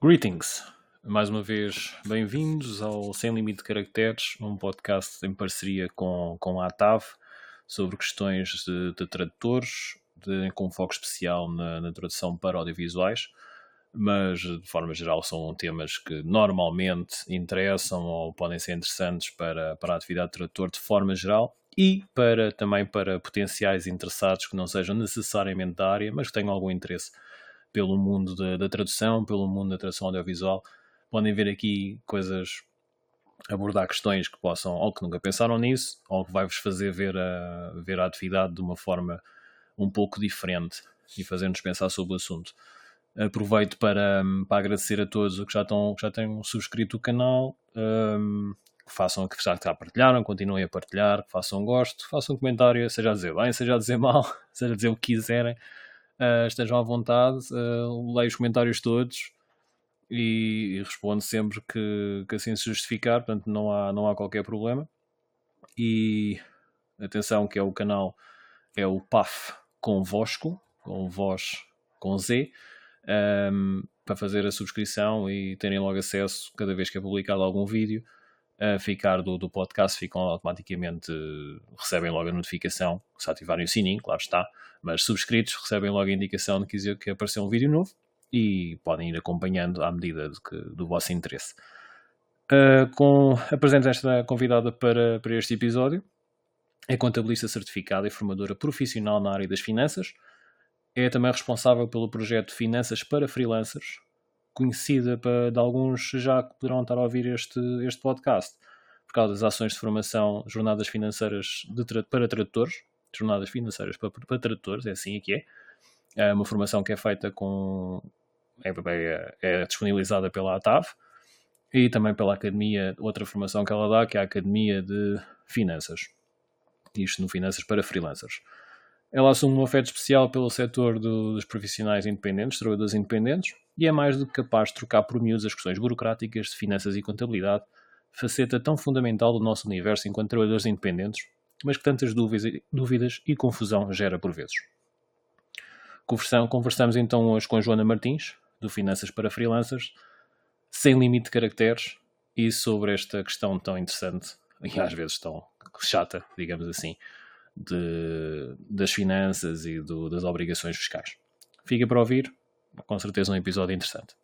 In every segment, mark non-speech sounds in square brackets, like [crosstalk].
Greetings! Mais uma vez, bem-vindos ao Sem Limite de Caracteres, um podcast em parceria com, com a ATAV sobre questões de, de tradutores, de, com foco especial na, na tradução para audiovisuais, mas de forma geral são temas que normalmente interessam ou podem ser interessantes para, para a atividade de tradutor de forma geral e para, também para potenciais interessados que não sejam necessariamente da área, mas que tenham algum interesse pelo mundo da, da tradução, pelo mundo da tradução audiovisual. Podem ver aqui coisas, abordar questões que possam, ou que nunca pensaram nisso, ou que vai-vos fazer ver a, ver a atividade de uma forma um pouco diferente e fazer-nos pensar sobre o assunto. Aproveito para, para agradecer a todos que já, estão, que já têm subscrito o canal, um, que façam, que já partilharam, continuem a partilhar, que façam gosto, façam um comentário, seja a dizer bem, seja a dizer [laughs] mal, seja a dizer o que quiserem, uh, estejam à vontade, uh, leio os comentários todos e, e respondo sempre que, que, assim se justificar, portanto não há, não há qualquer problema. E atenção que é o canal, é o PAF convosco, com voz com Z, um, para fazer a subscrição e terem logo acesso cada vez que é publicado algum vídeo a ficar do, do podcast, ficam automaticamente, recebem logo a notificação, se ativarem o sininho, claro está, mas subscritos recebem logo a indicação de que, que apareceu um vídeo novo e podem ir acompanhando à medida que, do vosso interesse. Uh, com, apresento esta convidada para, para este episódio. É contabilista certificada e formadora profissional na área das finanças. É também responsável pelo projeto Finanças para Freelancers, conhecida para, de alguns já que poderão estar a ouvir este, este podcast, por causa das ações de formação, jornadas financeiras para tradutores, jornadas financeiras para, para tradutores, é assim que é. É uma formação que é feita com. É, é, é disponibilizada pela ATAV e também pela Academia, outra formação que ela dá, que é a Academia de Finanças. Isto no Finanças para Freelancers. Ela assume um afeto especial pelo setor do, dos profissionais independentes, trabalhadores independentes, e é mais do que capaz de trocar por miúdos as questões burocráticas de finanças e contabilidade, faceta tão fundamental do nosso universo enquanto trabalhadores independentes, mas que tantas dúvidas, e confusão gera por vezes. Conversamos então hoje com Joana Martins, do Finanças para Freelancers, sem limite de caracteres, e sobre esta questão tão interessante e às vezes tão chata, digamos assim, de, das finanças e do, das obrigações fiscais. Fica para ouvir, com certeza um episódio interessante.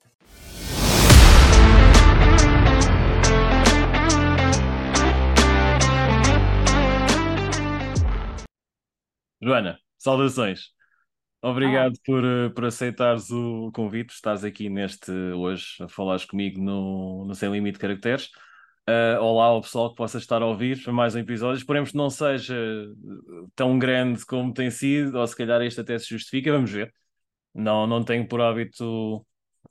Joana, saudações. Obrigado por, eh, por aceitares o convite, estás aqui neste hoje a falares comigo no, no Sem Limite de Caracteres. Uh, olá ao pessoal que possa estar a ouvir para mais um episódio. Esperemos que não seja tão grande como tem sido, ou se calhar este até se justifica, vamos ver. Não, não tenho por hábito,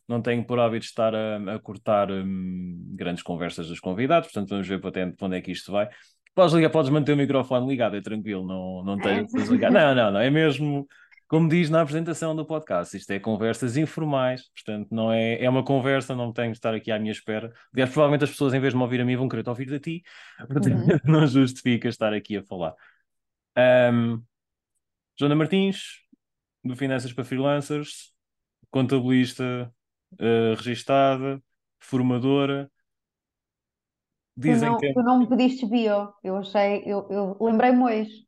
não tenho por hábito estar a, a cortar um, grandes conversas dos convidados, portanto vamos ver para, para onde é que isto vai. Podes ligar, podes manter o microfone ligado, é tranquilo, não, não tenho que desligar. Não, não, não, é mesmo como diz na apresentação do podcast, isto é conversas informais, portanto, não é, é uma conversa, não tenho de estar aqui à minha espera. Aliás, provavelmente as pessoas, em vez de me ouvir a mim, vão querer te ouvir a ti, [laughs] portanto, uhum. não justifica estar aqui a falar. Um, Joana Martins, do Finanças para Freelancers, contabilista uh, registada, formadora. Dizem tu não, que. Tu não me pediste bio, eu achei, eu, eu lembrei-me hoje.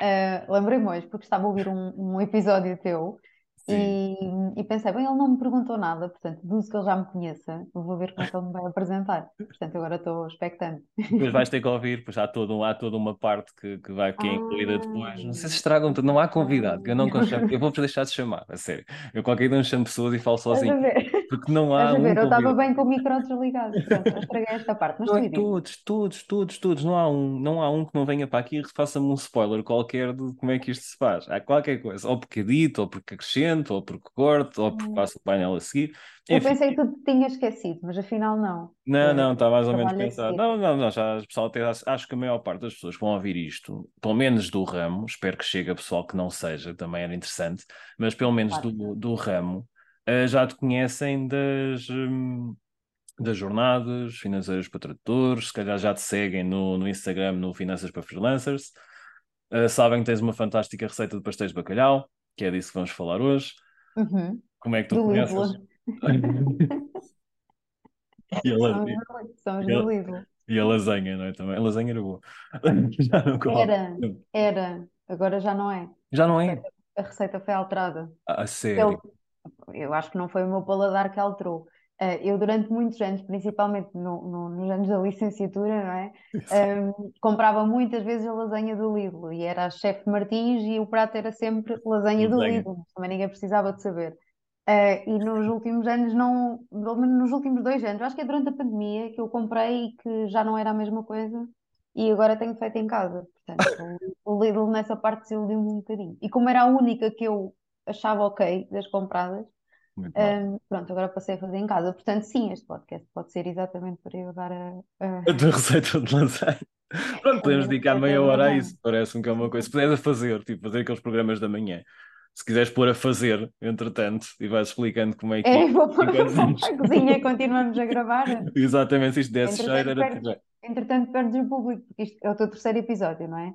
Uh, Lembrei-me hoje, porque estava a ouvir um, um episódio teu e, e, pensei, bem, ele não me perguntou nada, portanto, deduzo que ele já me conheça, vou ver como é que ele me vai apresentar. Portanto, agora estou expectante. Depois vais ter que [laughs] ouvir, pois há, todo, há toda uma parte que, que vai que é incluída depois. Não sei se estragam tudo, não há convidado, eu não consigo, eu vou deixar de chamar, a sério. Eu qualquer dia não chamo pessoas e falo sozinho. Porque não há. Um ver, eu estava bem com o micro desligado, [laughs] estraguei esta parte. Mas não todos, todos, todos, todos, não há um, não há um que não venha para aqui e faça-me um spoiler qualquer de como é que isto se faz. Há qualquer coisa, ou porque edito, ou porque acrescento ou porque corto, ou porque hum. faço o painel a seguir. Eu pensei que tu tinha esquecido, mas afinal não. Não, não, está mais ou menos pensado. Não, não, não, já pessoal até, acho que a maior parte das pessoas que vão ouvir isto, pelo menos do ramo, espero que chegue a pessoal que não seja, também era interessante, mas pelo menos claro. do, do ramo, uh, já te conhecem das. Um, das jornadas financeiras para tradutores, se calhar já te seguem no, no Instagram no Finanças para Freelancers, uh, sabem que tens uma fantástica receita de pastéis de bacalhau, que é disso que vamos falar hoje. Uhum. Como é que tu Do conheces? [laughs] E a, somos do Lidl. E a lasanha, não é? Também. A lasanha era boa. [laughs] Era, era. Agora já não é. Já não é? A receita foi alterada. A sério? Eu acho que não foi o meu paladar que alterou. Uh, eu, durante muitos anos, principalmente no, no, nos anos da licenciatura, não é? Um, comprava muitas vezes a lasanha do Lidl e era a chefe Martins e o prato era sempre lasanha, lasanha. do Lidl, também ninguém precisava de saber. Uh, e nos últimos anos, não, pelo menos nos últimos dois anos, acho que é durante a pandemia que eu comprei e que já não era a mesma coisa e agora tenho feito em casa. Portanto, o Lidl nessa parte desiludiu-me um bocadinho. E como era a única que eu achava ok das compradas, um, pronto, agora passei a fazer em casa. Portanto, sim, este podcast pode ser exatamente para eu dar a, a... [laughs] a tua receita de lasanha. Pronto, [laughs] podemos dedicar meia hora a isso, parece-me que é uma coisa. Se puderes fazer, tipo, fazer aqueles programas da manhã, se quiseres pôr a fazer, entretanto, e vais explicando como é que. É, vou pôr [laughs] a cozinha e continuamos a gravar. Exatamente, se isto desse cheiro era. Perdes, entretanto, perdes o público, porque isto é o teu terceiro episódio, não é?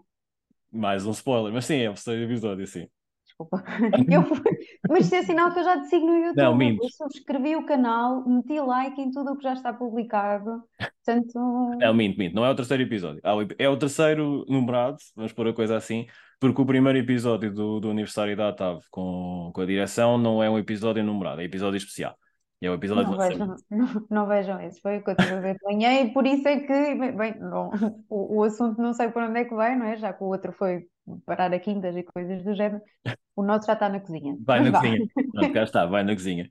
Mais um spoiler, mas sim, é o terceiro episódio, sim desculpa. Eu fui... Mas isso é sinal que eu já te sigo no YouTube. Não, minto. Eu subscrevi o canal, meti like em tudo o que já está publicado. Portanto. Não, minto, minto. Não é o terceiro episódio. É o terceiro numerado, vamos pôr a coisa assim, porque o primeiro episódio do, do aniversário da ATAV com, com a direção não é um episódio numerado, é episódio especial. É o episódio não, vejam, não, não, vejam esse, foi o que eu tive a ver de manhã e por isso é que, bem, não, o, o assunto não sei por onde é que vai, não é? Já que o outro foi parar a quintas e coisas do género, o nosso já está na cozinha. [laughs] Vai Mas na cozinha, Pronto, cá está, vai na cozinha.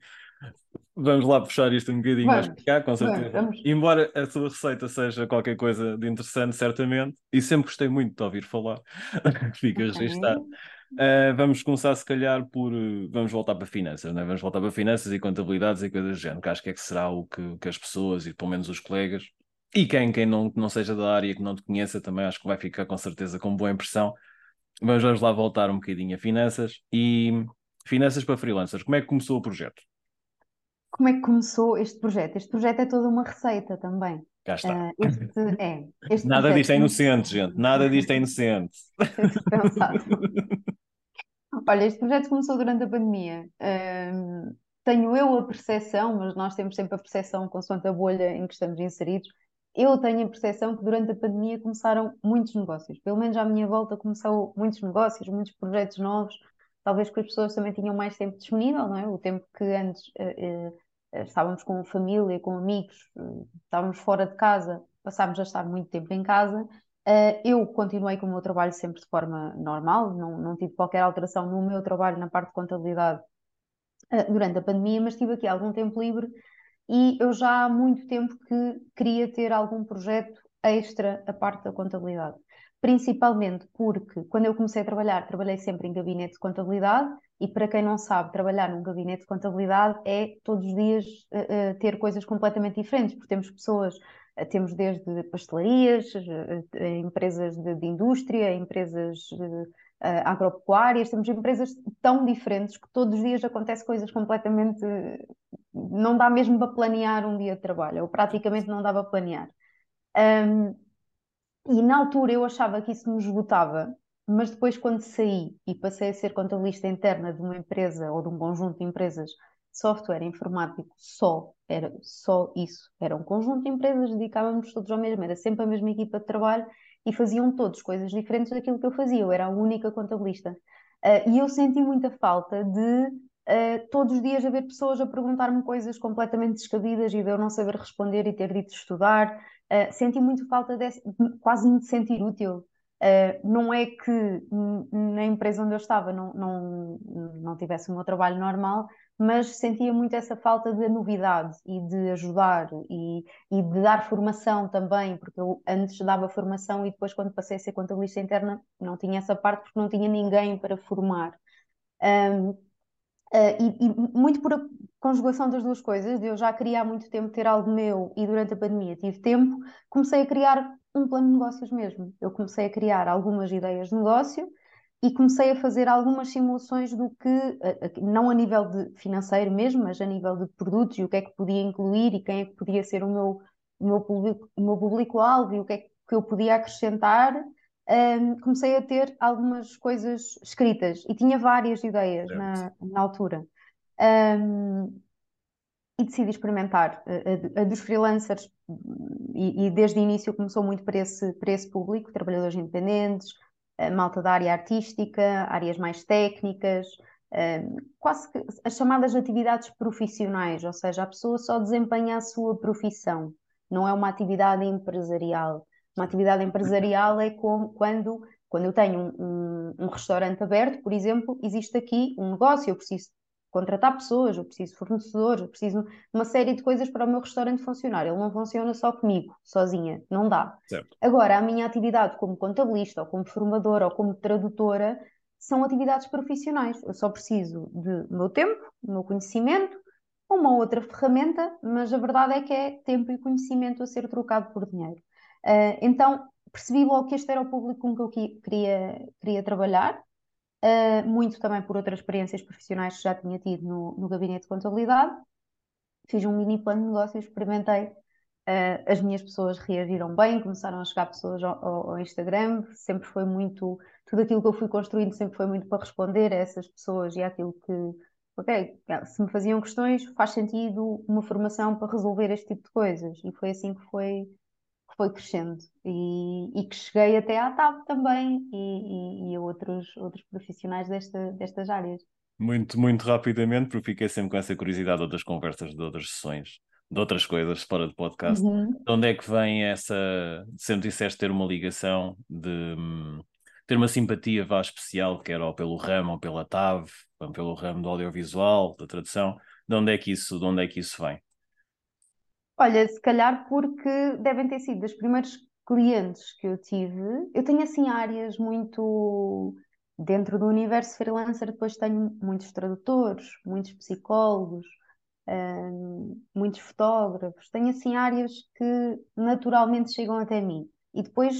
Vamos lá puxar isto um bocadinho vamos, mais para cá, com certeza. Vamos, Embora a sua receita seja qualquer coisa de interessante, certamente, e sempre gostei muito de ouvir falar, [laughs] fica okay. registado. Uh, vamos começar, se calhar, por. Vamos voltar para finanças, né? Vamos voltar para finanças e contabilidades e coisas do género, que acho que é que será o que, que as pessoas e pelo menos os colegas e quem, quem não, não seja da área, que não te conheça, também acho que vai ficar com certeza com boa impressão. Mas vamos lá voltar um bocadinho a finanças e finanças para freelancers. Como é que começou o projeto? Como é que começou este projeto? Este projeto é toda uma receita também. Cá está. Uh, este, [laughs] é, este Nada [laughs] disto é inocente, gente. Nada disto é inocente. Olha, este projeto começou durante a pandemia. Uh, tenho eu a percepção, mas nós temos sempre a percepção consoante a bolha em que estamos inseridos. Eu tenho a percepção que durante a pandemia começaram muitos negócios. Pelo menos à minha volta começou muitos negócios, muitos projetos novos. Talvez porque as pessoas também tinham mais tempo disponível, não é? O tempo que antes uh, uh, estávamos com família, com amigos, estávamos fora de casa, passámos a estar muito tempo em casa Uh, eu continuei com o meu trabalho sempre de forma normal, não, não tive qualquer alteração no meu trabalho na parte de contabilidade uh, durante a pandemia, mas tive aqui algum tempo livre e eu já há muito tempo que queria ter algum projeto extra a parte da contabilidade. Principalmente porque quando eu comecei a trabalhar, trabalhei sempre em gabinete de contabilidade e para quem não sabe, trabalhar num gabinete de contabilidade é todos os dias uh, ter coisas completamente diferentes, porque temos pessoas eh, temos desde pastelarias, empresas de, de indústria, empresas uh, agropecuárias, temos empresas tão diferentes que todos os dias acontece coisas completamente. Não dá mesmo para planear um dia de trabalho, ou praticamente não dá para planear. Um, e na altura eu achava que isso me esgotava, mas depois, quando saí e passei a ser contabilista interna de uma empresa ou de um conjunto de empresas software informático só, era só isso. Era um conjunto de empresas, dedicávamos todos ao mesmo, era sempre a mesma equipa de trabalho e faziam todos coisas diferentes daquilo que eu fazia. Eu era a única contabilista. Uh, e eu senti muita falta de uh, todos os dias haver pessoas a perguntar-me coisas completamente descabidas e de eu não saber responder e ter dito estudar. Uh, senti muito falta desse, quase me de sentir útil. Não é que na empresa onde eu estava não, não, não tivesse o meu trabalho normal, mas sentia muito essa falta de novidade e de ajudar e, e de dar formação também, porque eu antes dava formação e depois, quando passei a ser contabilista interna, não tinha essa parte porque não tinha ninguém para formar. Um, uh, e, e, muito por a conjugação das duas coisas, eu já queria há muito tempo ter algo meu e durante a pandemia tive tempo, comecei a criar um plano de negócios mesmo. Eu comecei a criar algumas ideias de negócio e comecei a fazer algumas simulações do que, não a nível de financeiro mesmo, mas a nível de produtos e o que é que podia incluir e quem é que podia ser o meu, o meu público, o meu público-alvo e o que é que eu podia acrescentar. Um, comecei a ter algumas coisas escritas e tinha várias ideias na, na, altura. Um, e decidi experimentar. A, a, a dos freelancers, e, e, desde o início começou muito para esse, para esse público, trabalhadores independentes, malta da área artística, áreas mais técnicas, quase que as chamadas atividades profissionais, ou seja, a pessoa só desempenha a sua profissão, não é uma atividade empresarial. Uma atividade empresarial é quando, quando eu tenho um, um, um restaurante aberto, por exemplo, existe aqui um negócio, eu preciso contratar pessoas, eu preciso de fornecedores, eu preciso de uma série de coisas para o meu restaurante funcionar. Ele não funciona só comigo, sozinha, não dá. Certo. Agora, a minha atividade como contabilista, ou como formadora, ou como tradutora, são atividades profissionais. Eu só preciso de meu tempo, meu conhecimento, uma outra ferramenta, mas a verdade é que é tempo e conhecimento a ser trocado por dinheiro. Uh, então, percebi logo que este era o público com que eu queria, queria trabalhar, uh, muito também por outras experiências profissionais que já tinha tido no, no gabinete de contabilidade. Fiz um mini plano de negócio, experimentei Uh, as minhas pessoas reagiram bem, começaram a chegar pessoas ao, ao, ao, Instagram, sempre foi muito, tudo aquilo que eu fui construindo sempre foi muito para responder a essas pessoas e àquilo que, ok, se me faziam questões, faz sentido uma formação para resolver este tipo de coisas. E foi assim que foi, foi crescendo. E, e que cheguei até à TAP também e, e, e a outros, outros profissionais desta, destas áreas. Muito, muito rapidamente, porque fiquei sempre com essa curiosidade de outras conversas, de outras sessões de outras coisas fora de podcast. Uhum. De onde é que vem essa. Sempre disseste ter uma ligação de ter uma simpatia vá especial, quer ou pelo ramo ou pela TAV, ou pelo ramo do audiovisual, da tradução. De onde é que isso, de onde é que isso vem? Olha, se calhar porque devem ter sido das primeiros clientes que eu tive. Eu tenho assim áreas muito dentro do universo freelancer, depois tenho muitos tradutores, muitos psicólogos, muitos fotógrafos, tenho assim áreas que naturalmente chegam até mim. E depois,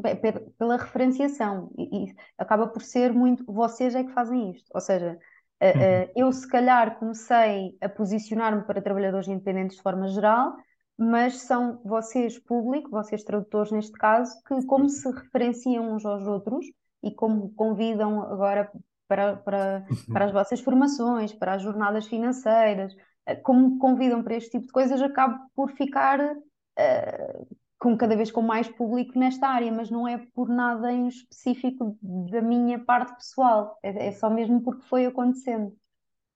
bem, pela referenciação, e, e, acaba por ser muito, vocês é que fazem isto. Ou seja, uh, uh, eu se calhar comecei a posicionar-me para trabalhadores independentes de forma geral, mas são vocês, público, vocês tradutores neste caso, que como se referenciam uns aos outros e como convidam agora para, para, para as vossas formações, para as jornadas financeiras, como me convidam para este tipo de coisas, acabo por ficar uh, com cada vez com mais público nesta área, mas não é por nada em específico da minha parte pessoal, é, é só mesmo porque foi acontecendo.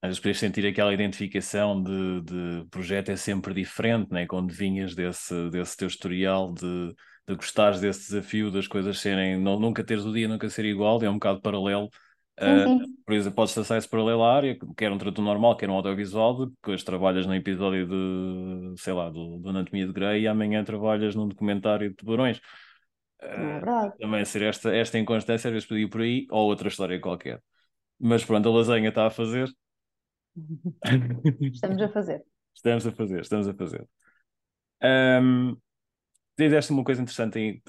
Às vezes podias sentir aquela identificação de, de projeto é sempre diferente, né? quando vinhas desse, desse teu historial de, de gostares desse desafio, das coisas serem, não, nunca teres o dia nunca ser igual, é um bocado paralelo Uh, por exemplo, podes traçar esse paralelo à área, quer um tradutor normal, quer um audiovisual, depois trabalhas num episódio de, sei lá, do, do Anatomia de Grey e amanhã trabalhas num documentário de tubarões. Uh, também ser esta, esta inconstância às vezes podia por aí, ou outra história qualquer. Mas pronto, a lasanha está a fazer. [laughs] Estamos a fazer. Estamos a fazer, estamos a fazer. Um, Dizeste uma coisa interessante,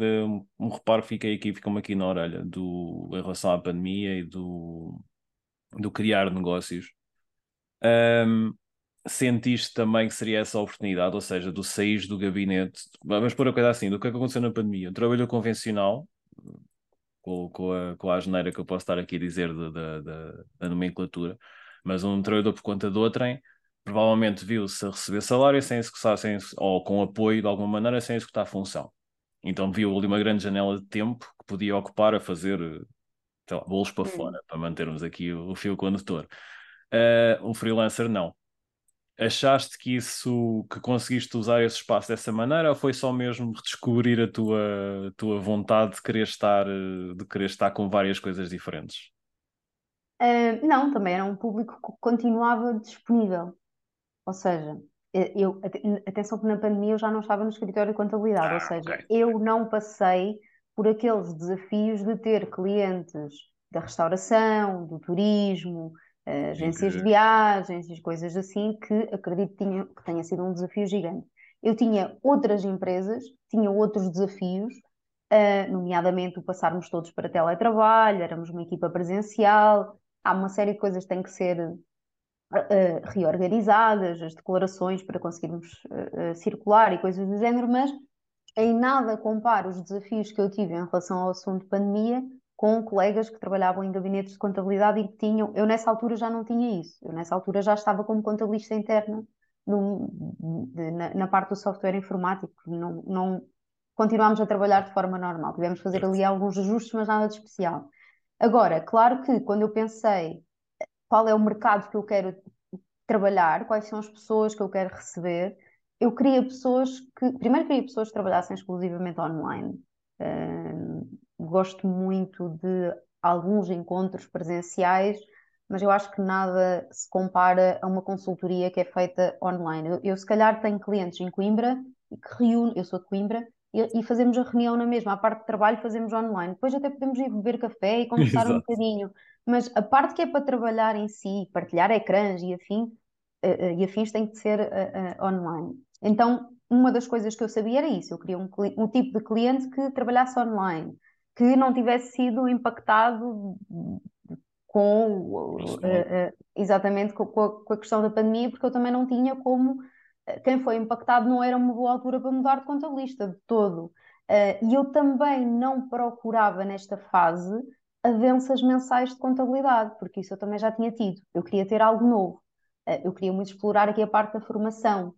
um, reparo que fiquei aqui, ficou-me aqui na orelha, do, em relação à pandemia e do, do criar negócios. Um, sentiste também que seria essa oportunidade, ou seja, do sair do gabinete, vamos pôr a coisa assim, do que, é que aconteceu na pandemia? Um trabalho convencional, com, com, a, com a asneira que eu posso estar aqui a dizer da, da, da nomenclatura, mas um trabalhador por conta de outrem provavelmente viu-se a receber salário sem executar, sem, ou com apoio de alguma maneira, sem executar a função. Então viu ali uma grande janela de tempo que podia ocupar a fazer lá, bolos para fora, para mantermos aqui o, o fio condutor. Uh, o freelancer não. Achaste que isso, que conseguiste usar esse espaço dessa maneira ou foi só mesmo redescobrir a tua, tua vontade de querer estar, de querer estar com várias coisas diferentes? Uh, não, também era um público que continuava disponível. Ou seja, eu, atenção que na pandemia eu já não estava no escritório de contabilidade, ah, ou seja, okay. eu não passei por aqueles desafios de ter clientes da restauração, do turismo, uh, agências de viagens e coisas assim, que acredito que, tinha, que tenha sido um desafio gigante. Eu tinha outras empresas, tinha outros desafios, uh, nomeadamente o passarmos todos para teletrabalho, éramos uma equipa presencial, há uma série de coisas que têm que ser reorganizadas, as declarações para conseguirmos uh, circular e coisas do género, mas em nada comparo os desafios que eu tive em relação ao assunto de pandemia com colegas que trabalhavam em gabinetes de contabilidade e que tinham, eu nessa altura já não tinha isso, eu nessa altura já estava como contabilista interna de, na, na, parte do software informático, não, não continuámos a trabalhar de forma normal. Tivemos que fazer ali alguns ajustes, mas nada de especial. Agora, claro que quando eu pensei qual é o mercado que eu quero trabalhar, quais são as pessoas que eu quero receber, eu queria pessoas que. Primeiro, queria pessoas que trabalhassem exclusivamente online. Uh, gosto muito de alguns encontros presenciais, mas eu acho que nada se compara a uma consultoria que é feita online. Eu, eu se calhar, tenho clientes em Coimbra e que reúno, eu sou de Coimbra, e, e, fazemos a reunião na mesma. A parte de trabalho fazemos online. Depois até podemos ir beber café e [laughs] conversar um bocadinho. Mas a parte que é para trabalhar em si, partilhar ecrãs e, afim, uh, uh, e afins tem que ser uh, online. Então, uma das coisas que eu sabia era isso. Eu queria um, um tipo de cliente que trabalhasse online, que não tivesse sido impactado com exatamente com, com, a, com a questão da pandemia, porque eu também não tinha como quem foi impactado não era uma boa altura para mudar de contabilista de todo. Uh, e eu também não procurava nesta fase avanças mensais de contabilidade, porque isso eu também já tinha tido. Eu queria ter algo novo. Uh, eu queria muito explorar aqui a parte da formação.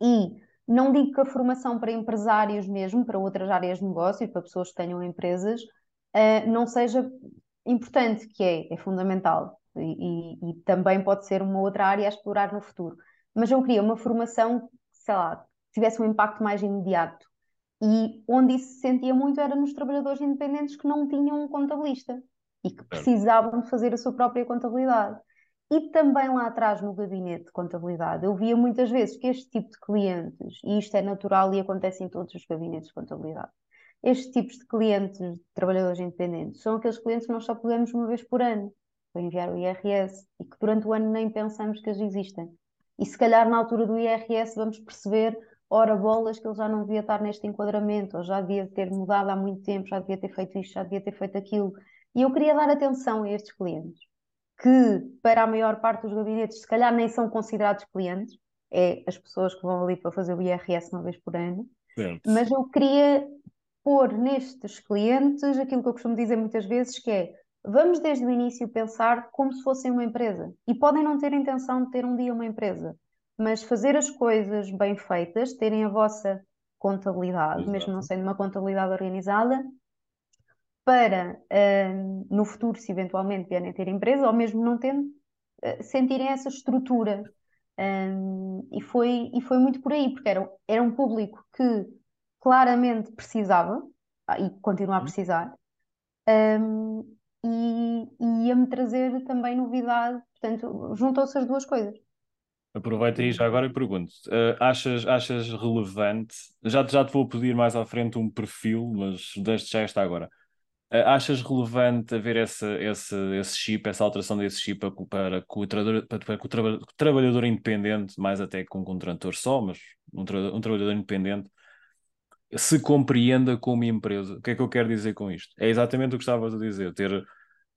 E não digo que a formação para empresários mesmo, para outras áreas de negócio, para pessoas que tenham empresas, uh, não seja importante, que é, é fundamental. E, e, e também pode ser uma outra área a explorar no futuro mas eu queria uma formação, sei lá, tivesse um impacto mais imediato. E onde isso se sentia muito era nos trabalhadores independentes que não tinham um contabilista e que precisavam de fazer a sua própria contabilidade. E também lá atrás no gabinete de contabilidade, eu via muitas vezes que este tipo de clientes, e isto é natural e acontece em todos os gabinetes de contabilidade, estes tipos de clientes, de trabalhadores independentes, são aqueles clientes que nós só podemos uma vez por ano para enviar o IRS e que durante o ano nem pensamos que eles existem. E se calhar na altura do IRS vamos perceber, ora bolas, que ele já não devia estar neste enquadramento, ou já devia ter mudado há muito tempo, já devia ter feito isto, já devia ter feito aquilo. E eu queria dar atenção a estes clientes, que para a maior parte dos gabinetes, se calhar nem são considerados clientes, é as pessoas que vão ali para fazer o IRS uma vez por ano. Certo. Mas eu queria pôr nestes clientes aquilo que eu costumo dizer muitas vezes, que é Vamos desde o início pensar como se fossem uma empresa. E podem não ter intenção de ter um dia uma empresa, mas fazer as coisas bem feitas, terem a vossa contabilidade, Exato. mesmo não sendo uma contabilidade organizada, para uh, no futuro, se eventualmente vierem ter empresa, ou mesmo não tendo, uh, sentirem essa estrutura. Um, e, foi, e foi muito por aí, porque era, era um público que claramente precisava, ah, e continua a precisar, um, e, e ia-me trazer também novidade. Portanto, juntou-se as duas coisas. Aproveita aí já agora e pergunto: uh, achas, achas relevante? Já, já te vou pedir mais à frente um perfil, mas desde já está agora. Uh, achas relevante haver esse, esse, esse chip, essa alteração desse chip para, para, que o, para, para que o, tra o trabalhador independente, mais até com um contrator só, mas um, tra um trabalhador independente, se compreenda como empresa? O que é que eu quero dizer com isto? É exatamente o que estavas a dizer: ter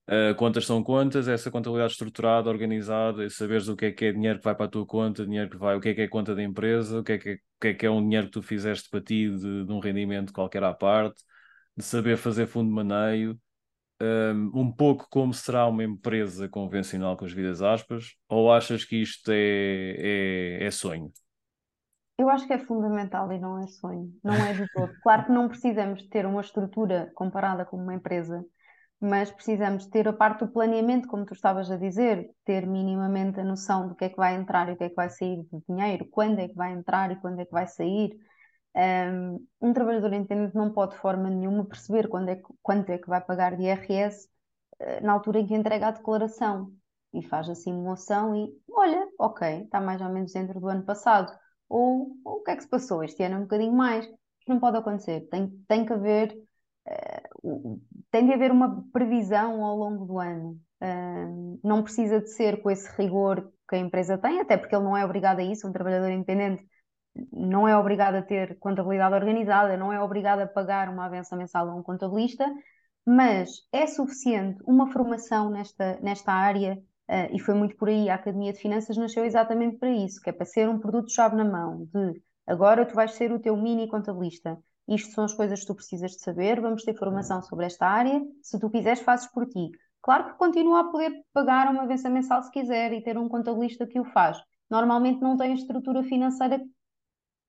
Uh, contas são contas, essa contabilidade estruturada, organizada, e saberes o que é que é dinheiro que vai para a tua conta, dinheiro que vai, o que é que é conta da empresa, o que é que é, que é, que é um dinheiro que tu fizeste para ti de, de um rendimento qualquer à parte, de saber fazer fundo de maneio, um, um pouco como será uma empresa convencional com as vidas aspas, ou achas que isto é, é, é sonho? Eu acho que é fundamental e não é sonho, não é de todo. Claro que não precisamos ter uma estrutura comparada com uma empresa mas precisamos ter a parte do planeamento, como tu estavas a dizer, ter minimamente a noção do que é que vai entrar e o que é que vai sair de dinheiro, quando é que vai entrar e quando é que vai sair. Um, trabalhador independente não pode de forma nenhuma perceber quando é que, quanto é que vai pagar de IRS eh, na altura em que entrega a declaração e faz a simulação e olha, ok, está mais ou menos dentro do ano passado. Ou, ou o que é que se passou? Este ano é um bocadinho mais. Não pode acontecer. Tem, tem que haver tem de haver uma previsão ao longo do ano. Uh, não precisa de ser com esse rigor que a empresa tem, até porque ele não é obrigado a isso, um trabalhador independente não é obrigado a ter contabilidade organizada, não é obrigado a pagar uma avença mensal a um contabilista, mas é suficiente uma formação nesta, nesta área, uh, e foi muito por aí, a Academia de Finanças nasceu exatamente para isso, que é para ser um produto-chave na mão, de agora tu vais ser o teu mini contabilista, isto são as coisas que tu precisas de saber, vamos ter formação sobre esta área, se tu quiseres fazes por ti. Claro que continua a poder pagar uma avença mensal se quiser e ter um contabilista que o faz, normalmente não têm estrutura financeira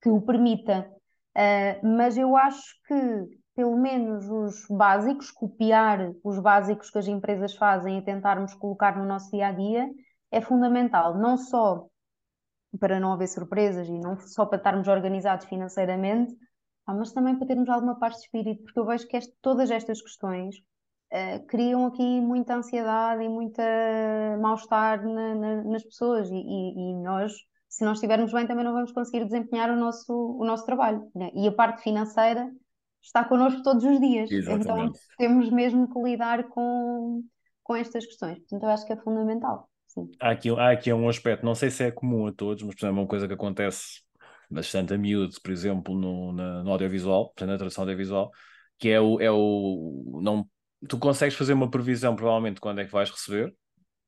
que o permita. Uh, mas eu acho que, pelo menos, os básicos, copiar os básicos que as empresas fazem e tentarmos colocar no nosso dia a dia é fundamental, não só para não haver surpresas e não só para estarmos organizados financeiramente, mas também para termos alguma paz de espírito, porque eu vejo que este, todas estas questões uh, criam aqui muita ansiedade e muita mal-estar na, na, nas pessoas e, e, e, nós, se não estivermos bem, também não vamos conseguir desempenhar o nosso, o nosso trabalho. Né? E a parte financeira está connosco todos os dias, então Exatamente. então temos mesmo que lidar com, com estas questões. Portanto, eu acho que é fundamental. Sim. Há, aqui, há aqui um aspecto, não sei se é comum a todos, mas por exemplo, é uma coisa que acontece bastante a miúdo, por exemplo, no, na, no audiovisual, portanto, na tradução audiovisual, que é o, é o não, tu consegues fazer uma previsão provavelmente quando é que vais receber,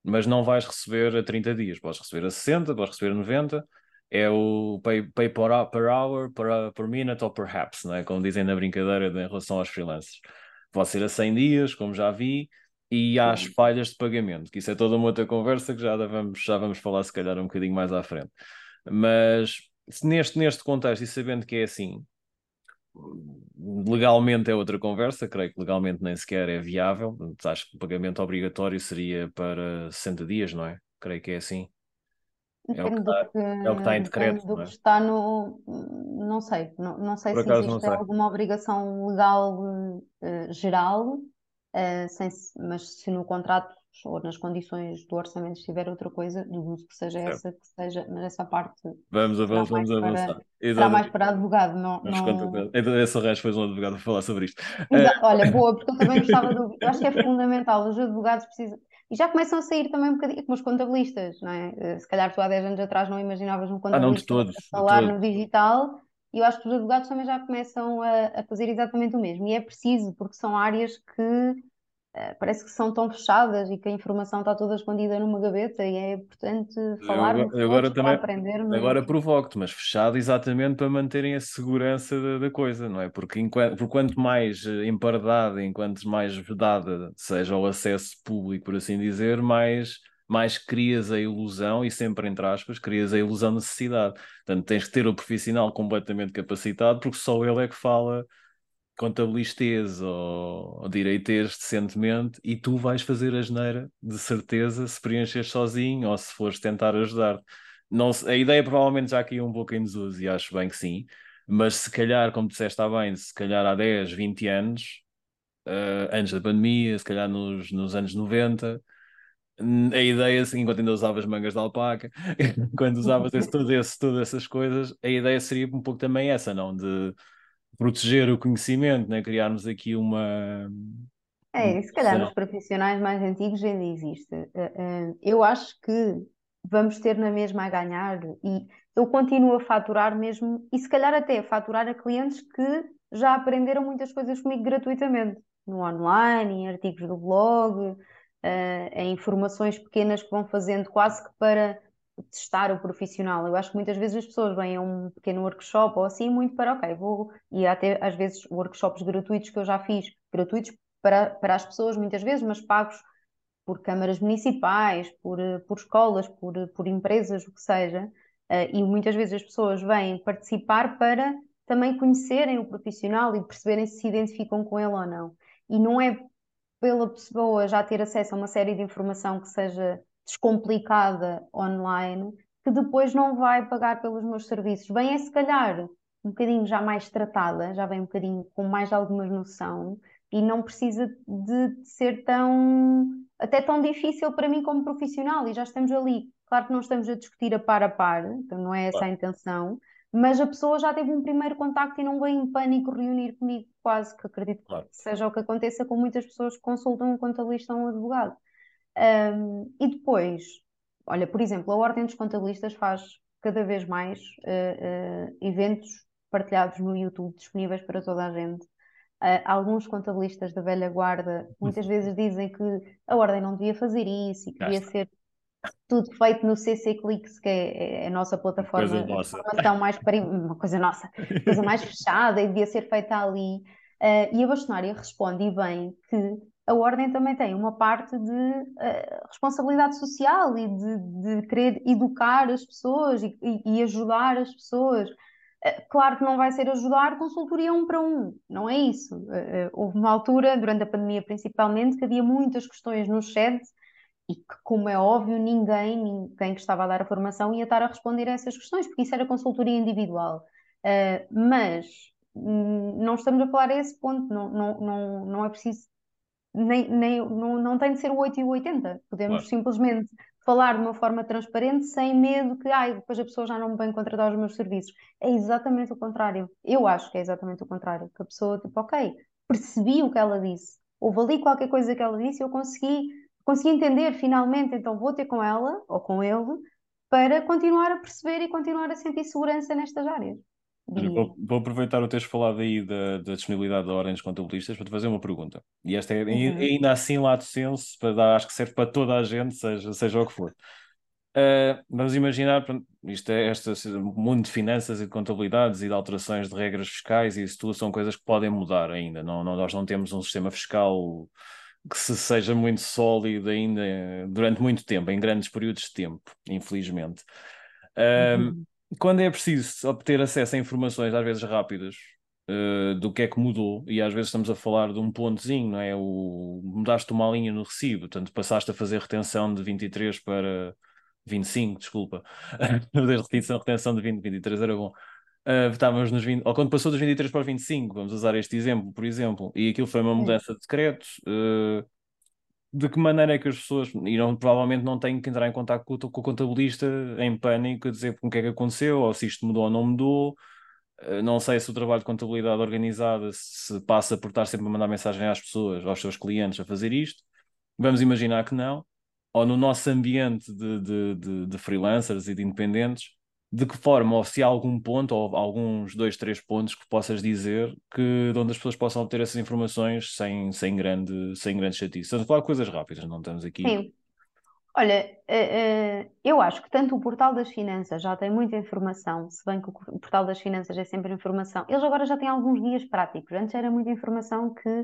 mas não vais receber a 30 dias, podes receber a 60, podes receber a 90, é o pay, pay per, hour, per, per minute ou perhaps, não é? como dizem na brincadeira em relação aos freelancers. Pode ser a 100 dias, como já vi, e há as falhas de pagamento, que isso é toda uma outra conversa que já vamos, já vamos falar se calhar um bocadinho mais à frente. Mas neste, neste contexto e sabendo que é assim, legalmente é outra conversa, creio que legalmente nem sequer é viável. Acho que o pagamento obrigatório seria para 60 dias, não é? Creio que é assim. É o que está, que, é o que está em decreto. Do é? que está no. Não sei, não, não sei Por se existe sei. alguma obrigação legal uh, geral, uh, sem, mas se no contrato ou nas condições do orçamento estiver outra coisa, deduzo que seja essa, que seja, mas essa parte vamos, vamos, vamos avançar. Será mais para advogado, não. não... Esse resto foi um advogado para falar sobre isto. Exato. Olha, boa, [laughs] porque eu também gostava do. Eu acho que é fundamental, os advogados precisam. E já começam a sair também um bocadinho como os contabilistas, não é? Eh, se calhar tu há 10 anos atrás não imaginavas um contabilista ah, não, de todos, a falar no digital, e eu acho que os advogados também já começam a, a fazer exatamente o mesmo. E é preciso, porque são áreas que eh, parece que são tão fechadas e que a informação está toda escondida numa gaveta e é importante falar agora, agora também aprendermos. Agora provoco-te, mas fechado exatamente para manterem a segurança da, da coisa, não é? Porque enquanto, por quanto mais eh, empardada, enquanto mais vedada seja o acesso público, por assim dizer, mais mais crias a ilusão, e sempre entre aspas, crias a ilusão de necessidade. Portanto, tens que ter o profissional completamente capacitado, porque só ele é que fala contabilistês ou, ou direitês decentemente e tu vais fazer a geneira de certeza se preenches sozinho ou se fores tentar ajudar. Não, a ideia provavelmente já caiu um pouco em desuso e acho bem que sim, mas se calhar, como disseste está bem, se calhar há 10, 20 anos, uh, antes da pandemia, se calhar nos, nos anos 90, a ideia, assim, enquanto ainda usavas mangas de alpaca, [laughs] quando usavas esse, todo esse, todas essas coisas, a ideia seria um pouco também essa, não? De proteger o conhecimento, né? criarmos aqui uma. É, se calhar nos profissionais mais antigos ainda existe. Eh, eh, eu acho que vamos ter na mesma a ganhar e eu continuo a faturar mesmo, e se calhar até a faturar a clientes que já aprenderam muitas coisas comigo gratuitamente, no online, em artigos do blog, eh, em informações pequenas que vão fazendo quase que para testar o profissional. Eu acho que muitas vezes as pessoas vêm a um pequeno workshop ou assim, muito para, ok, vou. E até às vezes workshops gratuitos que eu já fiz, gratuitos para, para as pessoas muitas vezes, mas pagos por câmaras municipais, por, por escolas, por, por empresas, o que seja. Uh, e muitas vezes as pessoas vêm participar para também conhecerem o profissional e perceberem se se identificam com ele ou não. E não é pela pessoa já ter acesso a uma série de informação que seja descomplicada online que depois não vai pagar pelos meus serviços. Vem é se calhar um bocadinho já mais tratada, já vem um bocadinho com mais alguma noção e não precisa de ser tão até tão difícil para mim como profissional e já estamos ali. Claro que não estamos a discutir a par a par, então não é essa claro. a intenção, mas a pessoa já teve um primeiro contacto e não vem em pânico reunir comigo, quase que acredito claro. que seja o que aconteça com muitas pessoas que consultam um contabilista ou um advogado. Um, e depois, olha, por exemplo, a Ordem dos Contabilistas faz cada vez mais uh, uh, eventos partilhados no YouTube, disponíveis para toda a gente. Uh, alguns contabilistas da velha guarda muitas vezes dizem que a Ordem não devia fazer isso e que devia ser tudo feito no CC Clicks, que é, é a nossa plataforma de informação mais uma coisa nossa, coisa mais [laughs] fechada e devia ser feita ali. Uh, e a bastonária responde e bem que a ordem também tem uma parte de uh, responsabilidade social e de, de, querer educar as pessoas e, e, ajudar as pessoas. Uh, claro que não vai ser ajudar consultoria um para um, não é isso. Uh, houve uma altura, durante a pandemia principalmente, que havia muitas questões no chat e que, como é óbvio, ninguém, ninguém que estava a dar a formação ia estar a responder a essas questões, porque isso era consultoria individual. mas hum, não estamos a falar a esse ponto, não, não, não, não é preciso nem, nem, não, não tem de ser o 8 e o 80. Podemos claro. simplesmente falar de uma forma transparente, sem medo que ai, depois a pessoa já não me vem contratar os meus serviços. É exatamente o contrário. Eu acho que é exatamente o contrário. Que a pessoa, tipo, ok, percebi o que ela disse, houve ali qualquer coisa que ela disse e eu consegui, consegui entender finalmente, então vou ter com ela ou com ele para continuar a perceber e continuar a sentir segurança nestas áreas. Vou, vou, aproveitar o teres falado aí da, da disponibilidade da dos contabilistas para te fazer uma pergunta. E esta é uhum. ainda assim lato senso, para dar, acho que serve para toda a gente, seja, seja o que for. Uh, vamos imaginar, isto é este mundo de finanças e de contabilidades e de alterações de regras fiscais e isso tudo são coisas que podem mudar ainda. Não, não, nós não temos um sistema fiscal que se seja muito sólido ainda durante muito tempo, em grandes períodos de tempo, infelizmente. Uh, uhum quando é preciso obter acesso a informações, às vezes rápidas, uh, do que é que mudou, e às vezes estamos a falar de um pontozinho, não é? O, mudaste uma linha no recibo, portanto passaste a fazer retenção de 23 para 25, desculpa. [laughs] Fazer retenção, retenção de 20, 23 era bom. Uh, estávamos nos 20, ou quando passou dos 23 para os 25, vamos usar este exemplo, por exemplo, e aquilo foi uma mudança de decreto. Uh, de que maneira é que as pessoas irão, provavelmente não têm que entrar em contato com, com o contabilista em pânico a dizer o que é que aconteceu, ou se isto mudou ou não mudou. Eh, não sei se o trabalho de contabilidade organizada se passa por estar sempre a mandar mensagem às pessoas, aos seus clientes a fazer isto. Vamos imaginar que não. Ou no nosso ambiente de, de, de, de freelancers e de independentes, de que forma, ou se há algum ponto, ou alguns dois, três pontos que possas dizer que de onde as pessoas possam obter essas informações sem, sem, grande, sem grande chatice. Estamos a falar de coisas rápidas, não estamos aqui. Sim. Olha, uh, uh, eu acho que tanto o Portal das Finanças já tem muita informação, se bem que o Portal das Finanças é sempre informação. Eles agora já têm alguns guias práticos. Antes era muita informação que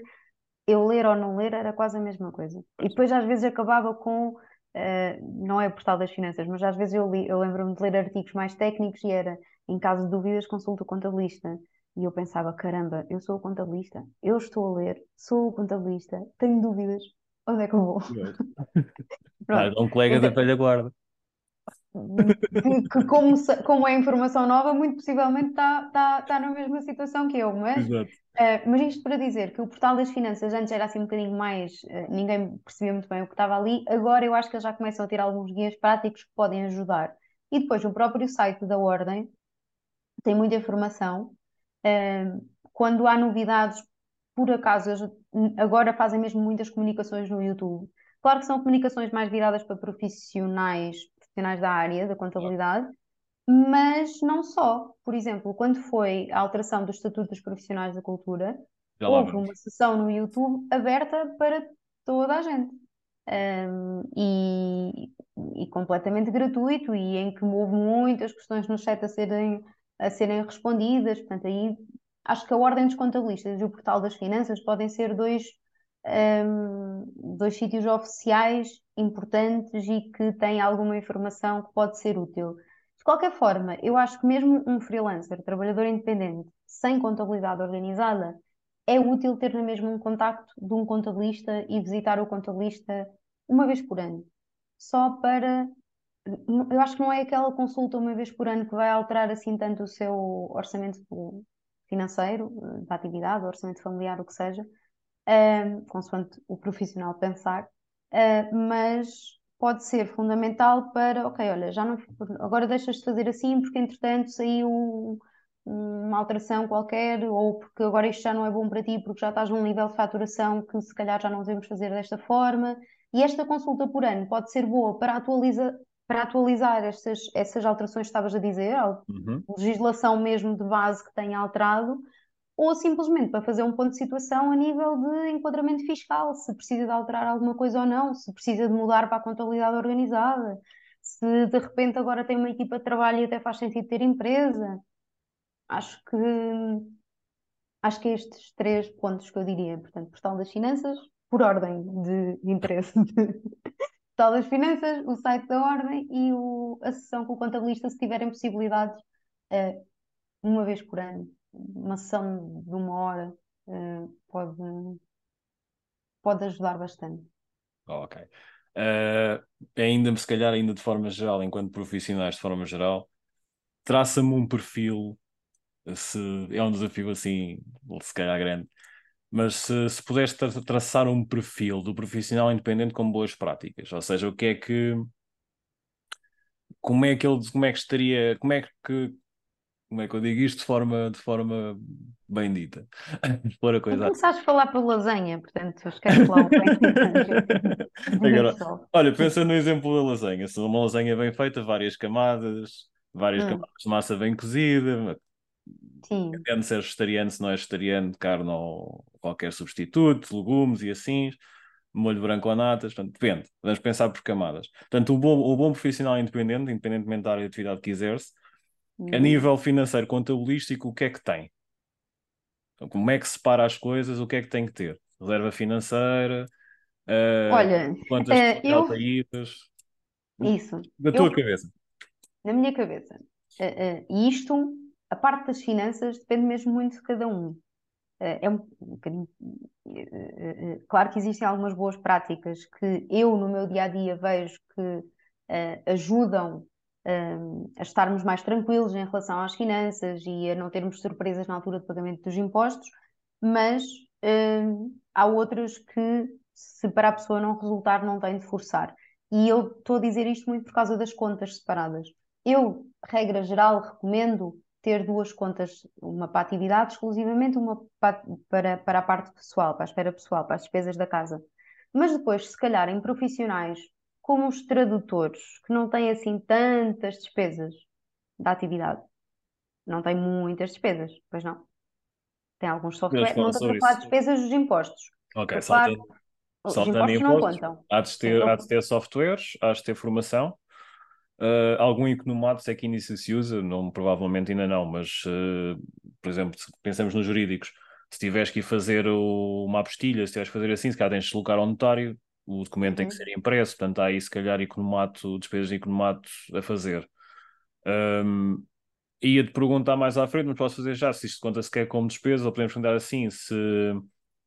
eu ler ou não ler era quase a mesma coisa. E depois às vezes acabava com Uh, não é o portal das finanças, mas às vezes eu, li, eu lembro-me de ler artigos mais técnicos e era, em caso de dúvidas, consulta o contabilista. E eu pensava, caramba, eu sou o contabilista, eu estou a ler, sou o contabilista, tenho dúvidas, onde é que eu vou? ah, [laughs] um colega então, da velha guarda. Que, como, como é informação nova, muito possivelmente está tá, tá na mesma situação que eu, mas Exato. Uh, mas isto para dizer que o portal das finanças antes era assim um bocadinho mais, uh, ninguém percebia muito bem o que estava ali, agora eu acho que eles já começam a ter alguns guias práticos que podem ajudar. E depois o próprio site da Ordem tem muita informação. Uh, quando há novidades, por acaso, eles agora fazem mesmo muitas comunicações no YouTube. Claro que são comunicações mais viradas para profissionais, profissionais da área da contabilidade, mas não só. Por exemplo, quando foi a alteração do Estatuto dos Profissionais da Cultura, Já houve uma sessão no YouTube aberta para toda a gente. Um, e, e, completamente gratuito e em que houve muitas questões no chat a serem, a serem respondidas. Portanto, aí acho que a Ordem dos Contabilistas e o Portal das Finanças podem ser dois, um, dois sítios oficiais importantes e que têm alguma informação que pode ser útil qualquer forma, eu acho que mesmo um freelancer, trabalhador independente, sem contabilidade organizada, é útil ter na mesma um contacto de um contabilista e visitar o contabilista uma vez por ano. Só para. Eu acho que não é aquela consulta uma vez por ano que vai alterar assim tanto o seu orçamento financeiro, da atividade, orçamento familiar, o que seja, um, consoante o profissional pensar, uh, mas pode ser fundamental para, ok, olha, já não, agora deixas de fazer assim porque entretanto saiu uma alteração qualquer, ou porque agora isto já não é bom para ti, porque já estás num nível de faturação que se calhar já não devemos fazer desta forma. E esta consulta por ano pode ser boa para, atualiza, para atualizar essas, essas alterações que estavas a dizer, a uhum. legislação mesmo de base que tenha alterado, ou simplesmente para fazer um ponto de situação a nível de enquadramento fiscal, se precisa de alterar alguma coisa ou não, se precisa de mudar para a contabilidade organizada, se de repente agora tem uma equipa de trabalho e até faz sentido ter empresa. Acho que acho que estes três pontos que eu diria, portanto, portal das finanças, por ordem de interesse [laughs] de das finanças, o site da ordem e o, a sessão com o contabilista, se tiverem possibilidades, uh, uma vez por ano. Uma sessão de uma hora uh, pode, pode ajudar bastante. Ok. Uh, ainda, se calhar, ainda de forma geral, enquanto profissionais de forma geral, traça-me um perfil, se é um desafio assim, se calhar grande, mas se, se puderes tra traçar um perfil do profissional independente com boas práticas, ou seja, o que é que como é que ele como é que estaria, como é que como é que eu digo isto de forma, de forma bem dita? [laughs] Pôr a coisa. começaste a falar para lasanha, portanto, esquece lá o [laughs] Agora, olha, pensa no exemplo da lasanha. Se uma lasanha bem feita, várias camadas, várias hum. camadas de massa bem cozida, Sim. depende se é vegetariano, se não é vegetariano, carne ou qualquer substituto, legumes e assim, molho branco ou natas, portanto, depende. Vamos pensar por camadas. Portanto, o bom, o bom profissional independente, independentemente da área de atividade que exerce, a hum. nível financeiro, contabilístico, o que é que tem? Então, como é que separa as coisas? O que é que tem que ter? Reserva financeira, uh, Olha, quantas uh, eu... altaídas? Isso. Da tua eu... cabeça. Na minha cabeça. Uh, uh, isto, a parte das finanças, depende mesmo muito de cada um. É um bocadinho. claro que existem algumas boas práticas que eu, no meu dia a dia, vejo que ajudam a estarmos mais tranquilos em relação às finanças e a não termos surpresas na altura de pagamento dos impostos, mas há outras que, se para a pessoa não resultar, não tem de forçar. E eu estou a dizer isto muito por causa das contas separadas. Eu, regra geral, recomendo ter duas contas, uma para atividade exclusivamente, uma para, para a parte pessoal, para a esfera pessoal, para as despesas da casa. Mas depois, se calhar, em profissionais como os tradutores, que não têm assim tantas despesas da atividade. Não têm muitas despesas, pois não. Tem alguns softwares, não estou a falar de despesas dos impostos. Ok, salta, os impostos, impostos não contam. Há de, ter, há de ter softwares, há de ter formação. Uh, algum economatos é que ainda se usa, não, provavelmente ainda não, mas, uh, por exemplo, se pensamos nos jurídicos, se tiveres que ir fazer o, uma apostilha, se tiveres que fazer assim, se calhar tens de deslocar ao notário, o documento uhum. tem que ser impresso, portanto há aí se calhar economato, despesas de economato a fazer. Um, Ia-te perguntar mais à frente, mas posso fazer já se isto conta sequer como despesa, ou podemos perguntar assim, se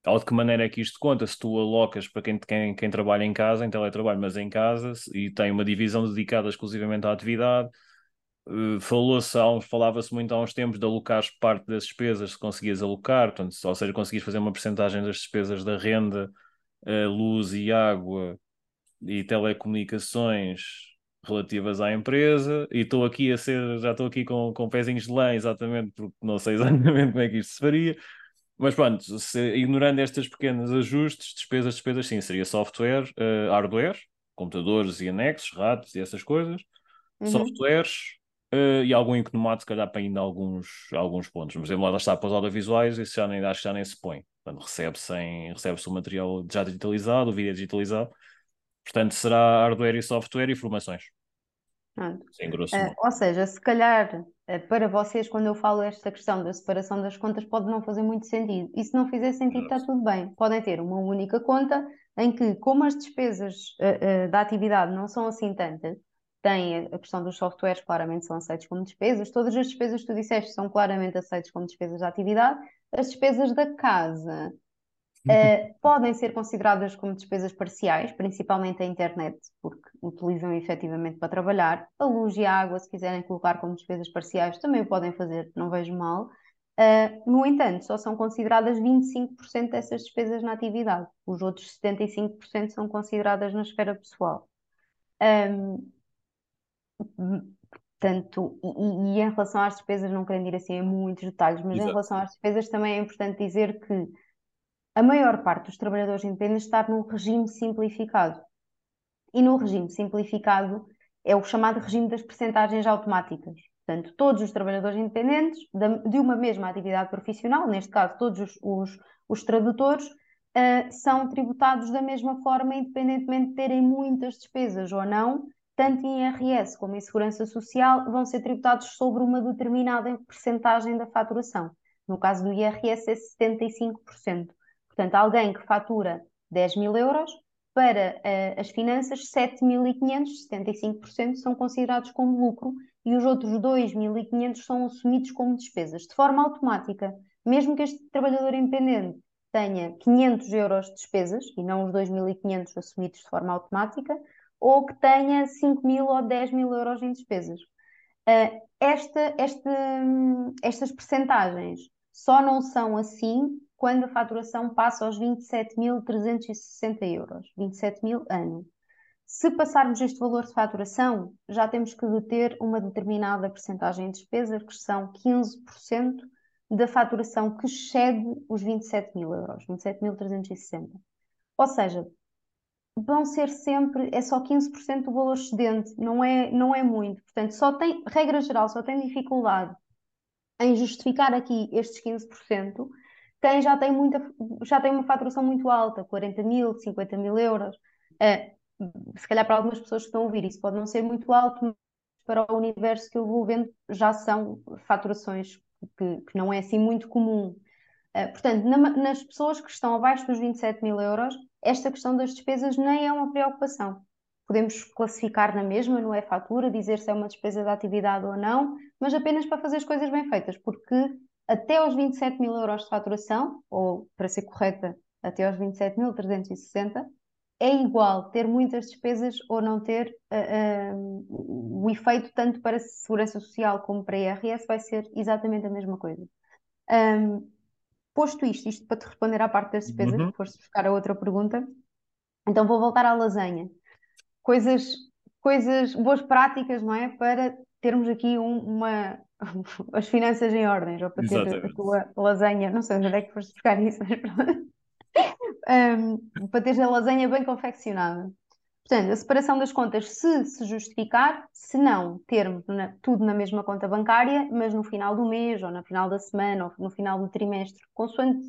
ou de que maneira é que isto conta, se tu alocas para quem, quem, quem trabalha em casa, em teletrabalho, mas em casa, e tem uma divisão dedicada exclusivamente à atividade. Uh, falou-se, falava-se muito há uns tempos de alocar parte das despesas, se conseguias alocar, portanto, ou seja, conseguias fazer uma porcentagem das despesas da renda luz e água e telecomunicações relativas à empresa e estou aqui a ser, já estou aqui com, com pezinhos de lã exatamente porque não sei [laughs] exatamente como é que isto se faria mas pronto, se, ignorando estes pequenos ajustes, despesas, despesas sim, seria software, uh, hardware, computadores e anexos, ratos e essas coisas, uhum. softwares uh, e algum economato, se calhar para ainda alguns, alguns pontos. Mas lá está para os audiovisuais, isso já nem, acho que já nem se põe. Portanto, recebe-se recebe o material já digitalizado, o vídeo digitalizado. Portanto, será hardware e software e formações. Sim, grosso uh, ou seja, se calhar uh, para vocês, quando eu falo esta questão da separação das contas, pode não fazer muito sentido. E se não fizer sentido, está tudo bem. Podem ter uma única conta em que, como as despesas uh, da atividade não são assim tantas, tem a questão dos softwares, claramente são aceitos como despesas. Todas as despesas que tu disseste são claramente aceitas como despesas da atividade. As despesas da casa uh, podem ser consideradas como despesas parciais, principalmente a internet, porque utilizam efetivamente para trabalhar. A luz e a água, se quiserem colocar como despesas parciais, também o podem fazer, não vejo mal. Uh, no entanto, só são consideradas 25% dessas despesas na atividade. Os outros 75% são consideradas na esfera pessoal. Um, Portanto, e, e, em relação às despesas, não querendo ir assim em muitos detalhes, mas Exato. em relação às despesas também é importante dizer que a maior parte dos trabalhadores independentes está num regime simplificado. E no regime simplificado é o chamado regime das percentagens automáticas. Portanto, todos os trabalhadores independentes de uma mesma atividade profissional, neste caso todos os, os, os tradutores, uh, são tributados da mesma forma, independentemente de terem muitas despesas ou não, tanto em IRS como em Segurança Social, vão ser tributados sobre uma determinada percentagem da faturação. No caso do IRS é 75%. Portanto, alguém que fatura 10 mil euros, para uh, as finanças, 7.500, 75% são considerados como lucro e os outros 2.500 são assumidos como despesas, de forma automática. Mesmo que este trabalhador independente tenha 500 euros de despesas e não os 2.500 assumidos de forma automática, ou que tenha 5 mil ou 10 mil euros em despesas. Uh, esta, esta, estas percentagens só não são assim quando a faturação passa aos 27.360 euros, 27 mil ano. Se passarmos este valor de faturação, já temos que deter uma determinada percentagem de despesas, que são 15% da faturação que excede os 27 mil euros, 27.360. Ou seja, vão ser sempre, é só 15% do valor excedente, não é, não é muito. Portanto, só tem, regra geral, só tem dificuldade em justificar aqui estes 15%, quem já tem, muita, já tem uma faturação muito alta, 40 mil, 50 mil euros. É, se calhar para algumas pessoas que estão a ouvir isso pode não ser muito alto, mas para o universo que eu vou vendo já são faturações que, que não é assim muito comum. Uh, portanto, na, nas pessoas que estão abaixo dos 27 mil euros, esta questão das despesas nem é uma preocupação. Podemos classificar na mesma, não é fatura, dizer se é uma despesa de atividade ou não, mas apenas para fazer as coisas bem feitas, porque até aos 27 mil euros de faturação, ou para ser correta, até aos 27.360, é igual ter muitas despesas ou não ter uh, uh, o efeito tanto para a Segurança Social como para a IRS vai ser exatamente a mesma coisa. Um, posto isto, isto para te responder à parte das despesas, uhum. foste buscar a outra pergunta, então vou voltar à lasanha. Coisas, coisas, boas práticas, não é? Para termos aqui um, uma, [laughs] as finanças em ordem, ou para ter Exatamente. a tua lasanha, não sei onde é que foste buscar isso, mas [laughs] um, para teres a lasanha bem confeccionada. Portanto, a separação das contas, se se justificar, se não, termos tudo na mesma conta bancária, mas no final do mês, ou no final da semana, ou no final do trimestre, consoante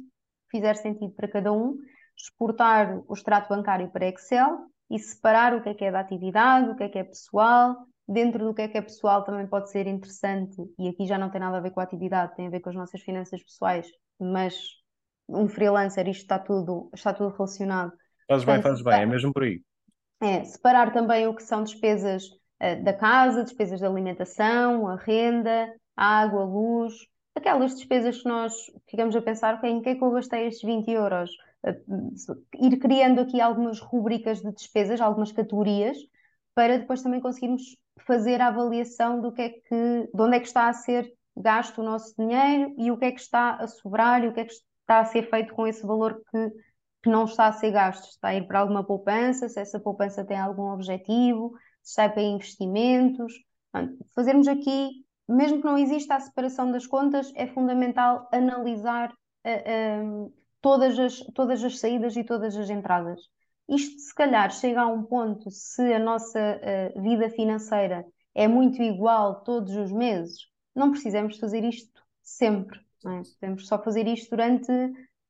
fizer sentido para cada um, exportar o extrato bancário para Excel e separar o que é que é da atividade, o que é que é pessoal. Dentro do que é que é pessoal também pode ser interessante, e aqui já não tem nada a ver com a atividade, tem a ver com as nossas finanças pessoais, mas um freelancer, isto está tudo, está tudo relacionado. Fazes bem, fazes bem, é mesmo por aí. É, separar também o que são despesas uh, da casa, despesas de alimentação, a renda, água, luz, aquelas despesas que nós ficamos a pensar, okay, em que é que eu gastei estes 20 euros? Uh, ir criando aqui algumas rubricas de despesas, algumas categorias, para depois também conseguirmos fazer a avaliação do que é que, de onde é que está a ser gasto o nosso dinheiro e o que é que está a sobrar e o que é que está a ser feito com esse valor que, que não está a ser gasto. Está a ir para alguma poupança, se essa poupança tem algum objetivo, se está para investimentos. fazermos aqui, mesmo que não exista a separação das contas, é fundamental analisar uh, todas, as, todas as saídas e todas as entradas. Isto, se calhar, chega a um ponto, se a nossa uh, vida financeira é muito igual todos os meses, não precisamos fazer isto sempre. É? Podemos só fazer isto durante,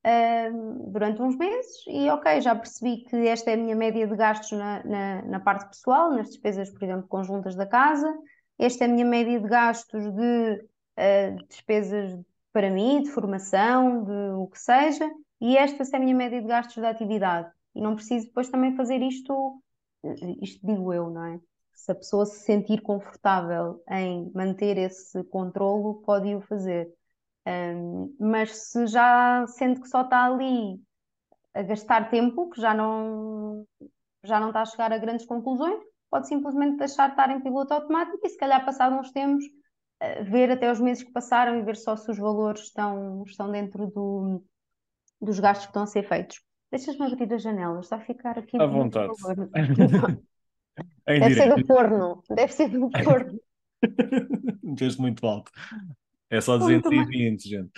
uh, durante uns meses e, ok, já percebi que esta é a minha média de gastos na, na, na, parte pessoal, nas despesas, por exemplo, conjuntas da casa, esta é a minha média de gastos de uh, despesas para mim, de formação, de o que seja, e esta é a minha média de gastos da atividade. E não preciso depois também fazer isto, isto digo eu, não é? Se a pessoa se sentir confortável em manter esse controlo, pode o fazer. Um, mas se já sente que só está ali a gastar tempo, que já não, já não está a chegar a grandes conclusões, pode simplesmente deixar de estar em piloto automático e se calhar passado uns tempos uh, ver até os meses que passaram e ver só se os valores estão, estão dentro do, dos gastos que estão a ser feitos. Deixas-me abrir as janelas, está a ficar aqui. À vontade. [laughs] Deve ser do forno, deve ser do [laughs] forno. Meteste muito alto. É só 220, gente.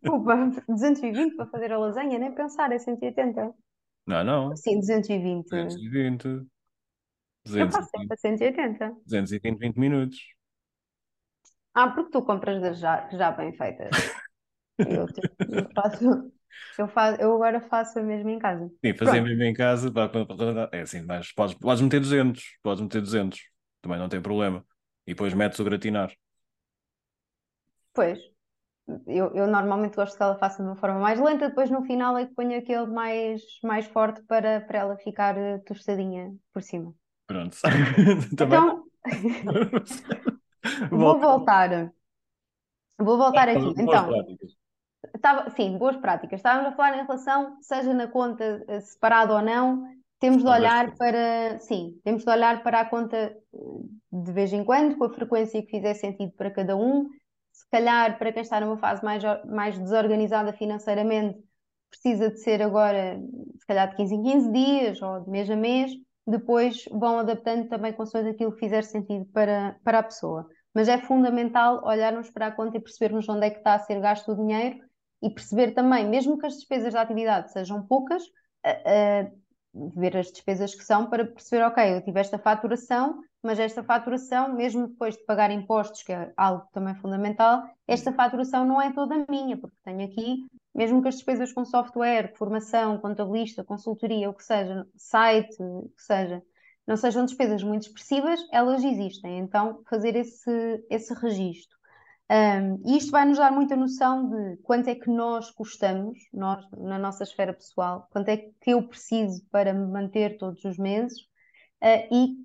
Desculpa, 220 para fazer a lasanha, nem pensar, é 180. Não, não. Sim, 220. 220. Eu faço sempre a 180. 220, 20 minutos. Ah, porque tu compras das já, já bem feitas. [laughs] Eu, eu faço, eu, faço, eu agora faço a mesma em casa. Sim, fazer mesmo em casa, é assim, mas podes, podes meter 200, podes meter 200, também não tem problema. E depois metes o gratinar. Pois. eu, eu, normalmente gosto que ela faça de uma forma mais lenta, depois no final é que ponho aquele mais, mais forte para, para ela ficar eh, tostadinha por cima. Pronto. [laughs] então, [laughs] vou voltar. Vou voltar aqui. Então, estava, sim, boas práticas. Estávamos a falar em relação, seja na conta eh, separada ou não, temos de olhar para, sim, temos de olhar para a conta eh, de vez em quando, com a frequência que fizer sentido para cada um. Se calhar para quem está numa fase mais, mais desorganizada financeiramente, precisa de ser agora, se calhar de 15 em 15 dias ou de mês a mês, depois vão adaptando também consoante aquilo que fizer sentido para, para a pessoa. Mas é fundamental olharmos para a conta e percebermos onde é que está a ser gasto o dinheiro e perceber também, mesmo que as despesas da atividade sejam poucas, uh, uh, ver as despesas que são para perceber, ok, eu tive esta faturação, mas esta faturação, mesmo depois de pagar impostos, que é algo também fundamental, esta faturação não é toda minha, porque tenho aqui, mesmo que as despesas com software, formação, contabilista, consultoria, o que seja, site, o que seja, não sejam despesas muito expressivas, elas existem. Então, fazer esse, esse registro. Um, e isto vai nos dar muita noção de quanto é que nós custamos, nós, na nossa esfera pessoal, quanto é que eu preciso para me manter todos os meses uh, e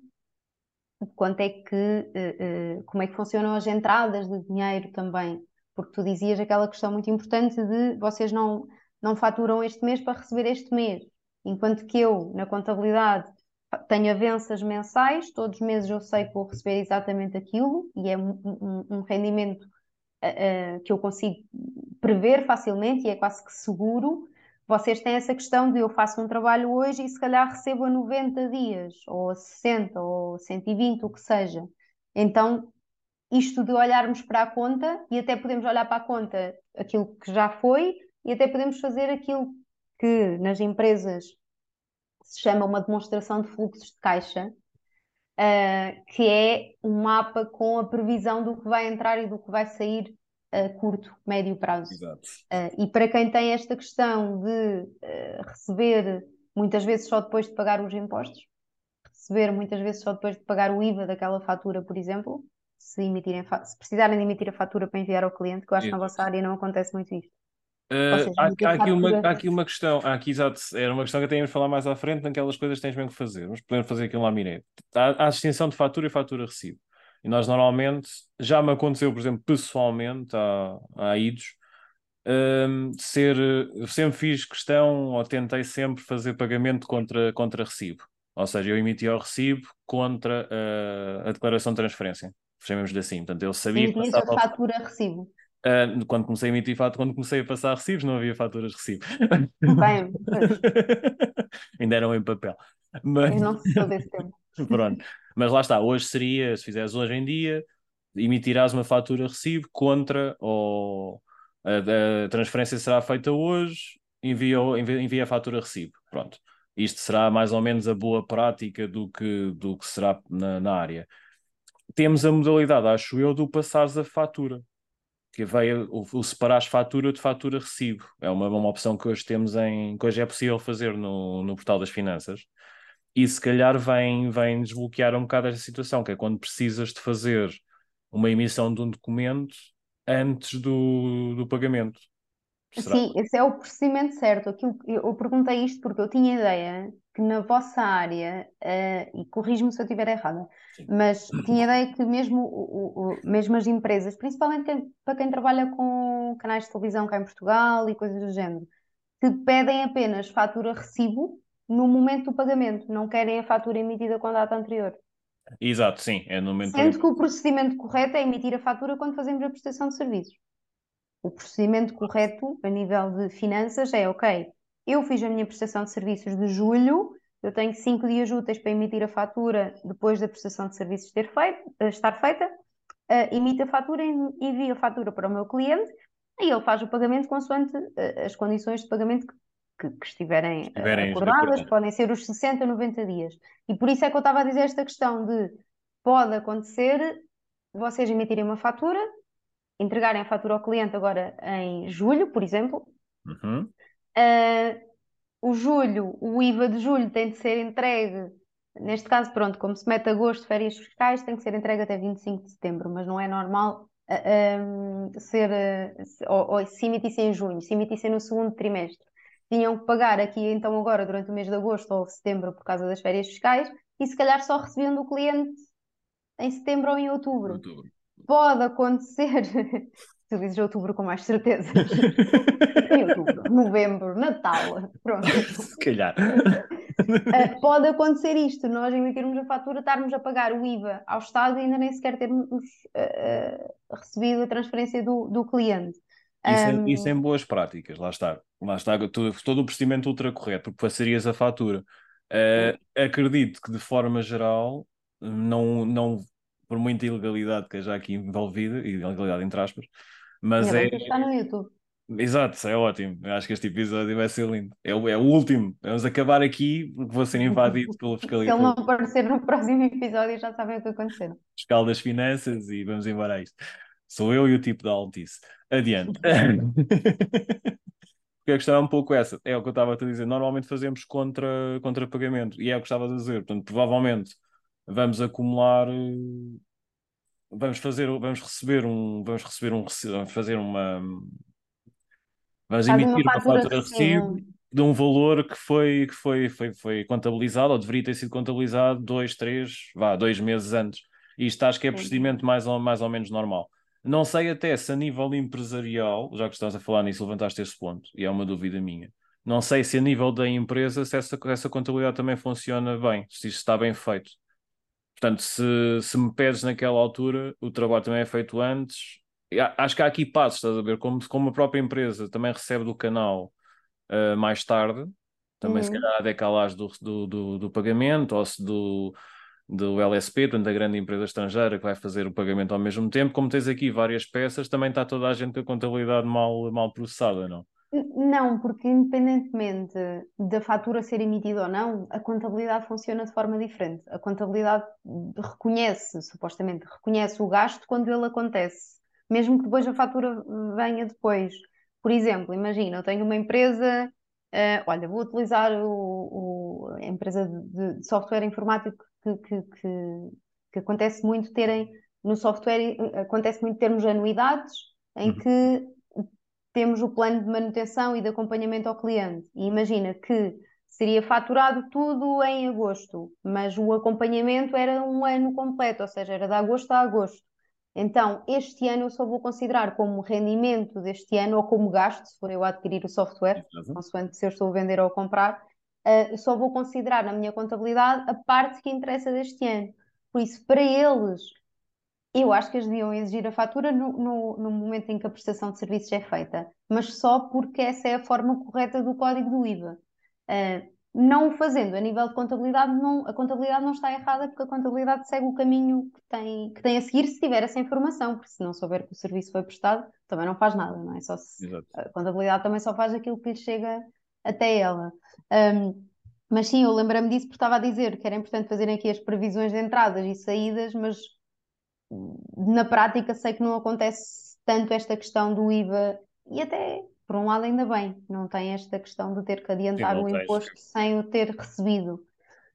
quanto é que, uh, uh, como é que funcionam as entradas de dinheiro também, porque tu dizias aquela questão muito importante de vocês não, não faturam este mês para receber este mês, enquanto que eu, na contabilidade, tenho avanças mensais, todos os meses eu sei que vou receber exatamente aquilo e é um, um, um rendimento uh, que eu consigo prever facilmente e é quase que seguro vocês têm essa questão de eu faço um trabalho hoje e se calhar recebo a 90 dias, ou a 60, ou 120, o que seja. Então, isto de olharmos para a conta, e até podemos olhar para a conta aquilo que já foi, e até podemos fazer aquilo que nas empresas se chama uma demonstração de fluxos de caixa, uh, que é um mapa com a previsão do que vai entrar e do que vai sair a curto, médio prazo. Exato. Uh, e para quem tem esta questão de uh, receber muitas vezes só depois de pagar os impostos, receber muitas vezes só depois de pagar o IVA daquela fatura, por exemplo, se, emitirem se precisarem de emitir a fatura para enviar ao cliente, que eu acho Exato. que na vossa área não acontece muito isto. Uh, seja, há, há, aqui uma, há aqui uma questão, há aqui, exato, era uma questão que temos de falar mais à frente, naquelas coisas que tens mesmo que fazer, mas podemos fazer aqui um laminete. Há, há a distinção de fatura e fatura recibo. E nós normalmente, já me aconteceu, por exemplo, pessoalmente, há, há idos, um, ser, eu sempre fiz questão, ou tentei sempre fazer pagamento contra, contra recibo. Ou seja, eu emitia o recibo contra uh, a declaração de transferência. Chamemos-lhe assim. Portanto, eu sabia Sim, que passava... a fatura recibo. Uh, quando comecei a emitir fatura, quando comecei a passar recibos, não havia faturas de recibo. Bem, [laughs] ainda eram em papel. Mas... Eu não sou desse tempo. Pronto. Mas lá está, hoje seria, se fizeres hoje em dia, emitirás uma fatura recibo contra ou a, a transferência será feita hoje, envia, envia a fatura recibo. Pronto. Isto será mais ou menos a boa prática do que, do que será na, na área. Temos a modalidade, acho eu, do passares a fatura que veio o, o separar fatura de fatura recibo. É uma, uma opção que hoje temos em que hoje é possível fazer no, no portal das finanças e se calhar vem, vem desbloquear um bocado esta situação, que é quando precisas de fazer uma emissão de um documento antes do, do pagamento. Será? Sim, esse é o procedimento certo. Aquilo, eu perguntei isto porque eu tinha ideia que na vossa área, uh, e corrijo-me se eu estiver errada, Sim. mas [clears throat] tinha ideia que mesmo, o, o, mesmo as empresas, principalmente quem, para quem trabalha com canais de televisão cá em Portugal e coisas do género, que pedem apenas fatura recibo no momento do pagamento, não querem a fatura emitida com a data anterior. Exato, sim, é no momento. Sendo que o procedimento correto é emitir a fatura quando fazemos a prestação de serviços. O procedimento correto a nível de finanças é ok, eu fiz a minha prestação de serviços de julho, eu tenho cinco dias úteis para emitir a fatura depois da prestação de serviços ter feito, eh, estar feita, uh, emito a fatura, envio a fatura para o meu cliente e ele faz o pagamento consoante uh, as condições de pagamento que que, que estiverem, estiverem acordadas, podem ser os 60, 90 dias. E por isso é que eu estava a dizer esta questão de pode acontecer vocês emitirem uma fatura, entregarem a fatura ao cliente agora em julho, por exemplo. Uhum. Uh, o julho, o IVA de julho tem de ser entregue, neste caso, pronto, como se mete agosto, férias fiscais, tem que ser entregue até 25 de setembro, mas não é normal um, ser, ou, ou se emitissem em junho, se emitissem no segundo trimestre, tinham que pagar aqui então agora durante o mês de agosto ou setembro por causa das férias fiscais e se calhar só recebiam do cliente em setembro ou em outubro. outubro. Pode acontecer, [laughs] tu dizes outubro com mais certeza, [laughs] em outubro, novembro, Natal, pronto. Se calhar. Uh, [laughs] pode acontecer isto, nós emitirmos a fatura, estarmos a pagar o IVA ao Estado e ainda nem sequer termos uh, recebido a transferência do, do cliente. Isso, um... é, isso é em boas práticas, lá está. Lá está todo, todo o procedimento ultra correto, porque passarias a fatura. Uh, acredito que de forma geral, não, não por muita ilegalidade que haja aqui envolvida, ilegalidade entre aspas, mas é. Está no YouTube. Exato, é ótimo. Eu acho que este episódio vai ser lindo. É, o, é o último. Vamos acabar aqui porque vou ser invadido pela fiscalidade. [laughs] Se ele não aparecer no próximo episódio, já sabem o que aconteceu. Fiscal das finanças e vamos embora a isto. Sou eu e o tipo da Altice. Adiante. [laughs] Porque a questão é um pouco essa. É o que eu estava a te dizer. Normalmente fazemos contra, contra pagamento. E é o que estava a dizer. Portanto, provavelmente vamos acumular. Vamos fazer, vamos receber um, vamos receber um, fazer uma, vamos emitir uma fatura, de recibo de um valor que foi, que foi, foi, foi contabilizado, ou deveria ter sido contabilizado dois, três, vá, dois meses antes. E isto acho que é procedimento mais ou, mais ou menos normal. Não sei até se a nível empresarial, já que estás a falar nisso, levantaste esse ponto, e é uma dúvida minha. Não sei se a nível da empresa, se essa, essa contabilidade também funciona bem, se isto está bem feito. Portanto, se, se me pedes naquela altura, o trabalho também é feito antes. Acho que há aqui passos, estás a ver? Como, como a própria empresa também recebe do canal uh, mais tarde, também uhum. se calhar há decalagem do, do, do, do, pagamento, ou se do, do LSP, portanto, da grande empresa estrangeira que vai fazer o pagamento ao mesmo tempo. Como tens aqui várias peças, também está toda a gente com a contabilidade mal, mal processada, não? Não, porque independentemente da fatura ser emitida ou não, a contabilidade funciona de forma diferente. A contabilidade reconhece, supostamente, reconhece o gasto quando ele acontece, mesmo que depois a fatura venha depois. Por exemplo, imagina, eu tenho uma empresa, uh, olha, vou utilizar o, o, a empresa de, de software informático que, que, que, que, acontece muito terem no software, acontece muito termos anuidades em uhum. que temos o plano de manutenção e de acompanhamento ao cliente. E imagina que seria faturado tudo em agosto, mas o acompanhamento era um ano completo, ou seja, era de agosto a agosto. Então, este ano eu só vou considerar como rendimento deste ano ou como gasto, se for eu adquirir o software, uhum. consoante se eu estou a vender ou a comprar, uh, só vou considerar na minha contabilidade a parte que interessa deste ano. Por isso, para eles, eu acho que eles deviam exigir a fatura no, no, no, momento em que a prestação de serviços é feita, mas só porque essa é a forma correta do código do IVA. Uh, não o fazendo a nível de contabilidade, não, a contabilidade não está errada porque a contabilidade segue o caminho que tem, que tem a seguir se tiver essa informação, porque se não souber que o serviço foi prestado, também não faz nada, não é? Só se, a contabilidade também só faz aquilo que lhe chega até ela. Um, mas sim, eu lembrei-me disso porque estava a dizer que era importante fazerem aqui as previsões de entradas e saídas, mas na prática sei que não acontece tanto esta questão do IVA e até por um lado ainda bem, não tem esta questão de ter que adiantar o imposto sem o ter recebido.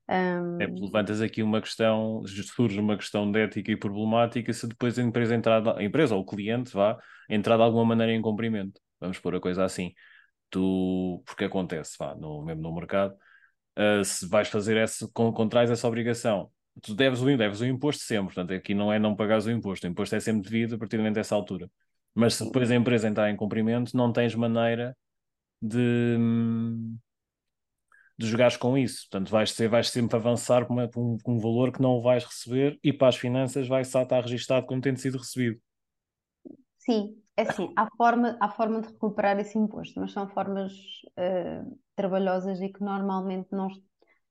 Um... É, levantas aqui uma questão, surge uma questão de ética e problemática se depois a empresa entrar, a empresa ou o cliente vá entrar de alguma maneira em cumprimento. Vamos pôr a coisa assim. Tu, porque acontece, vá, no, mesmo no mercado, uh, se vais fazer essa, contrais essa obrigação tu deves o, deves o imposto sempre, portanto aqui não é não pagares o imposto, o imposto é sempre devido a partir dessa altura. Mas se depois a empresa entrar em cumprimento, não tens maneira de, de jogares com isso. Portanto, vais, ser, vais sempre avançar com, com, um valor que não vais receber e para as finanças vai só estar registado como tendo sido recebido. Sim, é assim, há forma, há forma de recuperar esse imposto, mas são formas uh, trabalhosas e que normalmente não,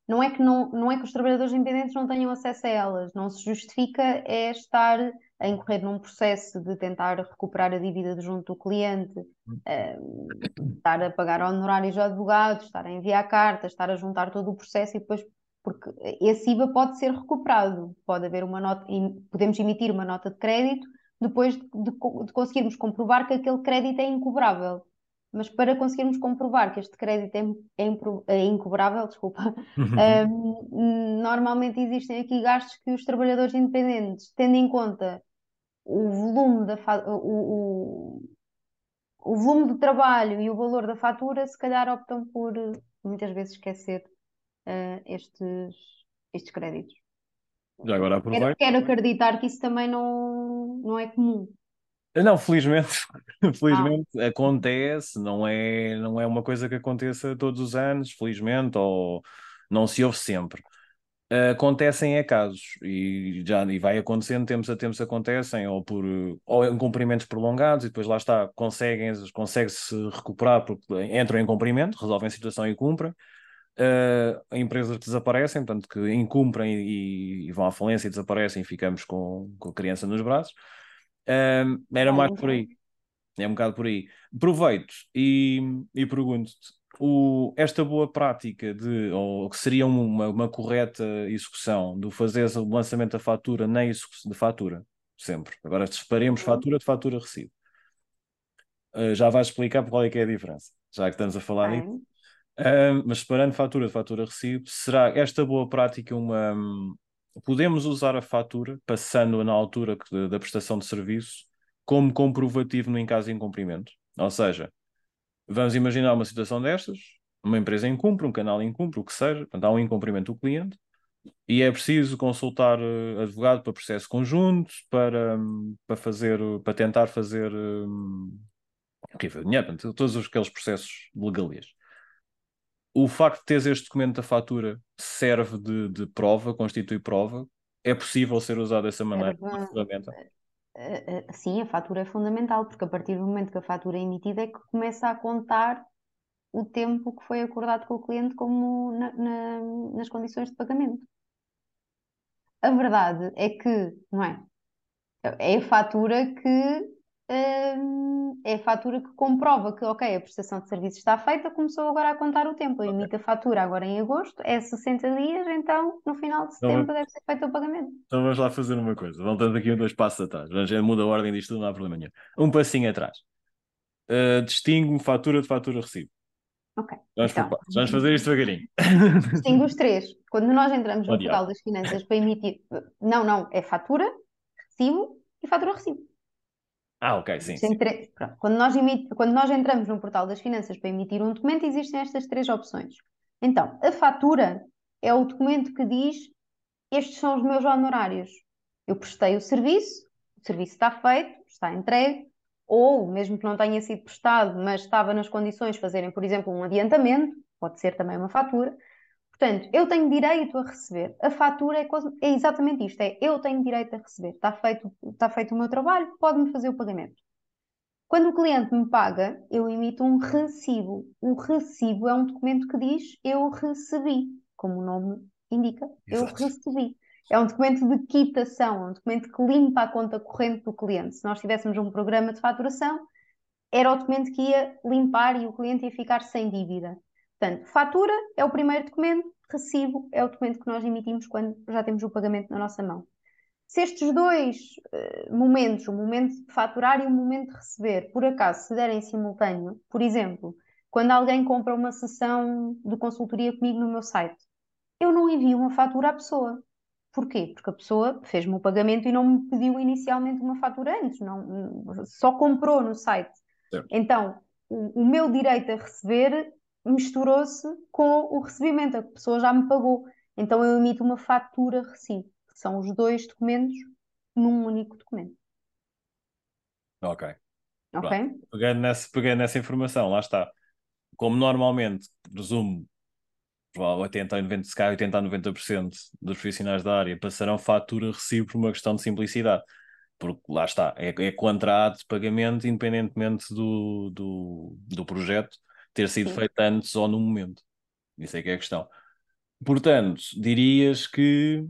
não é que não, não é que os trabalhadores independentes não tenham acesso a elas, não se justifica é estar a incorrer num processo de tentar recuperar a dívida junto do cliente, uh, estar a pagar honorários de advogados, estar a enviar cartas, estar a juntar todo o processo e depois porque esse IVA pode ser recuperado, pode haver uma nota, podemos emitir uma nota de crédito depois de, de, de conseguirmos comprovar que aquele crédito é incobrável mas para conseguirmos comprovar que este crédito é, é, é incobrável, desculpa, um, normalmente existem aqui gastos que os trabalhadores independentes, tendo em conta o volume da o, o, o volume do trabalho e o valor da fatura, se calhar optam por muitas vezes esquecer uh, estes, estes créditos. Já agora aproveito. Quero, quero, acreditar que isso também não, não é comum. Não, felizmente, [laughs] felizmente ah. acontece, não é, não é uma coisa que aconteça todos os anos, felizmente, ou não se ouve sempre. Acontecem é casos e já e vai acontecendo, tempos a tempos acontecem, ou por ou em cumprimentos prolongados, e depois lá está, conseguem, consegue-se recuperar porque entram em cumprimento, resolvem a situação e cumprem. Uh, empresas que desaparecem, portanto, que incumprem e, e, vão à falência e desaparecem e ficamos com, com a criança nos braços. Uh, era mais por aí. É um bocado por aí. Aproveito e, e pergunto-te: esta boa prática de, ou que seria uma, uma correta execução do fazer o lançamento da fatura na execução de fatura, sempre. Agora separemos uhum. fatura de fatura recibo. Uh, já vais explicar qual é que é a diferença, já que estamos a falar nisso. Uh, mas separando fatura de fatura recibo, será esta boa prática uma. Podemos usar a fatura, passando-a na altura da prestação de serviço, como comprovativo no caso de incumprimento. Ou seja, vamos imaginar uma situação destas, uma empresa incumpre, um canal incumpre, o que seja, portanto, há um incumprimento do cliente, e é preciso consultar uh, advogado para processo conjunto, para, um, para fazer, para tentar fazer um, okay, dinheiro, portanto, todos aqueles processos legais. O facto de teres este documento da fatura serve de, de prova, constitui prova, é possível ser usado dessa maneira, uma ferramenta? Eh, eh, sim, a fatura é fundamental, porque a partir do momento que a fatura é emitida é que começa a contar o tempo que foi acordado com o cliente como na, na, nas condições de pagamento. A verdade é que, não é? É a fatura que hum, é a fatura que comprova que, ok, a prestação de serviços está feita, começou agora a contar o tempo. Eu emito a fatura agora em agosto, é 60 dias, então no final de então setembro então, deve ser feito o pagamento. Então vamos lá fazer uma coisa, voltando aqui um dois passos atrás, vamos, muda a ordem disto tudo, não há problema nenhum. Um passinho atrás. Uh, distingue-me fatura de fatura recibo. Ok. Vamos, então, vamos fazer isto devagarinho. Distingo os três. Quando nós entramos no portal das finanças para emitir. Não, não, é fatura, recibo e fatura recibo. Ah, ok, sim. sim. Quando, nós. Quando nós entramos no portal das finanças para emitir um documento, existem estas três opções. Então, a fatura é o documento que diz: estes são os meus honorários. Eu prestei o serviço, o serviço está feito, está entregue, ou mesmo que não tenha sido prestado, mas estava nas condições de fazerem, por exemplo, um adiantamento, pode ser também uma fatura. Portanto, eu tenho direito a receber. A fatura é, é exatamente isto: é eu tenho direito a receber. Está feito, está feito o meu trabalho, pode-me fazer o pagamento. Quando o cliente me paga, eu emito um recibo. O recibo é um documento que diz eu recebi, como o nome indica, Exato. eu recebi. É um documento de quitação, é um documento que limpa a conta corrente do cliente. Se nós tivéssemos um programa de faturação, era o documento que ia limpar e o cliente ia ficar sem dívida. Portanto, fatura é o primeiro documento, recibo é o documento que nós emitimos quando já temos o pagamento na nossa mão. Se estes dois uh, momentos, o momento de faturar e o momento de receber, por acaso se derem simultâneo, por exemplo, quando alguém compra uma sessão de consultoria comigo no meu site, eu não envio uma fatura à pessoa. Porquê? Porque a pessoa fez-me o pagamento e não me pediu inicialmente uma fatura antes, não, só comprou no site. Certo. Então, o, o, meu direito a receber misturou-se com o recebimento, a pessoa já me pagou. Então eu emito uma fatura recibo, que são os dois documentos num único documento. Ok. Ok. Pegando nessa, pegando nessa informação, lá está. Como normalmente, presumo, 80 a 90, 80 a 90% dos profissionais da área passarão fatura recibo por uma questão de simplicidade. Porque lá está, é, é contrato de pagamento independentemente do, do, do projeto ter sido Sim. feito antes ou no momento. Isso é que é a questão. Portanto, dirias que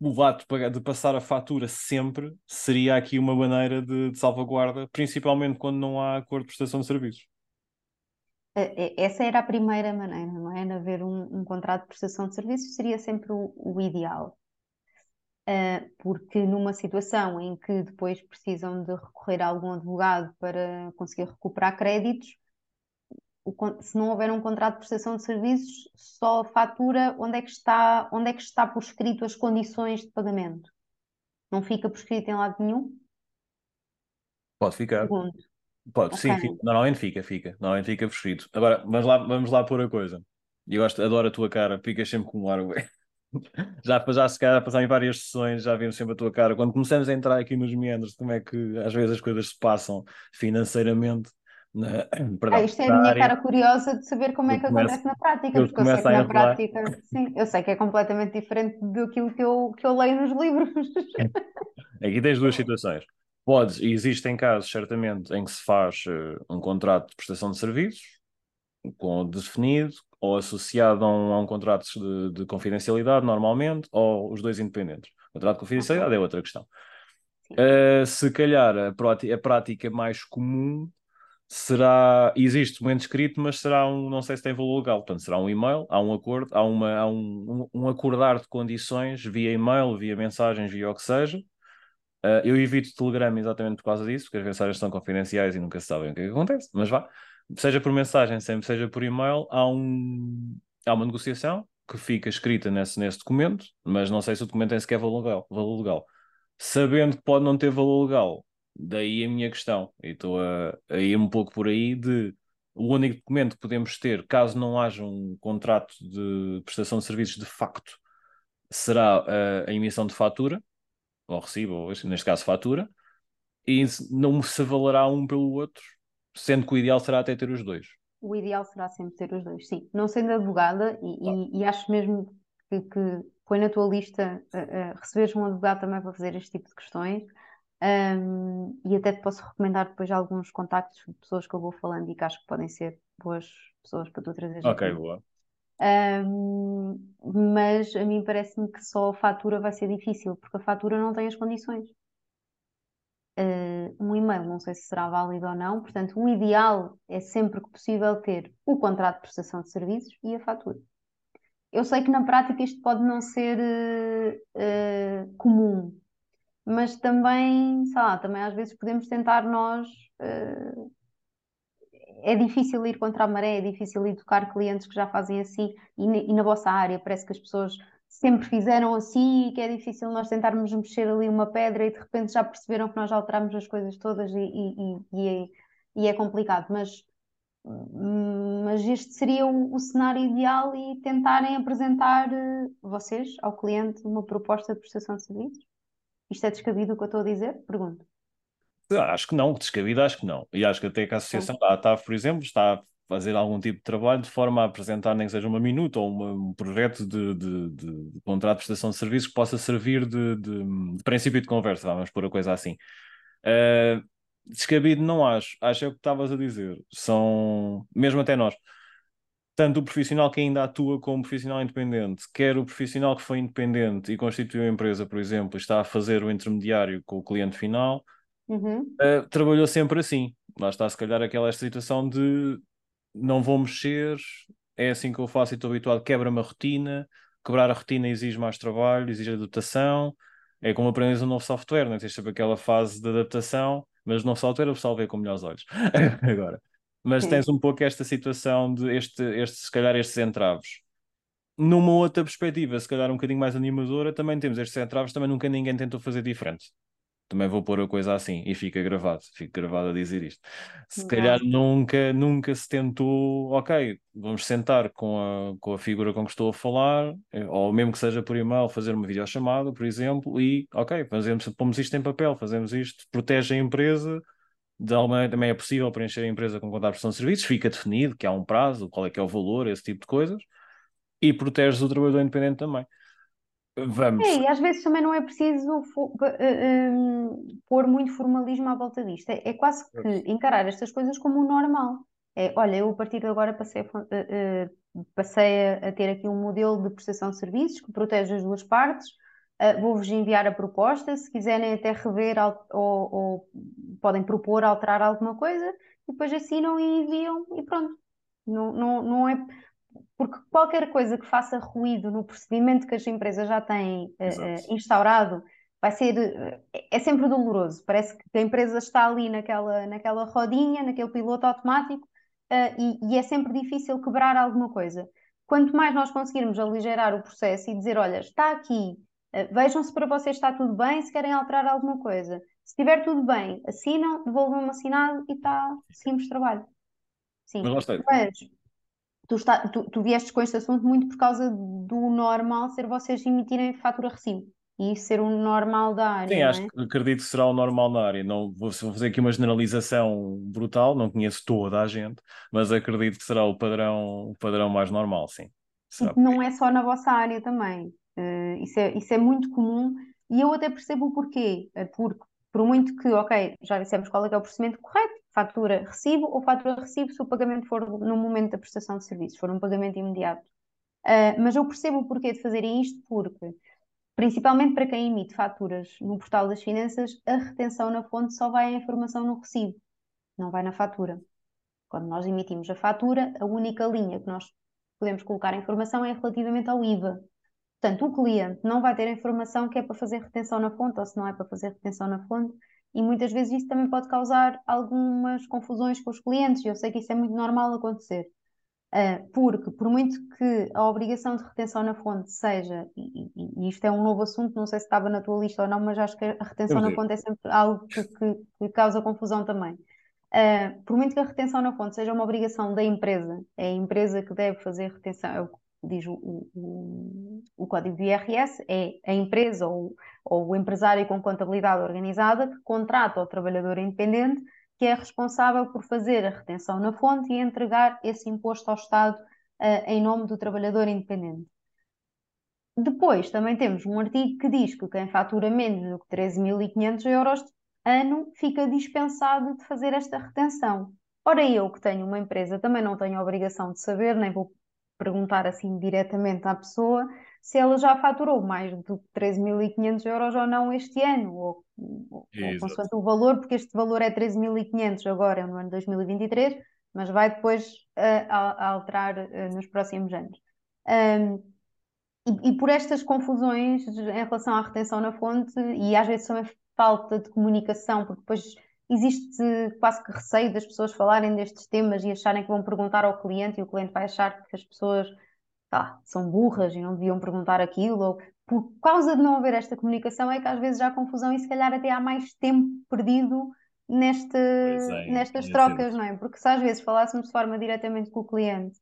o ato de passar a fatura sempre seria aqui uma maneira de, de salvaguarda, principalmente quando não há acordo de prestação de serviços. Essa era a primeira maneira, não é? De haver um, um contrato de prestação de serviços seria sempre o, o ideal. Uh, porque numa situação em que depois precisam de recorrer a algum advogado para conseguir recuperar créditos, o, se não houver um contrato de prestação de serviços, só fatura onde é que está, onde é que está por escrito as condições de pagamento. não fica prescrito em lado nenhum? Pode ficar. Segundo. Pode, okay. sim, fica. normalmente fica, fica. Normalmente fica prescrito. Agora, vamos lá, vamos lá pôr a coisa. Eu gosto, adoro a tua cara, ficas sempre com um ar. [laughs] já, já se calhar passar em várias sessões, já vimos sempre a tua cara. Quando começamos a entrar aqui nos meandros, como é que às vezes as coisas se passam financeiramente. Na, perdão, ah, isto é a minha área. cara curiosa de saber como é que começo, acontece na prática, porque eu sei que na prática, sim, eu sei que é completamente diferente do que eu, que eu leio nos livros. Aqui tens duas situações. Podes, e existem casos, certamente, em que se faz uh, um contrato de prestação de serviços, com definido, ou associado a um, a um contrato de, de, confidencialidade, normalmente, ou os dois independentes. O contrato de confidencialidade é outra questão. Uh, se calhar a, a prática mais comum será, existe momento escrito, mas será um, não sei se tem valor legal, portanto será um e-mail, há um acordo, há, uma, há um, um, um acordar de condições via e-mail, via mensagens, via o que seja, Uh, eu evito Telegram exatamente por causa disso, porque as mensagens são confidenciais e nunca se sabem o que, é que acontece, mas vá. Seja por mensagem, sempre seja por e-mail, há, um, há uma negociação que fica escrita nesse, nesse documento, mas não sei se o documento tem sequer valor legal, valor legal. Sabendo que pode não ter valor legal, daí a minha questão, e estou a, a ir um pouco por aí de o único documento que podemos ter, caso não haja um contrato de prestação de serviços de facto, será a, a emissão de fatura, ou recibo, ou neste caso fatura, e não se valerá um pelo outro, sendo que o ideal será até ter os dois. O ideal será sempre ter os dois, sim. Não sendo advogada, e, claro. e, e acho mesmo que, que, põe na tua lista uh, uh, receberes um advogado também para fazer este tipo de questões. Um, e até te posso recomendar depois alguns contactos de pessoas que eu vou falando e que acho que podem ser boas pessoas para tu trazer. Ok, boa. Um, mas a mim parece-me que só a fatura vai ser difícil, porque a fatura não tem as condições. Uh, um e-mail não sei se será válido ou não, portanto, o ideal é sempre que possível ter o contrato de prestação de serviços e a fatura. Eu sei que na prática isto pode não ser uh, uh, comum, mas também, sei lá, também às vezes podemos tentar nós é difícil ir contra a maré, é difícil educar clientes que já fazem assim e, e, na vossa área parece que as pessoas sempre fizeram assim e que é difícil nós tentarmos mexer ali uma pedra e de repente já perceberam que nós alteramos as coisas todas e, e, e é, e é complicado, mas, mas este seria o, o, cenário ideal e tentarem apresentar eh, vocês ao cliente uma proposta de prestação de serviços? Isto é descabido o que eu estou a dizer? Pergunto. Acho que não, descabido acho que não. E acho que até que a associação, a TAV, por exemplo, está a fazer algum tipo de trabalho de forma a apresentar, nem que seja uma minuta ou uma, um projeto de, de, de, de, contrato de prestação de serviços que possa servir de, de, princípio de conversa, vamos pôr a coisa assim. Uh, descabido não acho, acho é o que estavas a dizer. São, mesmo até nós, tanto o profissional que ainda atua como profissional independente, quer o profissional que foi independente e constituiu a empresa, por exemplo, está a fazer o intermediário com o cliente final, Uhum. Uh, trabalhou sempre assim. Lá está, se calhar, aquela situação de não vou mexer, é assim que eu faço e estou habituado, quebra-me a rotina, quebrar a rotina exige mais trabalho, exige adaptação. É como aprendes um novo software, não é? tens sempre aquela fase de adaptação, mas o novo software o pessoal vê com melhores olhos. [laughs] Agora. Mas tens um pouco esta situação de este, este, se calhar estes entraves. Numa outra perspectiva, se calhar um bocadinho mais animadora, também temos estes entraves, também nunca ninguém tentou fazer diferente também vou pôr a coisa assim e fica gravado, fica gravado a dizer isto. Se calhar nunca, nunca se tentou, ok, vamos sentar com a, com a figura com que estou a falar, eh, ou mesmo que seja por e-mail, fazer uma videochamada, por exemplo, e ok, fazemos, pomos isto em papel, fazemos isto, protege a empresa, de alguma maneira também é possível preencher a empresa com conta de prestação de serviços, fica definido que há um prazo, qual é que é o valor, esse tipo de coisas, e proteges o trabalhador independente também. Vamos. É, e às vezes também não é preciso um, pôr muito formalismo à volta disto. É, é, quase que encarar estas coisas como o normal. É, olha, eu a partir de agora passei, a, uh, passei a, ter aqui um modelo de prestação de serviços que protege as duas partes. Uh, Vou-vos enviar a proposta. Se quiserem até rever ou, ou, podem propor alterar alguma coisa, e depois assinam e enviam e pronto. Não, não, não é porque qualquer coisa que faça ruído no procedimento que as empresas já têm uh, instaurado vai ser é sempre doloroso. Parece que a empresa está ali naquela, naquela rodinha, naquele piloto automático uh, e, e, é sempre difícil quebrar alguma coisa. Quanto mais nós conseguirmos aligerar o processo e dizer, olha, está aqui vejam se para vocês está tudo bem, se querem alterar alguma coisa. Se estiver tudo bem, assinam, devolvam-me assinado e está, seguimos trabalho. Sim. Mas, Mas tu, está, tu, tu viestes com este assunto muito por causa do normal ser vocês emitirem fatura recibo e isso ser o um normal da área. Sim, é? acho que acredito que será o normal na área. Não vou, vou fazer aqui uma generalização brutal, não conheço toda a gente, mas acredito que será o padrão, o padrão mais normal, sim. Será não é só na vossa área também. Uh, isso, é, isso é muito comum e eu até percebo o porquê. Uh, porque, por muito que, ok, já dissemos qual é, é o procedimento correto, fatura recibo ou fatura recibo se o pagamento for no momento da prestação de serviços, for um pagamento imediato. Uh, mas eu percebo o porquê de fazerem isto porque Principalmente para quem emite faturas no portal das finanças, a retenção na fonte só vai a informação no recibo, não vai na fatura. Quando nós emitimos a fatura, a única linha que nós podemos colocar a informação é relativamente ao IVA. Portanto, o cliente não vai ter a informação que é para fazer retenção na fonte ou se não é para fazer retenção na fonte, e muitas vezes isso também pode causar algumas confusões com os clientes, e eu sei que isso é muito normal acontecer. Uh, porque, por muito que a obrigação de retenção na fonte seja, e, e, isto é um novo assunto, não sei se estava na tua lista ou não, mas acho que a retenção na fonte é sempre algo que, que, que causa confusão também. Uh, por muito que a retenção na fonte seja uma obrigação da empresa, é a empresa que deve fazer retenção, é diz o, o, o código de IRS, é a empresa ou, ou o empresário com contabilidade organizada que contrata o trabalhador independente que é responsável por fazer a retenção na fonte e entregar esse imposto ao Estado uh, em nome do trabalhador independente. Depois, também temos um artigo que diz que quem fatura menos do que 13.500 euros ano fica dispensado de fazer esta retenção. Ora, eu que tenho uma empresa também não tenho a obrigação de saber, nem vou perguntar assim diretamente à pessoa se ela já faturou mais do que 13.500 euros ou não este ano, ou, ou, ou consoante o valor, porque este valor é 13.500 agora, no ano 2023, mas vai depois uh, a, a alterar uh, nos próximos anos. Um, e, e, por estas confusões em relação à retenção na fonte, e às vezes também falta de comunicação, porque depois existe quase que receio das pessoas falarem destes temas e acharem que vão perguntar ao cliente e o cliente vai achar que as pessoas tá, são burras e não deviam perguntar aquilo, ou por causa de não haver esta comunicação é que às vezes já há confusão e se calhar até há mais tempo perdido neste, é, nestas trocas, não é? Porque se às vezes falássemos de forma diretamente com o cliente,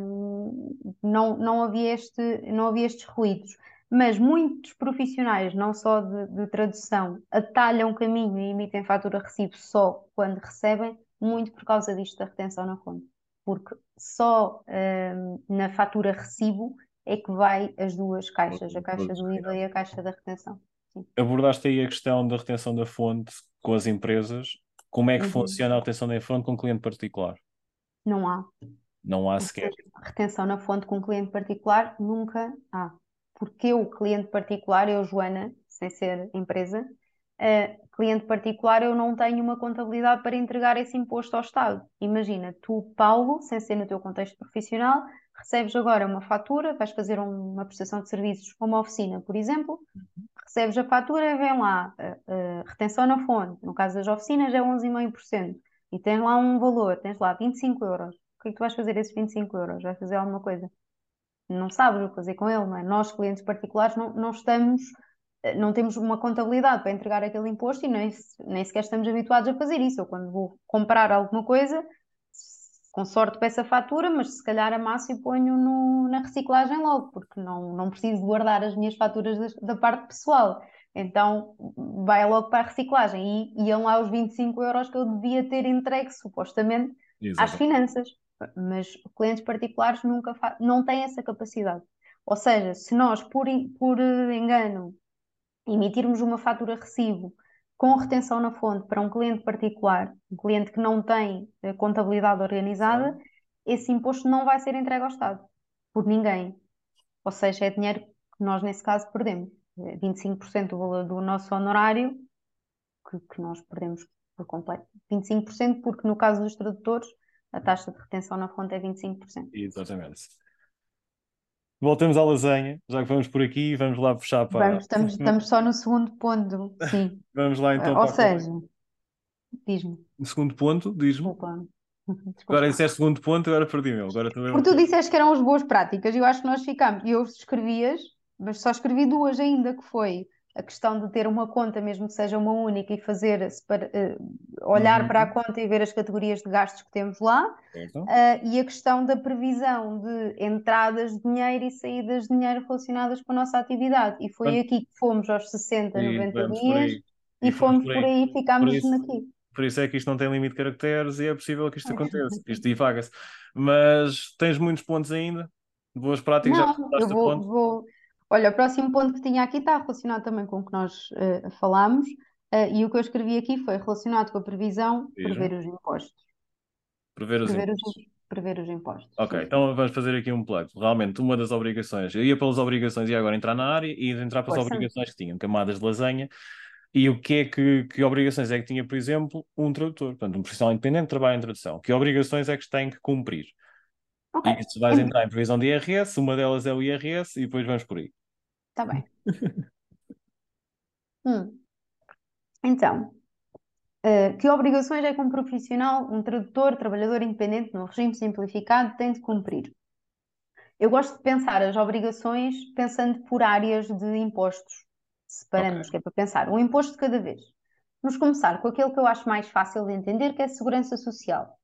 hum, não, não, havia este, não havia estes ruídos. Mas muitos profissionais, não só de, de tradução, atalham o caminho e emitem fatura recibo só quando recebem, muito por causa disto da retenção na fonte porque só uh, na fatura recibo é que vai as duas caixas, a caixa do IVA e a caixa da retenção. Sim. Abordaste aí a questão da retenção da fonte com as empresas. Como é que uhum. funciona a retenção da fonte com um cliente particular? Não há. Não há sequer. Retenção na fonte com um cliente particular nunca há. Porque o cliente particular, eu, Joana, sem ser empresa, uh, cliente particular, eu não tenho uma contabilidade para entregar esse imposto ao Estado. Imagina, tu, Paulo, sem ser no teu contexto profissional, recebes agora uma fatura, vais fazer uma prestação de serviços a uma oficina, por exemplo, recebes a fatura, vem lá, uh, uh, retenção na fonte, no caso das oficinas é 11,5%, e tens lá um valor, tens lá 25 euros. O que é que tu vais fazer esses 25 euros? Vais fazer alguma coisa? Não sabes o que fazer com ele, não é? Nós, clientes particulares, não, não estamos não temos uma contabilidade para entregar aquele imposto e nem, nem sequer estamos habituados a fazer isso. Eu, quando vou comprar alguma coisa, com sorte peço a fatura, mas se calhar amasso e ponho no, na reciclagem logo, porque não, não preciso guardar as minhas faturas da, da parte pessoal. Então vai logo para a reciclagem e iam lá os 25 euros que eu devia ter entregue supostamente às finanças. Mas clientes particulares nunca não têm essa capacidade. Ou seja, se nós, por, por engano, emitirmos uma fatura recibo com retenção na fonte para um cliente particular, um cliente que não tem eh, contabilidade organizada, Sim. esse imposto não vai ser entregue ao Estado por ninguém. Ou seja, é dinheiro que nós, nesse caso, perdemos. É 25% do valor do nosso honorário que, que nós perdemos por completo. 25% porque, no caso dos tradutores, a taxa de retenção na fonte é 25%. Exatamente. Voltamos à lasanha, já que vamos por aqui, vamos lá puxar para. Vamos, estamos, [laughs] estamos só no segundo ponto, sim. vamos lá então. Ou seja, diz-me. Segundo ponto, diz-me. Agora, esse é segundo ponto, agora perdi-me. Agora também... Porque tu disseste que eram as boas práticas, e eu acho que nós ficamos. E eu escrevias, mas só escrevi duas ainda, que foi a questão de ter uma conta, mesmo que seja uma única, e fazer uh, olhar uhum. para a conta e ver as categorias de gastos que temos lá, uh, e a questão da previsão de entradas de dinheiro e saídas de dinheiro relacionadas com a nossa atividade. E foi aqui que fomos aos 60, e 90 dias e, e fomos por aí, por aí ficámos por isso, aqui. Por isso é que isto não tem limite de caracteres e é possível que isto aconteça. isto divaga-se. Mas tens muitos pontos ainda? Boas práticas não, já eu vou, vou, Olha, o próximo ponto que tinha aqui está relacionado também com o que nós uh, falámos, uh, e o que eu escrevi aqui foi relacionado com a previsão, Veja. prever os impostos. Prever os prever impostos. Os, prever os impostos. Ok, então vamos fazer aqui um plug. Realmente, uma das obrigações, eu ia pelas obrigações e agora entrar na área e entrar pelas pois obrigações que tinham, camadas de lasanha. E o que é que, que obrigações é que tinha, por exemplo, um tradutor, portanto, um profissional independente que trabalha em tradução? Que obrigações é que tem que cumprir? Okay. E se vais entrar em previsão de IRS, uma delas é o IRS e depois vamos por aí. Está bem. [laughs] hum. Então, uh, que obrigações é que um profissional, um tradutor, trabalhador independente no regime simplificado tem de cumprir? Eu gosto de pensar as obrigações pensando por áreas de impostos. Separamos, okay. que é para pensar um imposto de cada vez. Vamos começar com aquele que eu acho mais fácil de entender, que é a segurança social.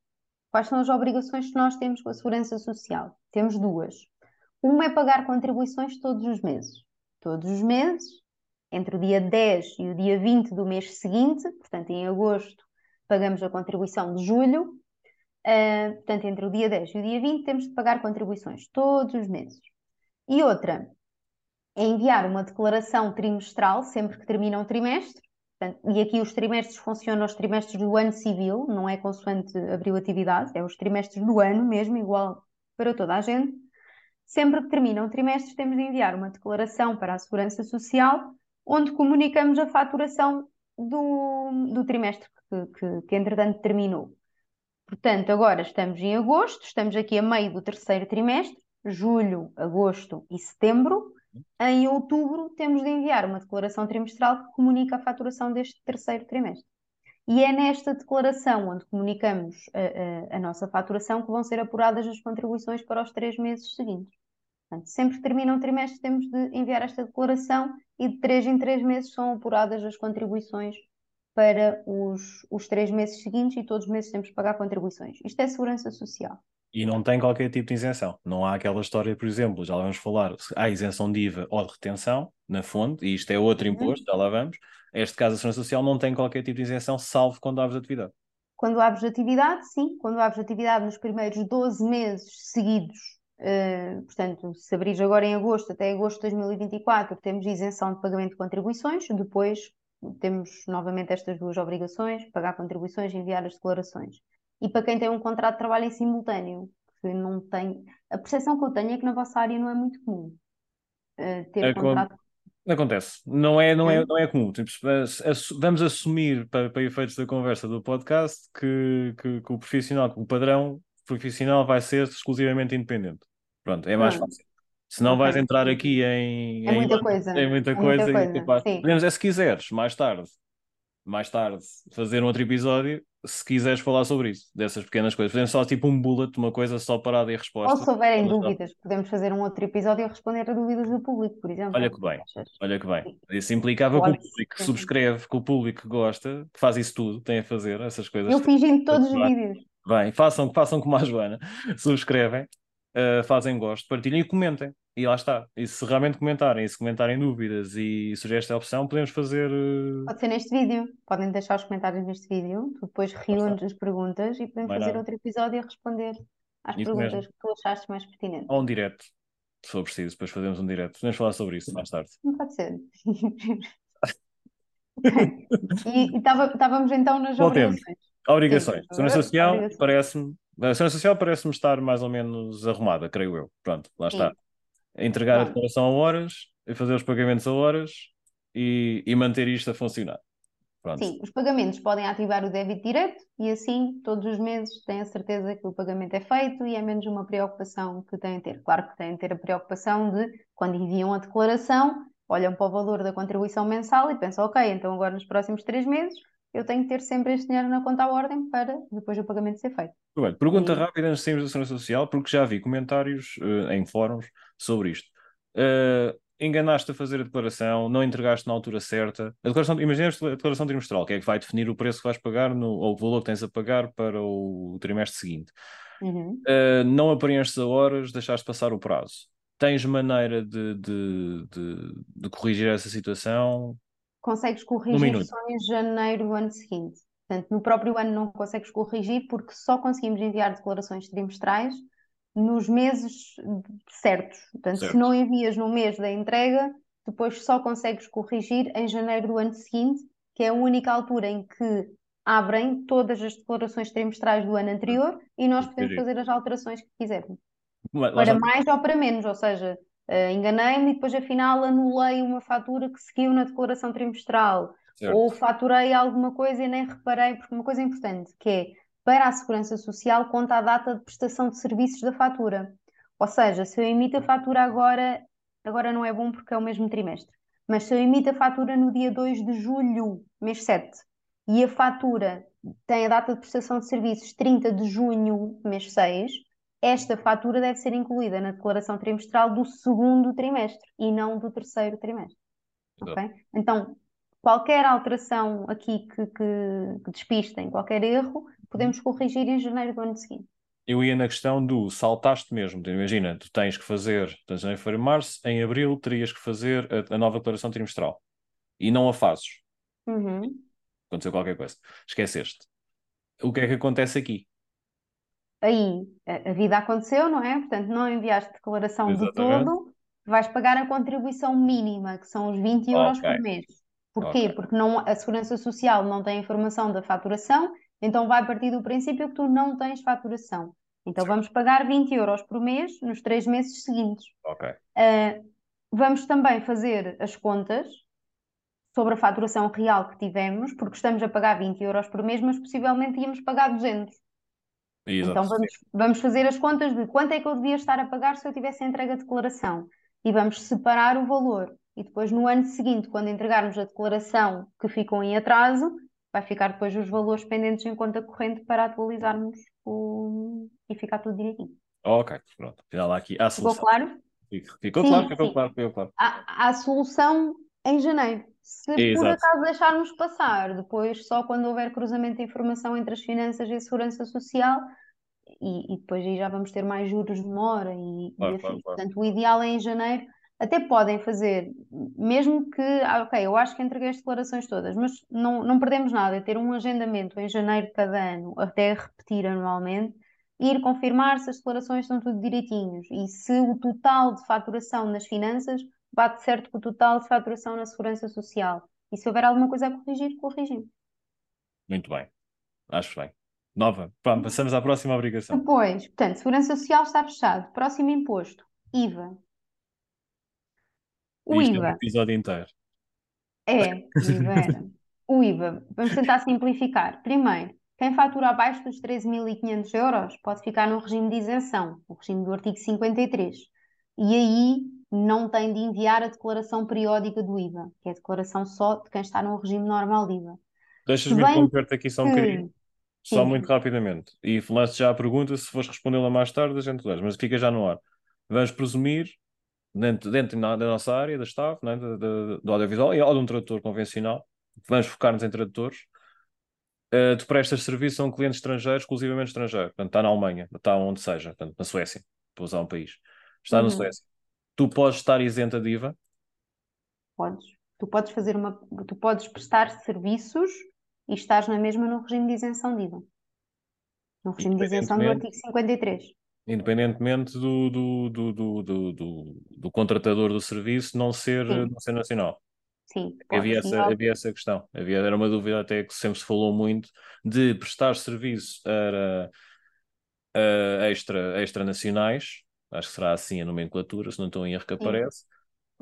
Quais são as obrigações que nós temos com a segurança social? Temos duas. Uma é pagar contribuições todos os meses. Todos os meses, entre o dia 10 e o dia 20 do mês seguinte, portanto, em agosto, pagamos a contribuição de julho. Uh, portanto, entre o dia 10 e o dia 20, temos de pagar contribuições todos os meses. E outra é enviar uma declaração trimestral sempre que termina um trimestre, E aqui os trimestres funcionam os trimestres do ano civil, não é consoante abriu atividade, é os trimestres do ano mesmo, igual para toda a gente. Sempre que termina um trimestre, temos de enviar uma declaração para a Segurança Social, onde comunicamos a faturação do, do trimestre que, que, que, entretanto, terminou. Portanto, agora estamos em agosto, estamos aqui a meio do terceiro trimestre, julho, agosto e setembro. Em outubro, temos de enviar uma declaração trimestral que comunica a faturação deste terceiro trimestre. E é nesta declaração, onde comunicamos a, a, a, nossa faturação, que vão ser apuradas as contribuições para os três meses seguintes. Portanto, sempre que termina um trimestre, temos de enviar esta declaração e de três em três meses são apuradas as contribuições para os, os três meses seguintes e todos os meses temos de pagar contribuições. Isto é segurança social. E não tem qualquer tipo de isenção. Não há aquela história, por exemplo, já vamos falar, há isenção de IVA ou de retenção na fonte, e isto é outro uhum. imposto, já lá vamos. Este caso, a Segurança Social não tem qualquer tipo de isenção, salvo quando abres atividade. Quando abres atividade, sim. Quando abres atividade nos primeiros 12 meses seguidos, uh, portanto, se abris agora em agosto até agosto de 2024, temos isenção de pagamento de contribuições, depois temos novamente estas duas obrigações, pagar contribuições e enviar as declarações e para quem tem um contrato de trabalho em simultâneo, que não tem. A percepção que eu tenho é que na vossa área não é muito comum uh, ter é contrato. Acontece, não é, não é, não é comum. Tipo, vamos assumir, para, para efeitos da conversa do podcast, que, que, que o profissional, o padrão profissional vai ser exclusivamente independente. Pronto, é mais fácil. Se não okay. vais entrar aqui em. É muita coisa. É muita coisa. É muita coisa. E, podemos, é se quiseres, mais tarde, mais tarde, fazer um outro episódio se quiseres falar sobre isso, dessas pequenas coisas. Podemos só tipo um bullet, uma coisa só parada e resposta. Ou se houverem dúvidas, podemos fazer um outro episódio a responder a dúvidas do público, por exemplo. Olha que bem, olha que bem. Isso implicava que o público que subscreve, que o público que gosta, que faz isso tudo, tem a fazer essas coisas. Eu fingindo todos os vídeos. Bem, façam, façam como a Joana, [laughs] subscrevem, uh, fazem gosto, partilhem e comentem. E lá está. E se realmente comentarem, e se comentarem dúvidas e sugerir esta opção, podemos fazer. Uh... Pode ser neste vídeo. Podem deixar os comentários neste vídeo. Tu depois reúnes as perguntas e podemos Vai fazer nada. outro episódio a responder às isso perguntas mesmo. que tu achaste mais pertinentes. Ou um direto, se for preciso. Depois fazemos um direto. Podemos falar sobre isso mais tarde. Não pode ser. [laughs] E estávamos então nas Voltemos. obrigações. Obrigações. Segurança Social parece-me. A Segurança Social parece-me estar mais ou menos arrumada, creio eu. Pronto, lá está. Entregar a declaração a horas, fazer os pagamentos a horas e, e manter isto a funcionar. Pronto. Sim, os pagamentos podem ativar o débito direto e assim todos os meses têm a certeza que o pagamento é feito e é menos uma preocupação que têm a ter. Claro que têm a ter a preocupação de, quando enviam a declaração, olham para o valor da contribuição mensal e pensam, ok, então agora nos próximos três meses eu tenho que ter sempre este dinheiro na conta à ordem para depois o pagamento ser feito. Bem, pergunta e... rápida antes de sairmos da Segurança Social, porque já vi comentários uh, em fóruns sobre isto. Uh, enganaste a fazer a declaração, não entregaste na altura certa. A declaração, imagina a declaração trimestral, que é que vai definir o preço que vais pagar no, ou o valor que tens a pagar para o trimestre seguinte. Uhum. Uh, não apreenstes a horas, deixaste passar o prazo. Tens maneira de, de, de, de corrigir essa situação? Consegues corrigir só em janeiro do ano seguinte. Portanto, no próprio ano não consegues corrigir porque só conseguimos enviar declarações trimestrais nos meses certos. Portanto, certo. se não envias no mês da entrega, depois só consegues corrigir em janeiro do ano seguinte, que é a única altura em que abrem todas as declarações trimestrais do ano anterior e nós podemos fazer as alterações que quisermos. para mais ou para menos, ou seja, uh, enganei-me e depois afinal anulei uma fatura que seguiu na declaração trimestral. Certo. Ou faturei alguma coisa e nem reparei, porque uma coisa importante que é para a Segurança Social conta a data de prestação de serviços da fatura. Ou seja, se eu emito a fatura agora, agora não é bom porque é o mesmo trimestre, mas se eu emito a fatura no dia 2 de julho, mês 7, e a fatura tem a data de prestação de serviços 30 de junho, mês 6, esta fatura deve ser incluída na declaração trimestral do segundo trimestre e não do terceiro trimestre. Okay? Então, qualquer alteração aqui que, que, que despistem, qualquer erro, podemos corrigir em janeiro do ano seguinte. Eu ia na questão do saltaste mesmo. Imagina, tu tens que fazer, tens em fevereiro, março, em abril terias que fazer a, a, nova declaração trimestral e não a fazes. Uhum. Aconteceu qualquer coisa. Esqueceste. O que é que acontece aqui? Aí a, a vida aconteceu, não é? Portanto, não enviaste declaração Exatamente. de todo, vais pagar a contribuição mínima, que são os 20 euros okay. por mês. Porquê? Okay. Porque não, a Segurança Social não tem informação da faturação então vai partir do princípio que tu não tens faturação. Então vamos pagar 20 euros por mês nos três meses seguintes. Ok. Uh, vamos também fazer as contas sobre a faturação real que tivemos, porque estamos a pagar 20 euros por mês, mas possivelmente íamos pagar 200. Exato. Então vamos, vamos fazer as contas de quanto é que eu devia estar a pagar se eu tivesse entregue a declaração. E vamos separar o valor. E depois, no ano seguinte, quando entregarmos a declaração que ficou em atraso, vai ficar depois os valores pendentes em conta corrente para atualizarmos o... e ficar tudo direitinho. Ok, pronto. Final aqui. Há ficou claro? Ficou, sim, claro, ficou sim. claro, ficou claro. Há, há solução em janeiro. Se Exato. por acaso deixarmos passar, depois só quando houver cruzamento de informação entre as finanças e a segurança social, e, e depois aí já vamos ter mais juros de mora e, claro, e Claro, claro. Portanto, o ideal é em janeiro até podem fazer, mesmo que, ah, ok, eu acho que entreguei as declarações todas, mas não, não perdemos nada, é ter um agendamento em janeiro de cada ano, até repetir anualmente, ir confirmar se as declarações estão tudo direitinhos e se o total de faturação nas finanças bate certo com o total de faturação na segurança social. E se houver alguma coisa a corrigir, corrigimos. Muito bem, acho bem. Nova, Pronto, passamos à próxima obrigação. Depois, portanto, segurança social está fechado. Próximo imposto, IVA. O Isto IVA. É um episódio inteiro. É, IVA. O IVA, vamos tentar simplificar. Primeiro, quem fatura abaixo dos 13.500 euros pode ficar no regime de isenção, o regime do artigo 53. E aí não tem de enviar a declaração periódica do IVA, que é a declaração só de quem está no regime normal de IVA. Deixas-me interromper-te aqui só um bocadinho. Só sim, muito rapidamente. E lanço já a pergunta, se fores respondê-la mais tarde, a gente deixa, mas fica já no ar. Vamos presumir dentro, dentro da nossa área, da staff, né, do, do, do audiovisual, ou de um tradutor convencional, vamos focar-nos em tradutores, uh, tu prestas serviço a um cliente estrangeiro, exclusivamente estrangeiro, portanto está na Alemanha, está onde seja, portanto na Suécia, para usar um país, está uhum. na Suécia. Tu podes estar isenta de IVA? Podes. Tu podes fazer uma, tu podes prestar serviços e estás na mesma no regime de isenção de IVA. No regime de isenção do artigo 53 independentemente do, do, do, do, do, do contratador do serviço não ser, não ser nacional. Sim, havia essa, havia essa questão. Havia, era uma dúvida até que sempre se falou muito de prestar serviço a, a extra, extra nacionais, acho que será assim a nomenclatura, se não estou em erro que aparece,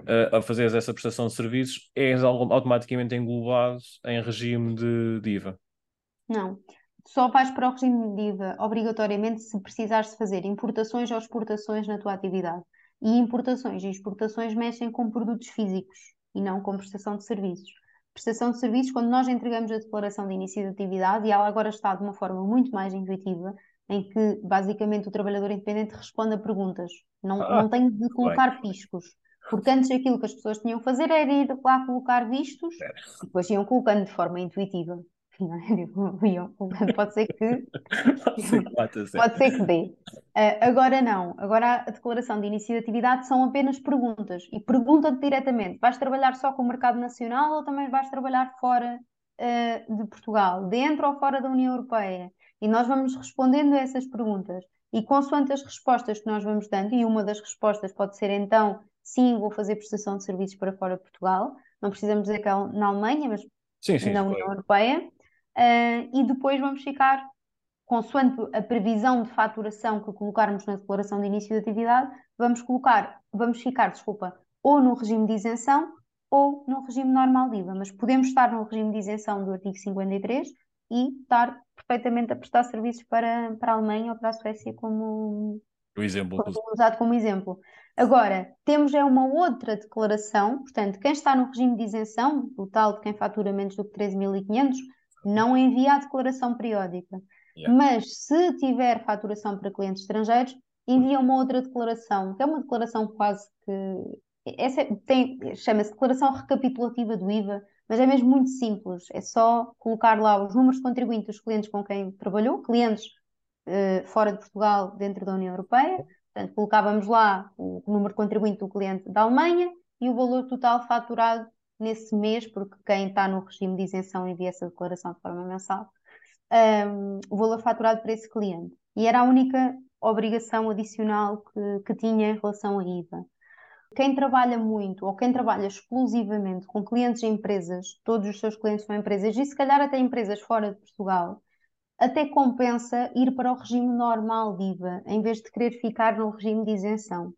a, a fazer essa prestação de serviços, és automaticamente englobado em regime de, de IVA. Não, só vais para o regime de IVA obrigatoriamente se precisares de fazer importações ou exportações na tua atividade. E importações e exportações mexem com produtos físicos e não com prestação de serviços. Prestação de serviços, quando nós entregamos a declaração de início de atividade, e ela agora está de uma forma muito mais intuitiva, em que basicamente o trabalhador independente responde a perguntas, não, ah, não tem de colocar bem. piscos. Porque antes aquilo que as pessoas tinham que fazer era ir lá colocar vistos, e depois iam colocando de forma intuitiva. [laughs] pode ser que [laughs] pode ser que dê. Uh, agora não, agora a declaração de início de atividade são apenas perguntas e pergunta-te diretamente: vais trabalhar só com o mercado nacional ou também vais trabalhar fora uh, de Portugal, dentro ou fora da União Europeia? E nós vamos respondendo a essas perguntas. E consoante as respostas que nós vamos dando, e uma das respostas pode ser então, sim, vou fazer prestação de serviços para fora de Portugal, não precisamos dizer que é na Alemanha, mas sim, sim, na União Europeia, uh, e depois vamos ficar, consoante a previsão de faturação que colocarmos na declaração de início de atividade, vamos colocar, vamos ficar, desculpa, ou no regime de isenção ou no regime normal de IVA, mas podemos estar no regime de isenção do artigo 53 e estar perfeitamente a prestar serviços para, para a Alemanha ou para a Suécia como, o exemplo. Como usado como exemplo. Agora, temos é uma outra declaração, portanto, quem está no regime de isenção, o tal de quem fatura menos do que 13.500, não envia a declaração periódica. Yeah. Mas se tiver faturação para clientes estrangeiros, envia uma outra declaração, que é uma declaração quase que. Essa é, tem, chama-se declaração recapitulativa do IVA, mas é mesmo muito simples. É só colocar lá os números de contribuinte dos clientes com quem trabalhou, clientes uh, fora de Portugal, dentro da União Europeia. Portanto, colocávamos lá o número de contribuinte do cliente da Alemanha e o valor total faturado nesse mês, porque quem está no regime de isenção envia essa declaração de forma mensal, um, o valor faturado para esse cliente. E era a única obrigação adicional que, que tinha em relação à IVA. Quem trabalha muito ou quem trabalha exclusivamente com clientes e empresas, todos os seus clientes são empresas, e se calhar até empresas fora de Portugal, até compensa ir para o regime normal de IVA, em vez de querer ficar no regime de isenção.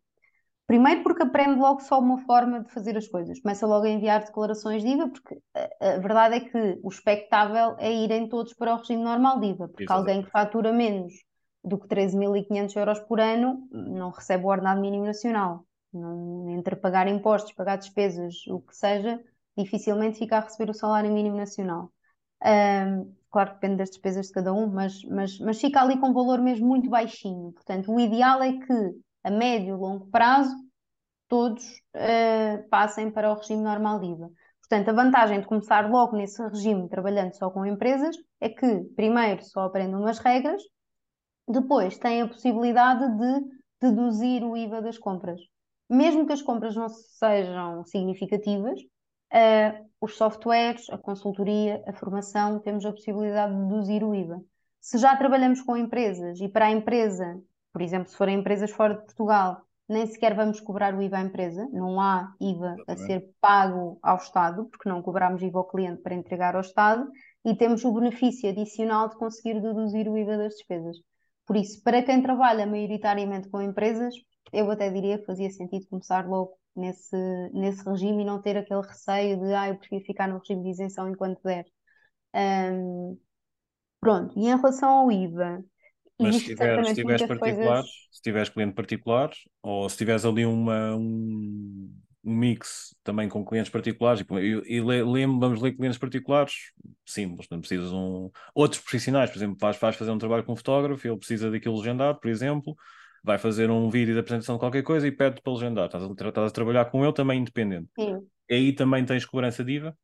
Primeiro porque aprende logo só uma forma de fazer as coisas. Começa logo a enviar declarações de IVA, porque a, a verdade é que o expectável é irem todos para o regime normal de IVA, porque Exatamente. alguém que fatura menos do que 13.500 euros por ano não recebe o ordenado mínimo nacional. Não, entre pagar impostos, pagar despesas, o que seja, dificilmente fica a receber o salário mínimo nacional. Um, claro que depende das despesas de cada um, mas, mas, mas fica ali com um valor mesmo muito baixinho. Portanto, o ideal é que a médio e longo prazo, todos uh, passem para o regime normal de IVA. Portanto, a vantagem de começar logo nesse regime, trabalhando só com empresas, é que, primeiro, só aprendem umas regras, depois têm a possibilidade de deduzir o IVA das compras. Mesmo que as compras não sejam significativas, uh, os softwares, a consultoria, a formação, temos a possibilidade de deduzir o IVA. Se já trabalhamos com empresas e para a empresa por exemplo, se forem empresas fora de Portugal, nem sequer vamos cobrar o IVA à empresa, não há IVA a ser pago ao Estado, porque não cobramos IVA ao cliente para entregar ao Estado, e temos o benefício adicional de conseguir deduzir o IVA das despesas. Por isso, para quem trabalha maioritariamente com empresas, eu até diria que fazia sentido começar logo nesse, nesse regime e não ter aquele receio de ah, eu prefiro ficar no regime de isenção enquanto der. Um, pronto, e em relação ao IVA, mas se tiveres, se tiveres particulares, coisas... se tiveres cliente particulares, ou se tiveres ali uma, um, um mix também com clientes particulares, e, e lembro, vamos ler clientes particulares, simples, não precisas um. Outros profissionais, por exemplo, vais, vais fazer um trabalho com um fotógrafo, ele precisa daquilo legendado, por exemplo, vai fazer um vídeo de apresentação de qualquer coisa e pede para legendar. Estás a, estás a trabalhar com ele também independente. Sim. E aí também tens cobrança de IVA?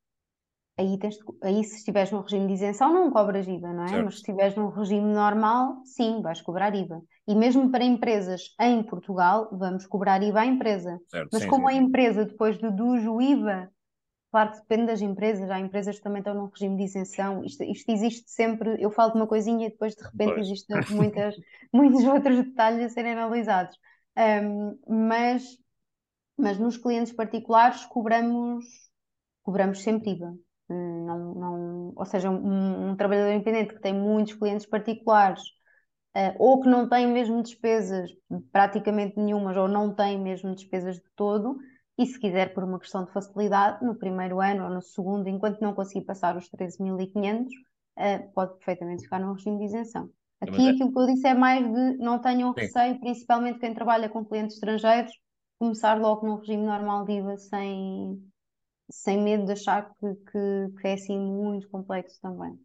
aí, tens, aí se estiveres no regime de isenção não cobras IVA, não é? Certo. Mas se estiveres no regime normal, sim, vais cobrar IVA. E mesmo para empresas em Portugal, vamos cobrar IVA à empresa. Certo, Mas sim, como sim. a empresa depois deduz o IVA, claro que depende das empresas, há empresas que também estão no regime de isenção, isto, isto existe sempre, eu falo de uma coisinha e depois de repente pois. existem muitas, [laughs] muitos outros detalhes a serem analisados. Um, mas, mas nos clientes particulares cobramos, cobramos sempre IVA. Não, não, ou seja, um, um trabalhador independente que tem muitos clientes particulares uh, ou que não tem mesmo despesas praticamente nenhumas ou não tem mesmo despesas de todo e se quiser por uma questão de facilidade no primeiro ano ou no segundo, enquanto não conseguir passar os 13.500 uh, eh, pode perfeitamente ficar no regime de isenção. Aqui é... aquilo que eu disse é mais de não tenham Sim. receio, principalmente quem trabalha com clientes estrangeiros, começar logo no regime normal de IVA sem, sem medo de achar que, que, que é assim muito complexo também.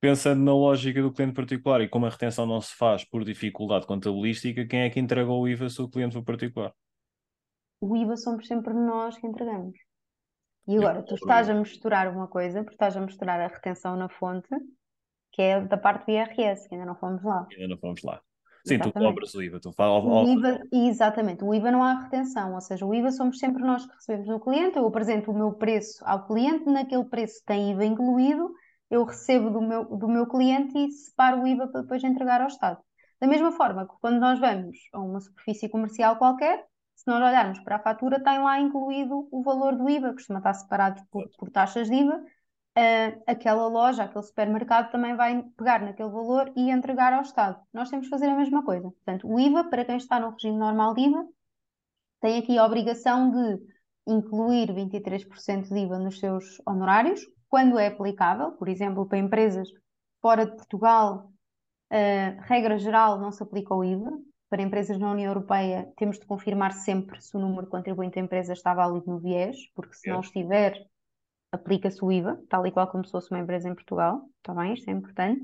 Pensando na lógica do cliente particular e como a retenção não se faz por dificuldade contabilística, quem é que entregou o IVA se o cliente for particular? O IVA somos sempre nós que entregamos. E agora, tu estás a misturar uma coisa, porque estás a misturar a retenção na fonte, que é da parte do IRS, que ainda não fomos lá. Ainda não fomos lá. Sim, exatamente. tu cobras o IVA, tu fala, o IVA, exatamente, o IVA não há retenção, ou seja, o IVA somos sempre nós que recebemos do cliente, eu apresento o meu preço ao cliente, naquele preço tem IVA incluído, eu recebo do meu, do meu cliente e separo o IVA para depois entregar ao Estado. Da mesma forma que quando nós vamos a uma superfície comercial qualquer, se nós olharmos para a fatura, tem lá incluído o valor do IVA, costuma estar separado por, por taxas de IVA, uh, aquela loja, aquele supermercado também vai pegar naquele valor e entregar ao Estado. Nós temos que fazer a mesma coisa. Portanto, o IVA, para quem está no regime normal de IVA, tem aqui a obrigação de incluir 23% de IVA nos seus honorários, quando é aplicável, por exemplo, para empresas fora de Portugal, uh, regra geral, não se aplica o IVA. Para empresas na União Europeia, temos de confirmar sempre se o número de contribuinte da empresa está válido no viés, porque se é. não estiver, aplica-se o IVA, tal e qual como se fosse uma empresa em Portugal, está bem? Isto é importante.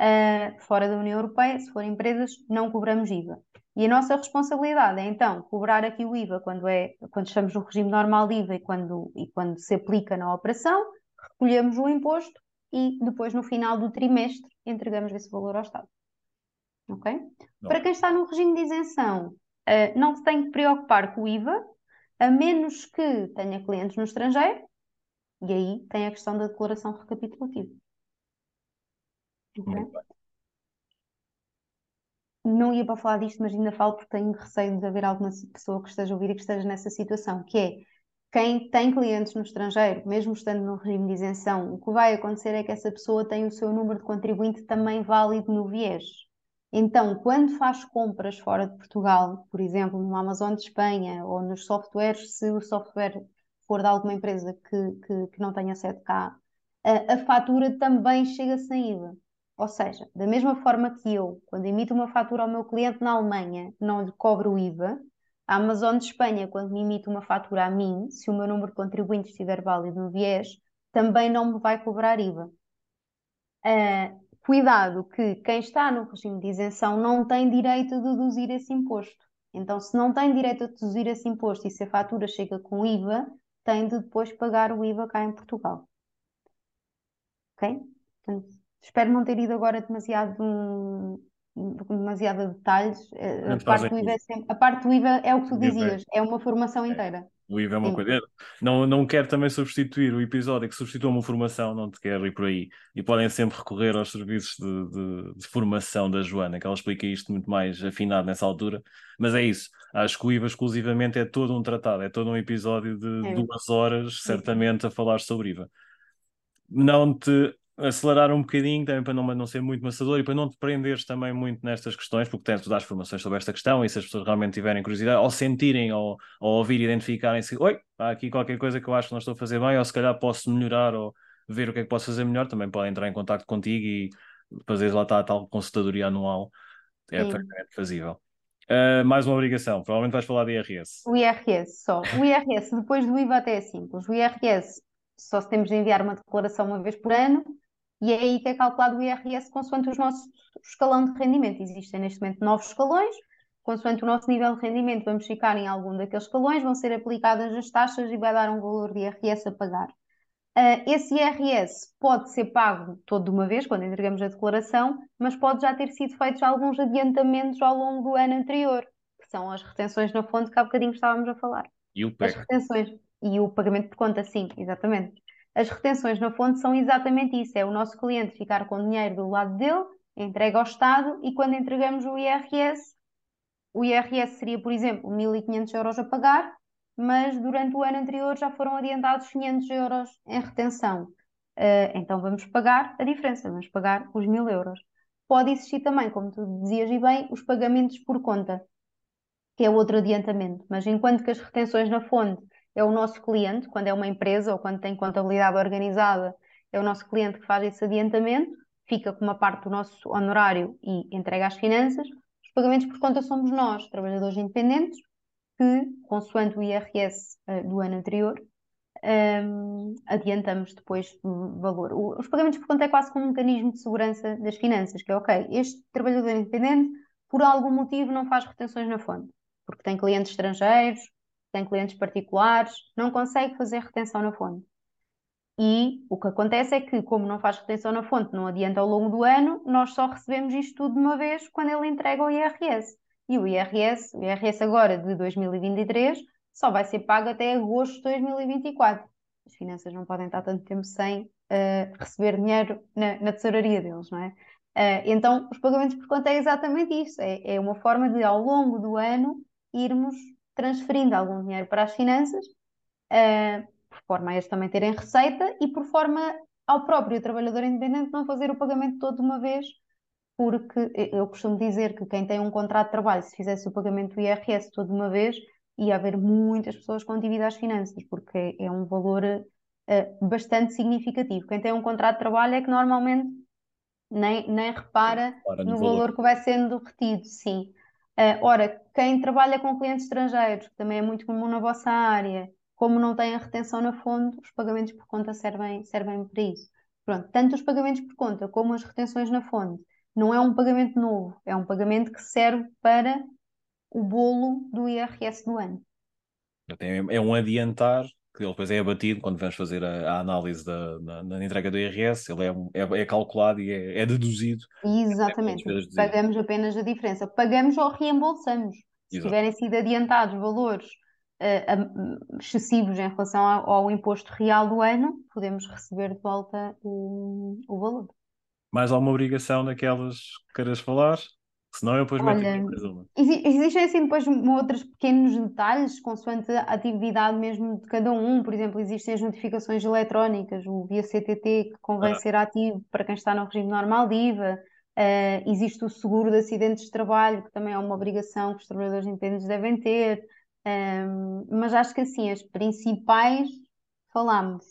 Uh, fora da União Europeia, se forem empresas, não cobramos IVA. E a nossa responsabilidade é então cobrar aqui o IVA quando, é, quando estamos no regime normal de IVA e quando, e quando se aplica na operação, recolhemos o imposto e depois no final do trimestre entregamos esse valor ao Estado. Ok? Não. Para quem está no regime de isenção, uh, não se tem que preocupar com o IVA, a menos que tenha clientes no estrangeiro, e aí tem a questão da declaração recapitulativa. Okay? Não ia para falar disto, mas ainda falo porque tenho receio de haver alguma pessoa que esteja a ouvir e que esteja nessa situação, que é quem tem clientes no estrangeiro, mesmo estando no regime de isenção, o que vai acontecer é que essa pessoa tem o seu número de contribuinte também válido no viés. Então, quando faz compras fora de Portugal, por exemplo, no Amazon de Espanha ou nos softwares, se o software for de alguma empresa que, que, que não tenha sede cá, a, a fatura também chega sem IVA. Ou seja, da mesma forma que eu, quando emito uma fatura ao meu cliente na Alemanha, não lhe cobro o IVA, a Amazon de Espanha, quando me emite uma fatura a mim, se o meu número de contribuintes estiver válido no viés, também não me vai cobrar IVA. Uh, cuidado que quem está no regime de isenção não tem direito a deduzir esse imposto. Então, se não tem direito a deduzir esse imposto e se a fatura chega com IVA, tem de depois pagar o IVA cá em Portugal. Ok? Portanto, espero não ter ido agora demasiado, demasiado a detalhes. A parte, do IVA é sempre, a parte do IVA é o que tu dizias, é uma formação é. inteira. O IVA é uma coisa. Não, não quero também substituir o episódio que substitua uma formação, não te quero ir por aí. E podem sempre recorrer aos serviços de, de, de, formação da Joana, que ela explica isto muito mais afinado nessa altura. Mas é isso. Acho que o IVA exclusivamente é todo um tratado, é todo um episódio de é. duas horas, certamente, a falar sobre IVA. Não te acelerar um bocadinho também para não, não ser muito maçador e para não te prenderes também muito nestas questões, porque tens de dar formações sobre esta questão e se as pessoas realmente tiverem curiosidade, ou sentirem, ou, ou ouvir, identificarem-se, oi, há aqui qualquer coisa que eu acho que não estou a fazer bem, ou se calhar posso melhorar, ou ver o que é que posso fazer melhor, também podem entrar em contato contigo e fazer lá está a tal consultadoria anual, é perfeitamente fazível. Uh, mais uma obrigação, provavelmente vais falar de IRS. O IRS só. O IRS, depois do IVA até é simples. O IRS só se temos de enviar uma declaração uma vez por ano e é aí que é calculado o IRS consoante o nosso escalão de rendimento. Existem neste momento nove escalões, consoante o nosso nível de rendimento, vamos ficar em algum daqueles escalões, vão ser aplicadas as taxas e vai dar um valor de IRS a pagar. Uh, esse IRS pode ser pago todo de uma vez, quando entregamos a declaração, mas pode já ter sido feitos alguns adiantamentos ao longo do ano anterior, que são as retenções na fonte que há bocadinho estávamos a falar. E o PEC. As retenções e o pagamento por conta, sim, exatamente. As retenções na fonte são exatamente isso: é o nosso cliente ficar com o dinheiro do lado dele, entrega ao Estado e quando entregamos o IRS, o IRS seria, por exemplo, 1.500 euros a pagar, mas durante o ano anterior já foram adiantados 500 euros em retenção. Uh, então vamos pagar a diferença, vamos pagar os 1.000 euros. Pode existir também, como tu dizias e bem, os pagamentos por conta, que é outro adiantamento, mas enquanto que as retenções na fonte é o nosso cliente, quando é uma empresa ou quando tem contabilidade organizada, é o nosso cliente que faz esse adiantamento, fica com uma parte do nosso honorário e entrega às finanças. Os pagamentos por conta somos nós, trabalhadores independentes, que, consoante o IRS uh, eh, do ano anterior, um, ehm, adiantamos depois o valor. O, os pagamentos por conta é quase como um mecanismo de segurança das finanças, que é ok, este trabalhador independente, por algum motivo, não faz retenções na fonte, porque tem clientes estrangeiros, tem clientes particulares, não consegue fazer retenção na fonte. E o que acontece é que, como não faz retenção na fonte, não adianta ao longo do ano, nós só recebemos isto tudo de uma vez quando ele entrega o IRS. E o IRS, o IRS agora de 2023, só vai ser pago até agosto de 2024. As finanças não podem estar tanto tempo sem uh, receber dinheiro na, na, tesouraria deles, não é? Uh, então, os pagamentos por conta é exatamente isso. É, é uma forma de, ao longo do ano, irmos transferindo algum dinheiro para as finanças, uh, por forma a eles também terem receita e por forma ao próprio trabalhador independente não fazer o pagamento todo de uma vez, porque eu costumo dizer que quem tem um contrato de trabalho, se fizesse o pagamento do IRS todo de uma vez, ia haver muitas pessoas com dívida às finanças, porque é um valor uh, bastante significativo. Quem tem um contrato de trabalho é que normalmente nem, nem repara no, no valor. valor que vai sendo retido, sim. Uh, ora, quem trabalha com clientes estrangeiros, que também é muito comum na vossa área, como não tem a retenção na fonte, os pagamentos por conta servem, servem para isso. Pronto, tanto os pagamentos por conta como as retenções na fonte não é um pagamento novo, é um pagamento que serve para o bolo do IRS do ano. É um adiantar que ele depois é abatido quando vamos fazer a, a análise da, na, na, entrega do IRS, ele é, é, é calculado e é, é deduzido. Exatamente, pagamos apenas a diferença. Pagamos ou reembolsamos. Se Exato. tiverem sido adiantados valores uh, excessivos em relação ao, ao, imposto real do ano, podemos receber de volta o, o valor. Mais alguma obrigação daquelas que queiras falar? Senão eu depois meto aqui mais uma. Existem assim depois outros pequenos detalhes, consoante a atividade mesmo de cada um. Por exemplo, existem as notificações eletrónicas, o via CTT, que convém ah. ser ativo para quem está no regime normal de IVA. Uh, existe o seguro de acidentes de trabalho, que também é uma obrigação que os trabalhadores independentes devem ter. Mas acho que assim, as principais falámos.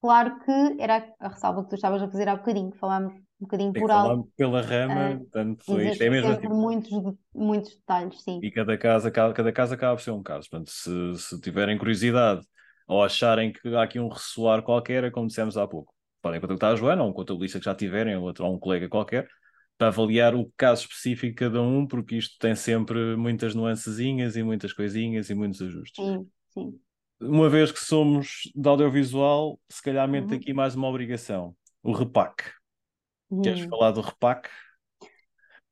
Claro que era a ressalva que tu estavas a fazer há bocadinho, que falámos um bocadinho por alto. pela rama, uh, portanto, isto é mesmo assim. muitos, muitos detalhes, sim. E cada casa, cada, cada casa acaba por ser um caso. Portanto, se, se tiverem curiosidade ou acharem que há aqui um ressoar qualquer, é como dissemos há pouco, podem contactar a Joana ou um contabilista que já tiverem, ou, outro, ou um colega qualquer, para avaliar o caso específico de cada um, porque isto tem sempre muitas nuancezinhas e muitas coisinhas e muitos ajustes. Sim, sim. Uma vez que somos de audiovisual, se calhar mente uhum. aqui mais uma obrigação: o repack. Hum. Queres falar do repack?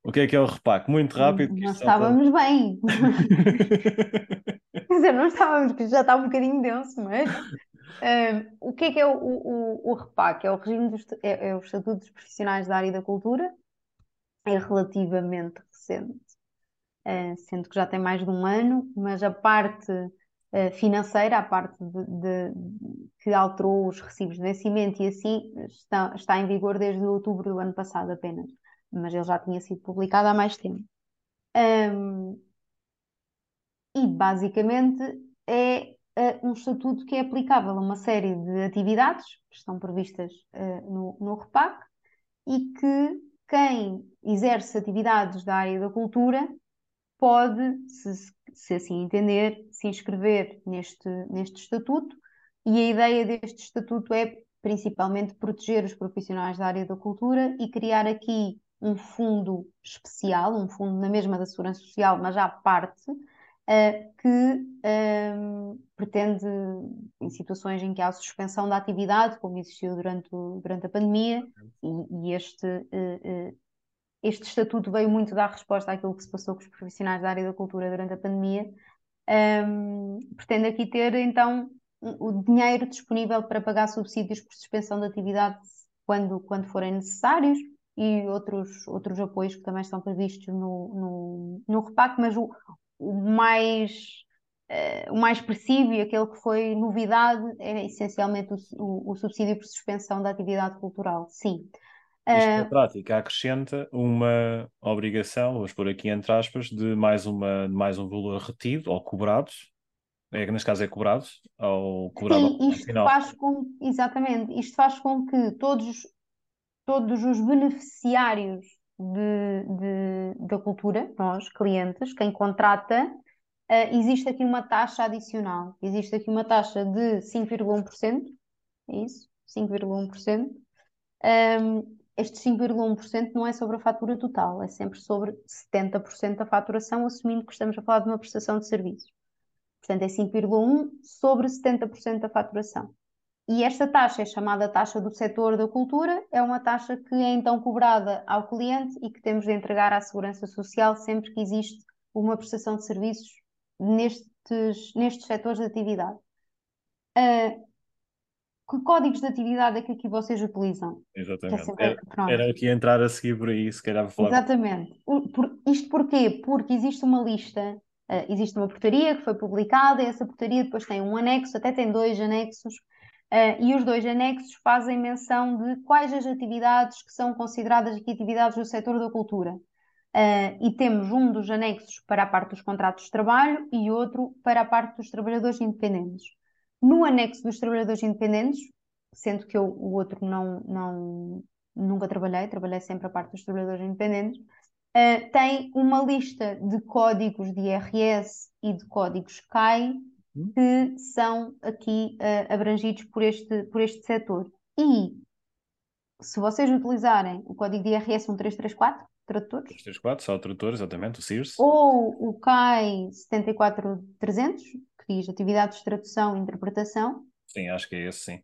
O que é que é o repack? Muito rápido. Nós estávamos para... bem. [laughs] Quer dizer, não estávamos, porque já está um bocadinho denso, mas uh, o que é que é o, o, o repack? É o regime dos, é, é o Estatuto dos Profissionais da Área da Cultura, é relativamente recente, uh, sendo que já tem mais de um ano, mas a parte financeira, a parte de, de, que alterou os recibos de vencimento e assim, está, está em vigor desde outubro do ano passado apenas, mas ele já tinha sido publicado há mais tempo. Um, e basicamente é uh, um estatuto que é aplicável a uma série de atividades que estão previstas uh, no, no REPAC e que quem exerce atividades da área da cultura pode, se, se assim entender, se inscrever neste, neste estatuto. E a ideia deste estatuto é principalmente proteger os profissionais da área da cultura e criar aqui um fundo especial, um fundo na mesma da Segurança Social, mas à parte, uh, que um, pretende, em situações em que há suspensão da atividade, como existiu durante, o, durante a pandemia, e, e este, uh, uh, este estatuto veio muito dar resposta àquilo que se passou com os profissionais da área da cultura durante a pandemia, um, pretende aqui ter então o dinheiro disponível para pagar subsídios por suspensão de atividade quando, quando forem necessários e outros, outros apoios que também estão previstos no, no, no REPAC, mas o, o mais uh, o mais expressivo e aquele que foi novidade é essencialmente o, o, o subsídio por suspensão da atividade cultural, sim. Isto na uh, prática acrescenta uma obrigação, vamos pôr aqui entre aspas, de mais, uma, mais um valor retido ou cobrado, é que neste caso é cobrado, ou cobrado Sim, isto final. faz com, exatamente, isto faz com que todos, todos os beneficiários de, de, da cultura, nós, clientes, quem contrata, uh, existe aqui uma taxa adicional. Existe aqui uma taxa de 5,1%, é isso? 5,1%. Um, este 5,1% não é sobre a fatura total, é sempre sobre 70% da faturação, assumindo que estamos a falar de uma prestação de serviços. Portanto, é 5,1 sobre 70% da faturação. E esta taxa é chamada taxa do setor da cultura, é uma taxa que é então cobrada ao cliente e que temos de entregar à Segurança Social sempre que existe uma prestação de serviços nestes, nestes setores de atividade. Uh, que códigos de atividade é que aqui vocês utilizam? Exatamente. É era, era aqui entrar a seguir por aí, se calhar falar. Exatamente. Por, isto porquê? Porque existe uma lista, uh, existe uma portaria que foi publicada, e essa portaria depois tem um anexo, até tem dois anexos, uh, e os dois anexos fazem menção de quais as atividades que são consideradas aqui atividades do setor da cultura. Uh, e temos um dos anexos para a parte dos contratos de trabalho e outro para a parte dos trabalhadores independentes. No anexo dos trabalhadores independentes, sendo que eu o outro não, não nunca trabalhei, trabalhei sempre a parte dos trabalhadores independentes, uh, tem uma lista de códigos de IRS e de códigos CAI hum? que são aqui uh, abrangidos por este, por este setor. E se vocês utilizarem o código de IRS 1334, tradutores. 1334, só tradutores, exatamente, o SIRS. Ou o CAI 74300, diz atividades de tradução e interpretação. Sim, acho que é esse, sim.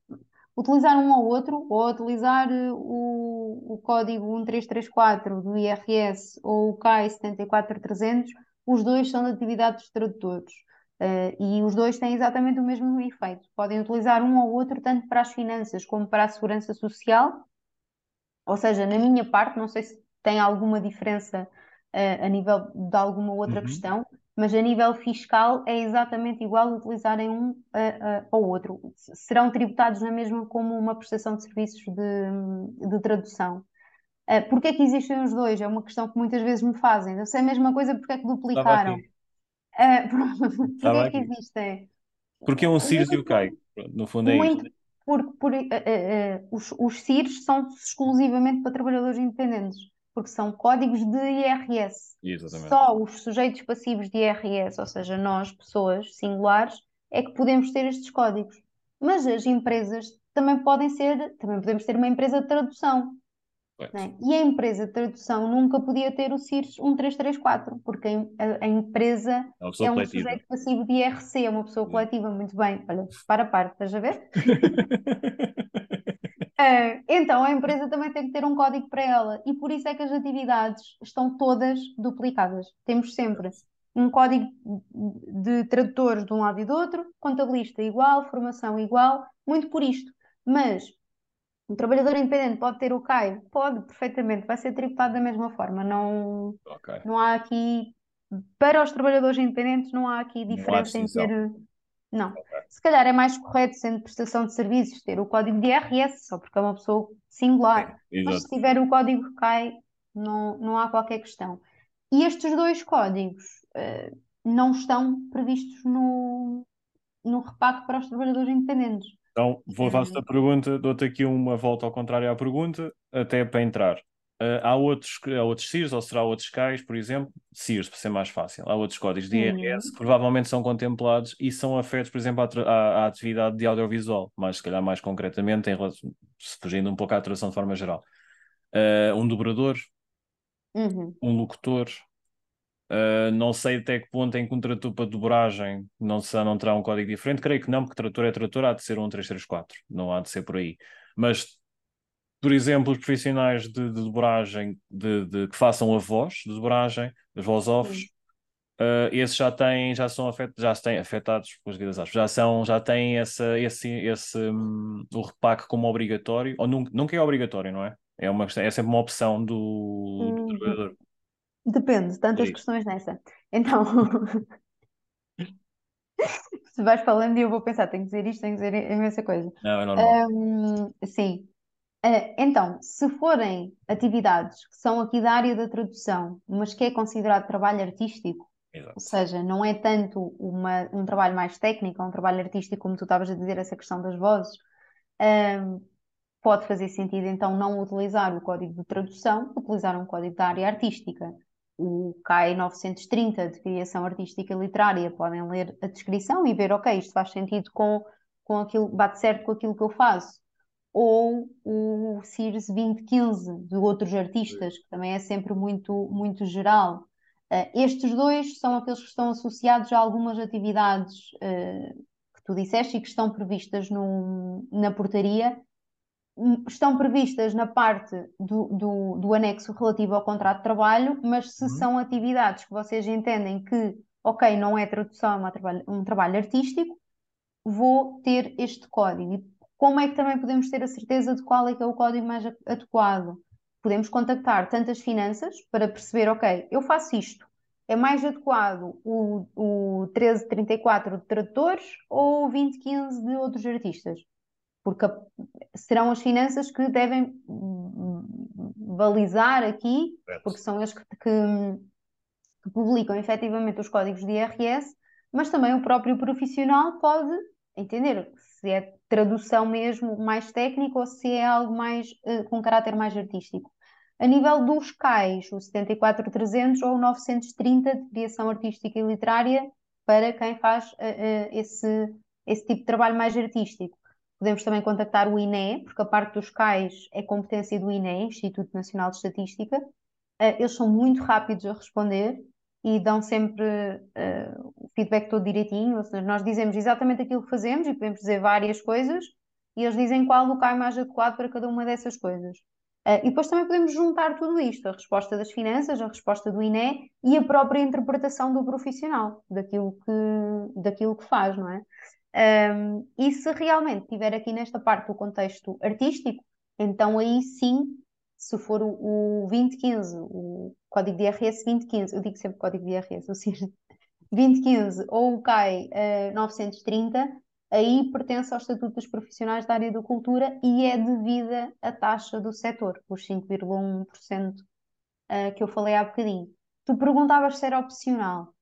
Utilizar um ou outro, ou utilizar eh, o, o código 1334 do IRS ou o CAI 74300, os dois são de atividades de tradutores. Uh, e os dois têm exatamente o mesmo efeito. Podem utilizar um ou outro tanto para as finanças como para a segurança social. Ou seja, na minha parte, não sei se tem alguma diferença uh, a nível de alguma outra uhum. questão, mas a nível fiscal é exatamente igual utilizarem um uh, uh, ou outro. Serão tributados na mesma como uma prestação de serviços de, de tradução. Uh, Porquê é que existem os dois? É uma questão que muitas vezes me fazem. Eu sei a mesma coisa, porque é que duplicaram? Uh, [laughs] porquê é que existem? Porque é um CIRS e o CAI, no fundo é Muito, isto. Porque por, os, os CIRS são exclusivamente para trabalhadores independentes porque são códigos de IRS. Exatamente. Só os sujeitos passivos de IRS, ou seja, nós, pessoas singulares, é que podemos ter estes códigos. Mas as empresas também podem ser, também podemos ter uma empresa de tradução. É? E a empresa de tradução nunca podia ter o CIRS 1334, porque a, a empresa é, é um sujeito passivo de IRC, é uma pessoa coletiva. Muito bem, olha, para a parte, estás a ver? [laughs] Uh, então a empresa também tem que ter um código para ela e por isso é que as atividades estão todas duplicadas. Temos sempre um código de tradutores de um lado e do outro, contabilista igual, formação igual, muito por isto. Mas um trabalhador independente pode ter o CAI? Pode, perfeitamente, vai ser tributado da mesma forma. Não, okay. não há aqui, para os trabalhadores independentes, não há aqui diferença em ter não. Se calhar é mais correto, sendo prestação de serviços, ter o código de IRS, só porque é uma pessoa singular. É, Mas se tiver o código cai, não, não há qualquer questão. E estes dois códigos uh, não estão previstos no, no repago para os trabalhadores independentes. Então, vou fazer a pergunta, dou-te aqui uma volta ao contrário à pergunta, até para entrar. Uh, há, outros, há outros CIRS, ou será outros CAIs, por exemplo, CIRS, para ser mais fácil. Há outros códigos de IRS uhum. que provavelmente são contemplados e são afetos, por exemplo, à, à, à, atividade de audiovisual, mas se calhar mais concretamente, em relação, fugindo um pouco à tradução de forma geral. Uh, um dobrador, uhum. um locutor, uh, não sei até que ponto em que um trator para dobragem não, se, não terá um código diferente, creio que não, porque trator é trator, há de ser um 334, não há de ser por aí. Mas por exemplo, os profissionais de, de dobragem de, de, que façam a voz de dobragem, as voz-offs, uh, esses já têm, já são afet, já têm afetados pelas vidas aspas, já são, já têm essa, esse, esse um, o repaque como obrigatório, ou nunca, nunca é obrigatório, não é? É, uma, é sempre uma opção do, do hum, trabalhador. Depende, tantas é questões nessa. Então, [laughs] se vais falando e eu vou pensar, tenho que dizer isto, tenho que dizer imensa coisa. Não, é normal. Um, sim, Uh, então, se forem atividades que são aqui da área da tradução, mas que é considerado trabalho artístico, Exato. ou seja, não é tanto uma, um trabalho mais técnico, é um trabalho artístico, como tu estavas a dizer, essa questão das vozes, uh, pode fazer sentido então não utilizar o código de tradução, utilizar um código da área artística. O CAI 930 de criação artística e literária, podem ler a descrição e ver, ok, isto faz sentido com, com aquilo, bate certo com aquilo que eu faço ou o Sears 2015 de outros artistas, que também é sempre muito, muito geral. Uh, estes dois são aqueles que estão associados a algumas atividades uh, que tu disseste e que estão previstas no, na portaria. Hum, estão previstas na parte do, do, do, anexo relativo ao contrato de trabalho, mas se uhum. são atividades que vocês entendem que, ok, não é tradução, é trabalho, um trabalho artístico, vou ter este código. Como é que também podemos ter a certeza de qual é que é o código mais adequado? podemos contactar tantas finanças para perceber, ok, eu faço isto, é mais adequado o, o 1334 de tradutores ou o 2015 de outros artistas? Porque serão as finanças que devem balizar aqui, porque são eles que, que, que publicam efetivamente os códigos de IRS, mas também o próprio profissional pode entender se é tradução mesmo mais técnica ou se é algo mais uh, com caráter mais artístico. A nível dos CAIs, o 74300 ou o 930 de criação artística e literária, para quem faz uh, uh, esse, esse tipo de trabalho mais artístico. Podemos também contactar o INE, porque a parte dos CAIs é competência do INE, Instituto Nacional de Estatística. Eles são muito rápidos a responder e dão sempre uh, o feedback todo direitinho. Seja, nós dizemos exatamente aquilo que fazemos e podemos dizer várias coisas e eles dizem qual o CAI mais adequado para cada uma dessas coisas. Uh, e depois também podemos juntar tudo isto, a resposta das finanças, a resposta do INE e a própria interpretação do profissional, daquilo que, daquilo que faz, não é? Um, e se realmente tiver aqui nesta parte o contexto artístico, então aí sim, se for o, o 2015, o código de IRS 2015, eu digo sempre código de IRS, ou seja, [laughs] 2015 ou o CAI uh, 930, aí pertence ao Estatuto dos Profissionais da Área da Cultura e é devida a taxa do setor, os 5,1% uh, que eu falei há bocadinho. Tu perguntavas se era opcional.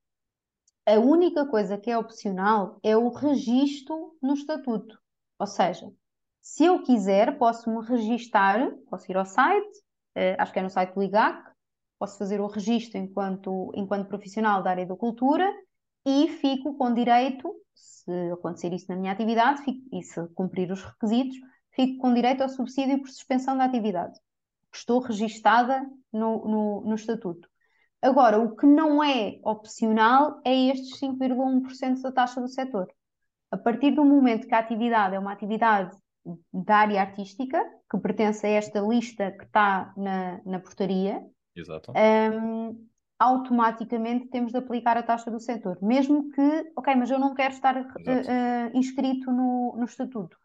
A única coisa que é opcional é o registro no Estatuto. Ou seja, se eu quiser, posso-me registar, posso ir ao site, uh, acho que é no site do IGAC, posso fazer o registro enquanto, enquanto profissional da área da cultura e fico com direito se acontecer isso na minha atividade fico, e se cumprir os requisitos, fico com direito ao subsídio por suspensão da atividade. Estou registada no, no, no estatuto. Agora, o que não é opcional é estes 5,1% da taxa do setor. A partir do momento que a atividade é uma atividade da área artística, que pertence a esta lista que está na, na portaria, Exato. Um, automaticamente temos de aplicar a taxa do setor, mesmo que, ok, mas eu não quero estar uh, uh, inscrito no, no estatuto.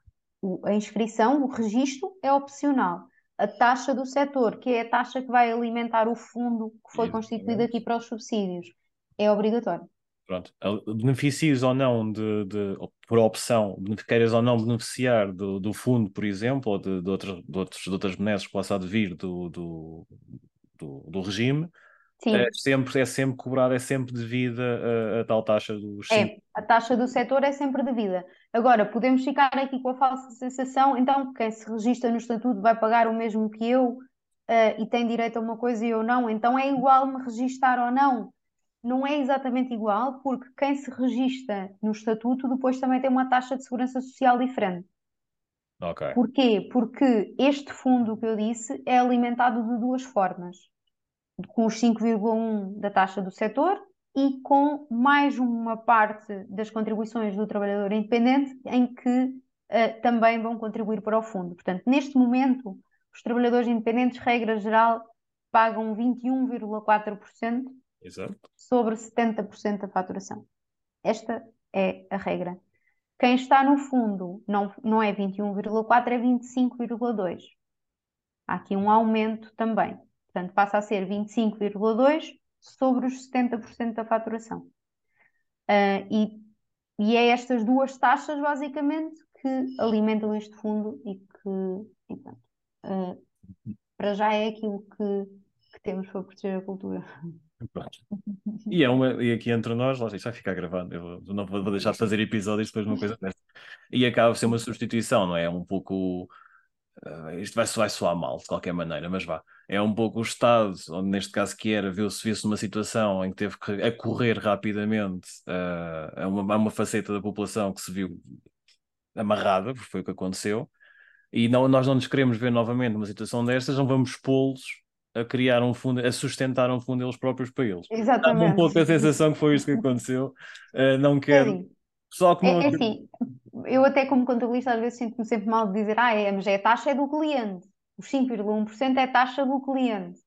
O, a inscrição, o registro é opcional. A taxa do setor, que é a taxa que vai alimentar o fundo que foi Exatamente. constituído aqui para os subsídios, é obrigatório. Pronto, beneficios ou não de, de por opção, queiras ou não beneficiar do, do fundo, por exemplo, ou de, de, outros, de, outros, de outras benesses que possa advir do, do, do, do regime, Sim. É sempre, é sempre cobrada, é sempre devida a, a tal taxa dos É, a taxa do setor é sempre devida. Agora, podemos ficar aqui com a falsa sensação, então quem se registra no estatuto vai pagar o mesmo que eu uh, e tem direito a uma coisa e eu não, então é igual me registar ou não. Não é exatamente igual, porque quem se registra no estatuto depois também tem uma taxa de segurança social diferente. Okay. Porquê? Porque este fundo que eu disse é alimentado de duas formas com os 5,1% da taxa do setor e com mais uma parte das contribuições do trabalhador independente em que uh, também vão contribuir para o fundo. Portanto, neste momento, os trabalhadores independentes, regra geral, pagam 21,4% sobre 70% da faturação. Esta é a regra. Quem está no fundo não, não é 21,4%, é 25,2%. Há aqui um aumento também. Portanto, passa a ser 25,2% sobre os 70% da faturação. Uh, e, e é estas duas taxas, basicamente, que alimentam este fundo e que, e, portanto, uh, para já é aquilo que, que, temos para proteger a cultura. Pronto. E, é uma, e aqui entre nós, lá isso vai ficar gravado, eu não vou deixar de fazer episódios depois de uma coisa dessa. E acaba por ser uma substituição, não é? Um pouco. Uh, isto vai, vai soar mal de qualquer maneira, mas vá é um pouco o Estado, onde neste caso que era, viu-se viu numa situação em que teve que acorrer rapidamente uh, a, uma, a uma faceta da população que se viu amarrada, porque foi o que aconteceu, e não, nós não nos queremos ver novamente numa situação destas, não vamos expô-los a criar um fundo, a sustentar um fundo eles próprios para eles. Exatamente. Um pouco a sensação que foi isto que aconteceu. Uh, não quero. É, Só que não... é, é assim, eu até como contabilista às vezes sinto-me sempre mal de dizer, ah, é, mas é a taxa é do cliente. Os 5,1% é a taxa do cliente.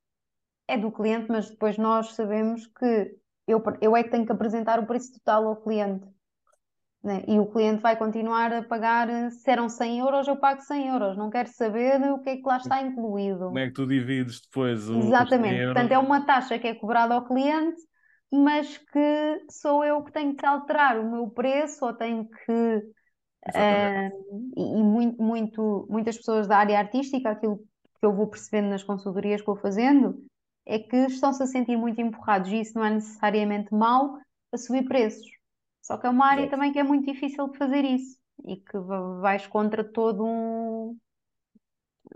É do cliente, mas depois nós sabemos que eu, eu é que tenho que apresentar o preço total ao cliente. Né? E o cliente vai continuar a pagar, se eram 100 euros, eu pago 100 euros. Não quero saber o que é que lá está incluído. Como é que tu divides depois o. Exatamente. Portanto, é uma taxa que é cobrada ao cliente, mas que sou eu que tenho que alterar o meu preço ou tenho que. Uh, e muito, muito, muitas pessoas da área artística, aquilo que eu vou percebendo nas consultorias que vou fazendo, é que estão-se a sentir muito empurrados e isso não é necessariamente mau a subir preços só que é uma área também que é muito difícil de fazer isso e que vais contra todo um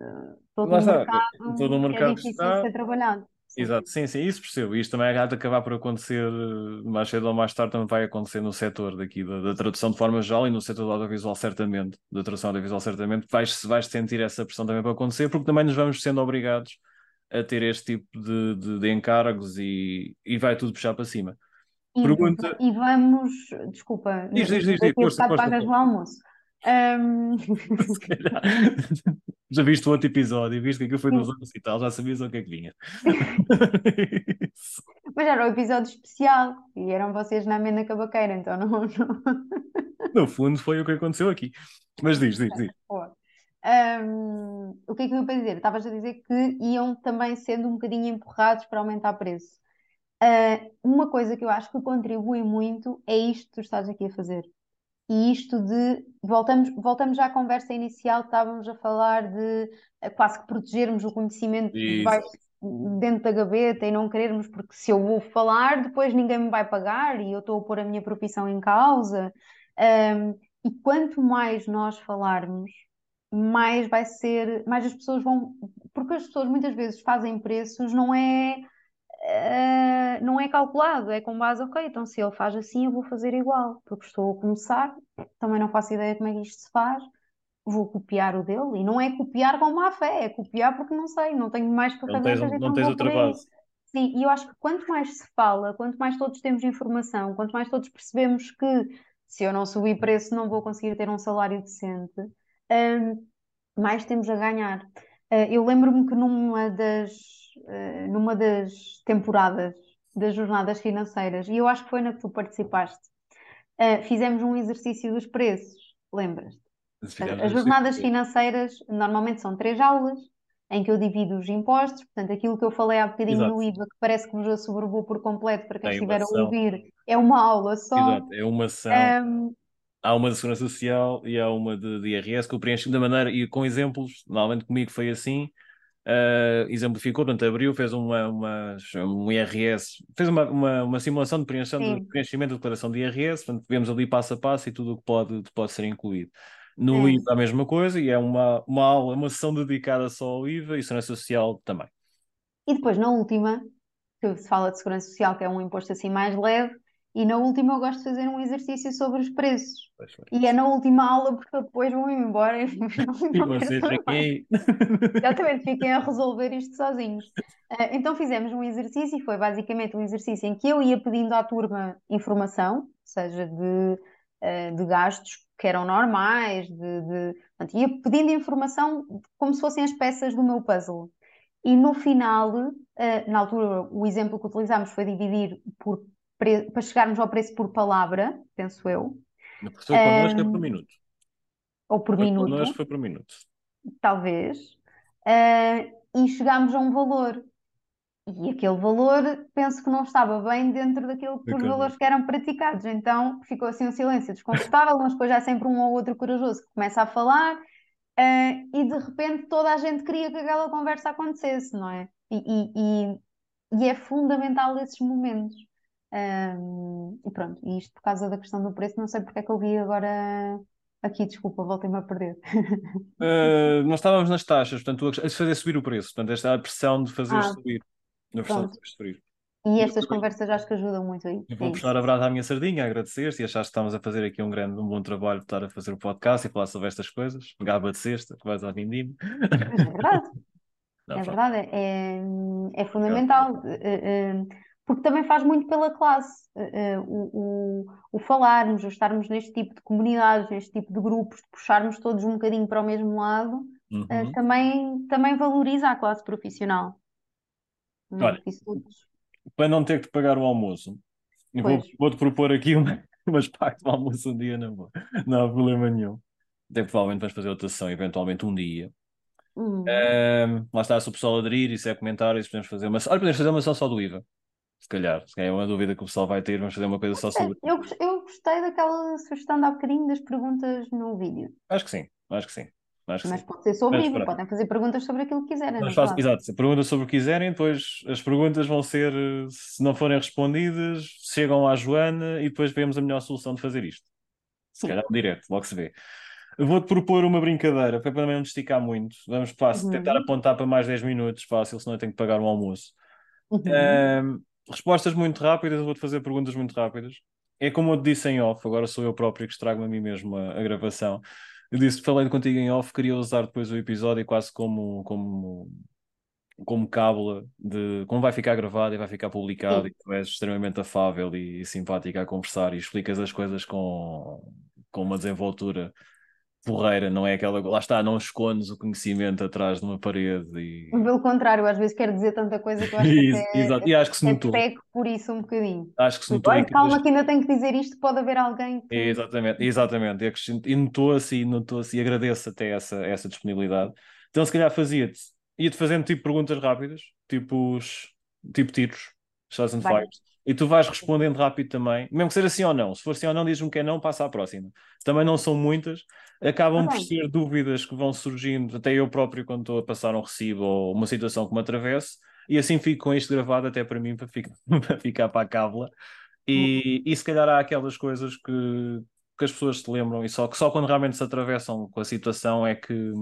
eh, todo um mercado, todo um mercado que é difícil está... de ser trabalhado. Sim. Exato, sim, sim, isso percebo. Isto também há de acabar por acontecer eh, mais cedo ou mais tarde, também vai acontecer no setor daqui da, da tradução de forma geral e no setor do audiovisual, certamente, da tradução audiovisual, certamente, vais, vais sentir essa pressão também para acontecer, porque também nos vamos sendo obrigados a ter este tipo de, de, de encargos e, e vai tudo puxar para cima. E, Pergunta... e vamos, desculpa, diz, diz, diz, diz, força, força, pagas o almoço. Um... [laughs] [laughs] já viste o outro episódio, viste que aquilo foi nos anos e tal, já sabias o que é que vinha. [laughs] Mas era um episódio especial e eram vocês na amena cabaqueira, então não, não. No fundo foi o que aconteceu aqui. Mas diz, diz, diz. Um, o que é que eu ia para dizer? Estavas a dizer que iam também sendo um bocadinho empurrados para aumentar o preço. Uh, uma coisa que eu acho que contribui muito é isto que tu estás aqui a fazer. E isto de. Voltamos, voltamos já à conversa inicial, estávamos a falar de uh, quase que protegermos o conhecimento que vai dentro da gaveta e não querermos, porque se eu vou falar, depois ninguém me vai pagar e eu estou a pôr a minha profissão em causa. Um, e quanto mais nós falarmos, mais vai ser, mais as pessoas vão, porque as pessoas muitas vezes fazem preços, não é uh, não é calculado, é com base, ok, então se ele faz assim eu vou fazer igual, porque estou a começar, também não faço ideia como é que isto se faz, vou copiar o dele, e não é copiar com má fé, é copiar porque não sei, não tenho mais ferramentas. Não tens, não tens outra base. Sim, e eu acho que quanto mais se fala, quanto mais todos temos informação, quanto mais todos percebemos que se eu não subir preço não vou conseguir ter um salário decente, um, mais temos a ganhar. Uh, eu lembro-me que numa das, eh, numa das temporadas das jornadas financeiras, e eu acho que foi na que tu participaste, uh, fizemos um exercício dos preços, lembras-te? As jornadas financeiras normalmente são três aulas, em que eu divido os impostos, portanto, aquilo que eu falei há bocadinho Exato. no IVA, que parece que vos assoberbou por completo para quem é estiver a ouvir, é uma aula só. Exato, é uma ação. Um, há uma de Segurança Social e há uma de, de IRS que eu preencho da maneira, e com exemplos, normalmente comigo foi assim, uh, exemplificou, portanto, abriu, fez uma, uma, um IRS, fez uma, uma, uma simulação de preenchimento, de preenchimento da declaração de IRS, portanto, vemos ali passo a passo e tudo o que pode, pode ser incluído. No é. IVA a mesma coisa, e é uma, uma aula, uma sessão dedicada só ao IVA e Segurança Social também. E depois, na última, que se fala de Segurança Social, que é um imposto assim mais leve, e na última eu gosto de fazer um exercício sobre os preços. E é na última aula porque depois vou embora e [laughs] vocês fiquem... Exatamente, fiquem a resolver isto sozinhos. Uh, então fizemos um exercício e foi basicamente um exercício em que eu ia pedindo à turma informação, seja de, uh, de gastos que eram normais, de, de... Portanto, ia pedindo informação como se fossem as peças do meu puzzle. E no final, uh, na altura, o exemplo que utilizámos foi dividir por para chegarmos ao preço por palavra, penso eu. No professor connosco um, é por minuto. Ou por minuto. Connosco foi por minuto. Talvez. Uh, e chegámos a um valor. E aquele valor, penso que não estava bem dentro daquilo que os valores que eram praticados. Então ficou assim um silêncio desconfortável, mas depois há sempre um ou outro corajoso que começa a falar uh, e de repente toda a gente queria que aquela conversa acontecesse, não é? E, e, e, e é fundamental esses momentos. Um, e pronto, e isto por causa da questão do preço, não sei porque é que eu vi agora aqui, desculpa, voltei-me a perder. Uh, [laughs] nós estávamos nas taxas, portanto, a fazer subir o preço, portanto, esta é a pressão de fazer ah, subir. Na pressão de subir. E estas conversas acho que ajudam muito aí. Vou é puxar a brasa à minha sardinha, agradecer-te e achar que estamos a fazer aqui um grande, um bom trabalho de estar a fazer o podcast e falar sobre estas coisas. Gaba de sexta, que vais ao vindime. É verdade. [laughs] é verdade, é, é fundamental. É, porque também faz muito pela classe. O, o, o falarmos, o estarmos neste tipo de comunidades, neste tipo de grupos, de puxarmos todos um bocadinho para o mesmo lado, uhum. também, também valoriza a classe profissional. Olha, para não ter que pagar o almoço, vou-te vou propor aqui uma, [laughs] umas partes de almoço um dia, não, não há problema nenhum. Até provavelmente vais fazer outra sessão, eventualmente um dia. Uhum. Um, lá está, se o pessoal aderir, isso é comentário, isso podemos fazer uma. Olha, podemos fazer uma sessão só do IVA. Se calhar, se calhar é uma dúvida que o pessoal vai ter, vamos fazer uma coisa só sobre. Eu, eu gostei daquela sugestão de há bocadinho das perguntas no vídeo. Acho que sim, acho que sim. Acho Mas sim. pode ser sobre IVA, podem fazer perguntas sobre aquilo que quiserem. Mas faço, exato, perguntas sobre o que quiserem, depois as perguntas vão ser, se não forem respondidas, chegam à Joana e depois vemos a melhor solução de fazer isto. Se calhar direto, logo se vê. Vou-te propor uma brincadeira, para também não esticar muito. Vamos fácil, uhum. tentar apontar para mais 10 minutos, fácil, senão eu tenho que pagar um almoço. Uhum. Um, respostas muito rápidas, vou-te fazer perguntas muito rápidas. É como eu te disse em off, agora sou eu próprio que estrago a mim mesmo a, a gravação. Eu disse, falei contigo em off, queria usar depois o episódio quase como, como, como cábula de como vai ficar gravado e vai ficar publicado Sim. e tu és extremamente afável e, e simpática a conversar e explicas as coisas com, com uma desenvoltura porreira, não é aquela. Lá está, não escondes o conhecimento atrás de uma parede. E... Pelo contrário, às vezes quero dizer tanta coisa que eu acho que até, Exato. E acho que se notou. peco por isso um bocadinho. Acho que se notou. Olha, calma, que ainda tenho que dizer isto, pode haver alguém que. Exatamente, exatamente. E notou-se e notou-se e agradeço até essa, essa disponibilidade. Então, se calhar fazia-te, ia-te fazendo tipo perguntas rápidas, tipo, tipo tiros, shots and fires e tu vais respondendo rápido também, mesmo que seja sim ou não. Se for sim ou não, diz-me que é não, passa à próxima. Também não são muitas, acabam por ser dúvidas que vão surgindo, até eu próprio, quando estou a passar um recibo ou uma situação que me atravesse, e assim fico com isto gravado até para mim, [laughs] para ficar para, ficar para a cábula. E, e se calhar há aquelas coisas que, que as pessoas se lembram, e só que só quando realmente se atravessam com a situação é que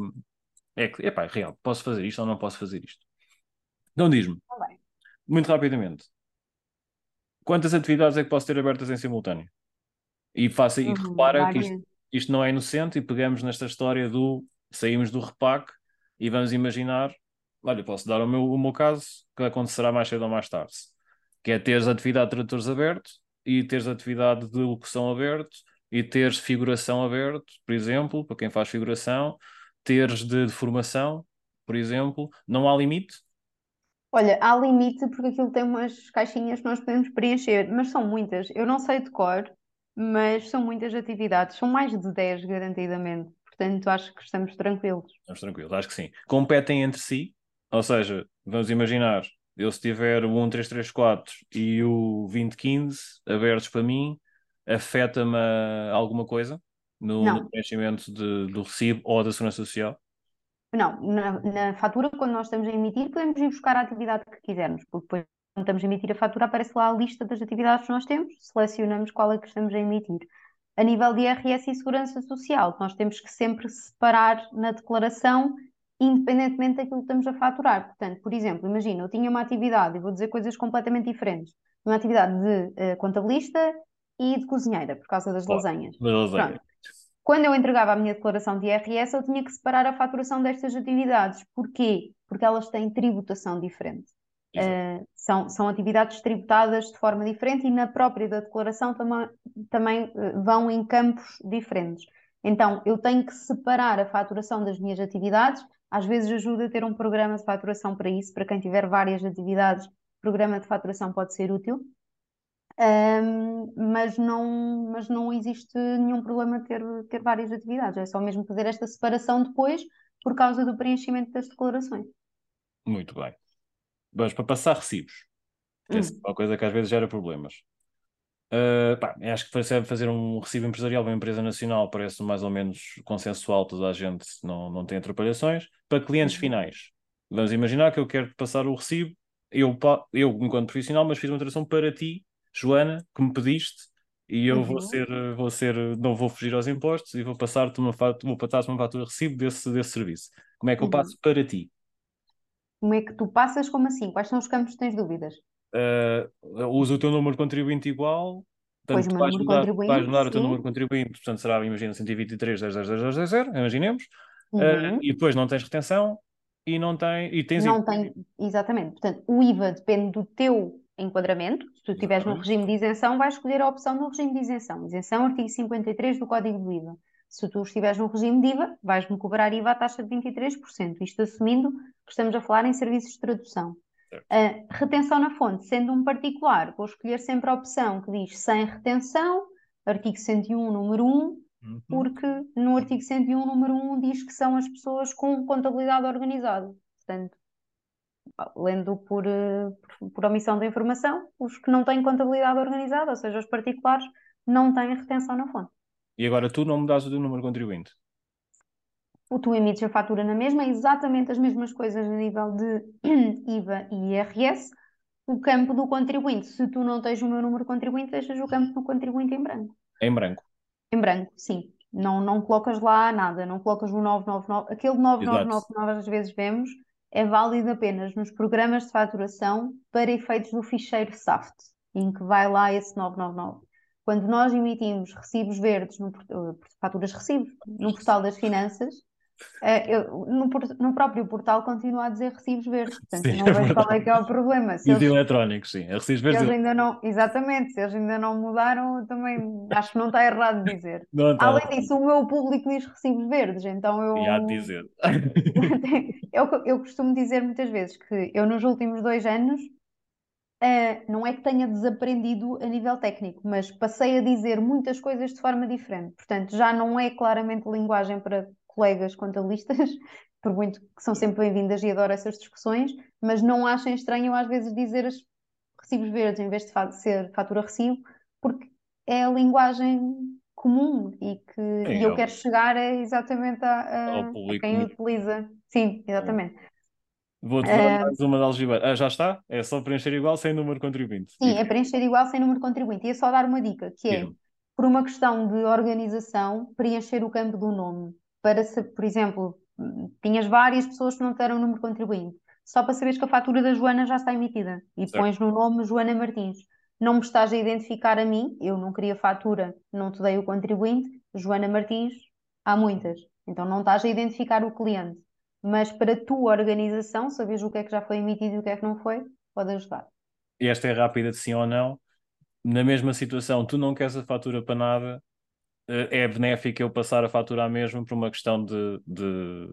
é que, epá, é real, posso fazer isto ou não posso fazer isto. Então diz-me, tá muito rapidamente, quantas atividades é que posso ter abertas em simultâneo? E, faça, uhum, e repara que isto, isto, não é inocente e pegamos nesta história do saímos do repack e vamos imaginar, olha, posso dar o meu, o meu caso, que acontecerá mais cedo ou mais tarde, que é teres atividade de tradutores aberto e teres atividade de locução aberto e teres figuração aberto, por exemplo, para quem faz figuração, teres de, de formação, por exemplo, não há limite, Olha, há limite porque aquilo tem umas caixinhas que nós podemos preencher, mas são muitas. Eu não sei de cor, mas são muitas atividades. São mais de 10, garantidamente. Portanto, acho que estamos tranquilos. Estamos tranquilos, acho que sim. Competem entre si, ou seja, vamos imaginar, eu se tiver o 1334 e o 2015 abertos para mim, afeta-me alguma coisa no, no preenchimento de, do recibo ou da Segurança Social? Não, na, na, fatura, quando nós estamos a emitir, podemos ir buscar a atividade que quisermos, porque depois, quando estamos a emitir a fatura, aparece lá a lista das atividades que nós temos, selecionamos qual é que estamos a emitir. A nível de IRS e Segurança Social, nós temos que sempre separar na declaração, independentemente daquilo que estamos a faturar. Portanto, por exemplo, imagina, eu tinha uma atividade, e vou dizer coisas completamente diferentes, uma atividade de uh, contabilista e de cozinheira, por causa das lasanhas. lasanha. Quando eu entregava a minha declaração de IRS, eu tinha que separar a faturação destas atividades. Porquê? Porque elas têm tributação diferente. Uh, são, são atividades tributadas de forma diferente e na própria da declaração também, também uh, vão em campos diferentes. Então, eu tenho que separar a faturação das minhas atividades. Às vezes ajuda a ter um programa de faturação para isso, para quem tiver várias atividades, o programa de faturação pode ser útil. Um, mas, não, mas não existe nenhum problema ter, ter várias atividades, é só mesmo fazer esta separação depois por causa do preenchimento das declarações. Muito bem. Vamos para passar recibos, é hum. é uma coisa que às vezes gera problemas. Uh, pá, acho que fazer um recibo empresarial para uma empresa nacional parece mais ou menos consensual, toda a gente não, não tem atrapalhações. Para clientes uhum. finais, vamos imaginar que eu quero passar o recibo, eu, eu enquanto profissional, mas fiz uma tradução para ti Joana, que me pediste, e eu uhum. vou ser, vou ser, não vou fugir aos impostos e vou passar-te uma, vou passar uma fatura de recibo desse, desse serviço. Como é que eu uhum. passo para ti? Como é que tu passas? Como assim? Quais são os campos que tens dúvidas? Uh, usa o teu número de contribuinte igual. Portanto, pois, vais, mudar, vais mudar o teu número de contribuinte, portanto será, imagina, 123, 10, 10, 10, 10, 10, imaginemos. Uhum. Uh, e depois não tens retenção, e não tem. E tens não tem, exatamente. Portanto, o IVA depende do teu enquadramento. Se tu estiveres no regime de isenção, vais escolher a opção no regime de isenção. Isenção, artigo 53 do Código do IVA. Se tu estiveres no regime de IVA, vais-me cobrar IVA à taxa de 23%. Isto assumindo que estamos a falar em serviços de tradução. A retenção na fonte, sendo um particular, vou escolher sempre a opção que diz sem retenção, artigo 101, número 1, uhum. porque no artigo 101, número 1, diz que são as pessoas com contabilidade organizada. Portanto, lendo por, eh, por, por omissão da informação, os que não têm contabilidade organizada, ou seja, os particulares, não têm retenção na fonte. E agora tu não mudas o teu número contribuinte? O tu emites a fatura na mesma, exatamente as mesmas coisas a nível de [clears throat] IVA e IRS. O campo do contribuinte, se tu não tens o meu número contribuinte, deixas o campo do contribuinte em branco. Em branco? Em branco, sim. Não, não colocas lá nada, não colocas o 999. Aquele 999 que nós às vezes vemos é válido apenas nos programas de faturação para efeitos do ficheiro SAFT, em que vai lá esse 999. Quando nós emitimos recibos verdes, no, uh, faturas recibos, no portal das finanças, uh, eu, no, no, próprio portal continua a dizer recibos verdes. Portanto, sim, não é vejo qual é que é o problema. Se e eles, eletrónicos, sim. É recibos verdes. Eles ainda não, exatamente, se eles ainda não mudaram, também acho que não está errado dizer. [laughs] Não Além disso, o meu público diz recibos verdes, então eu. E há de dizer. [laughs] eu, eu costumo dizer muitas vezes que eu, nos últimos dois anos, Uh, não é que tenha desaprendido a nível técnico, mas passei a dizer muitas coisas de forma diferente. Portanto, já não é claramente linguagem para colegas contabilistas, [laughs] por muito que são sempre bem-vindas e adoro essas discussões, mas não achem estranho às vezes dizer os recibos verdes em vez de ser fatura recibo, porque é a linguagem comum e que e eu quero chegar é exatamente a, a, a quem utiliza. Sim, exatamente. Vou-te dar uh, mais uma de algibeira. Ah, já está? É só preencher igual sem número de contribuinte. Sim, é preencher igual sem número de contribuinte. E é só dar uma dica, que é, por uma questão de organização, preencher o campo do nome. Para, se, por exemplo, tinhas várias pessoas que não te deram o número contribuinte. Só para saberes que a fatura da Joana já está emitida. E certo. pões no nome Joana Martins. Não me estás a identificar a mim, eu não queria fatura, não te dei o contribuinte. Joana Martins, há muitas. Então não estás a identificar o cliente mas para a tua organização, saberes o que é que já foi emitido e o que é que não foi, pode ajudar. E esta é rápida de sim ou não. Na mesma situação, tu não queres a fatura para nada, é benéfico eu passar a fatura à mesma por uma questão de, de,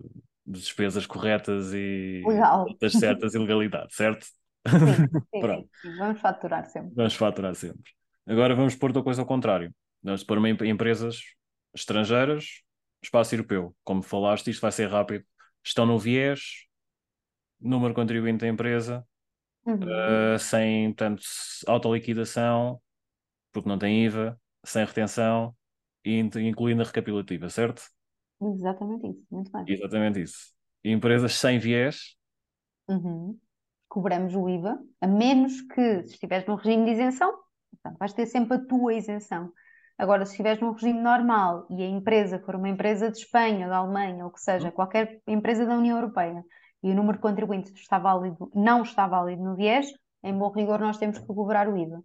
de despesas corretas e das certas e legalidade, certo? Sim, [laughs] sim, Pronto. Sim, vamos faturar sempre. Vamos faturar sempre. Agora vamos pôr outra coisa ao contrário. Vamos pôr uma, empresas estrangeiras, espaço europeu. Como falaste, isto vai ser rápido estão no viés, número contribuinte da empresa, uhum. uh, sem, tanto autoliquidação, porque não tem IVA, sem retenção, incluindo a recapitulativa, certo? Exatamente isso, muito bem. Exatamente isso. E empresas sem viés. Uhum. Cobramos o IVA, a menos que se estiveres no regime de isenção, portanto, vais ter sempre a tua isenção. Agora, se estiveres num regime normal e a empresa for uma empresa de Espanha, da Alemanha, ou que seja, uhum. qualquer empresa da União Europeia, e o número de contribuintes está válido, não está válido no viés, em bom rigor nós temos que cobrar o IVA.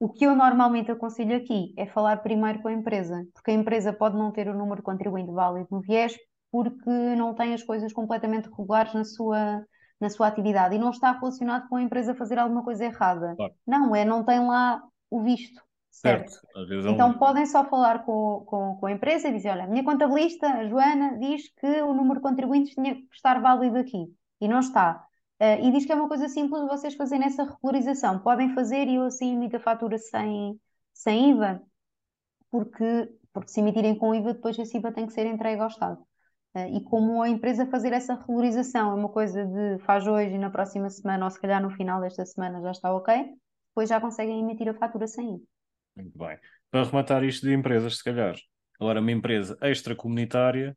O que eu normalmente aconselho aqui é falar primeiro com a empresa, porque a empresa pode não ter o número de contribuinte válido no viés porque não tem as coisas completamente regulares na sua, na sua atividade e não está relacionado com a empresa fazer alguma coisa errada. Claro. Não, é não tem lá o visto. Certo. certo. É então podem só falar com, com, com, a empresa e dizer: olha, a minha contabilista, a Joana, diz que o número de contribuintes tinha que estar válido aqui e não está. Uh, e diz que é uma coisa simples vocês fazerem essa regularização. Podem fazer e eu assim emito a fatura sem, sem IVA, porque, porque se emitirem com IVA, depois esse IVA tem que ser entregue ao Estado. Uh, e como a empresa fazer essa regularização é uma coisa de faz hoje e na próxima semana, ou se calhar no final desta semana já está ok, depois já conseguem emitir a fatura sem IVA. Muito bem. Para rematar isto de empresas, se calhar. Agora, uma empresa extracomunitária,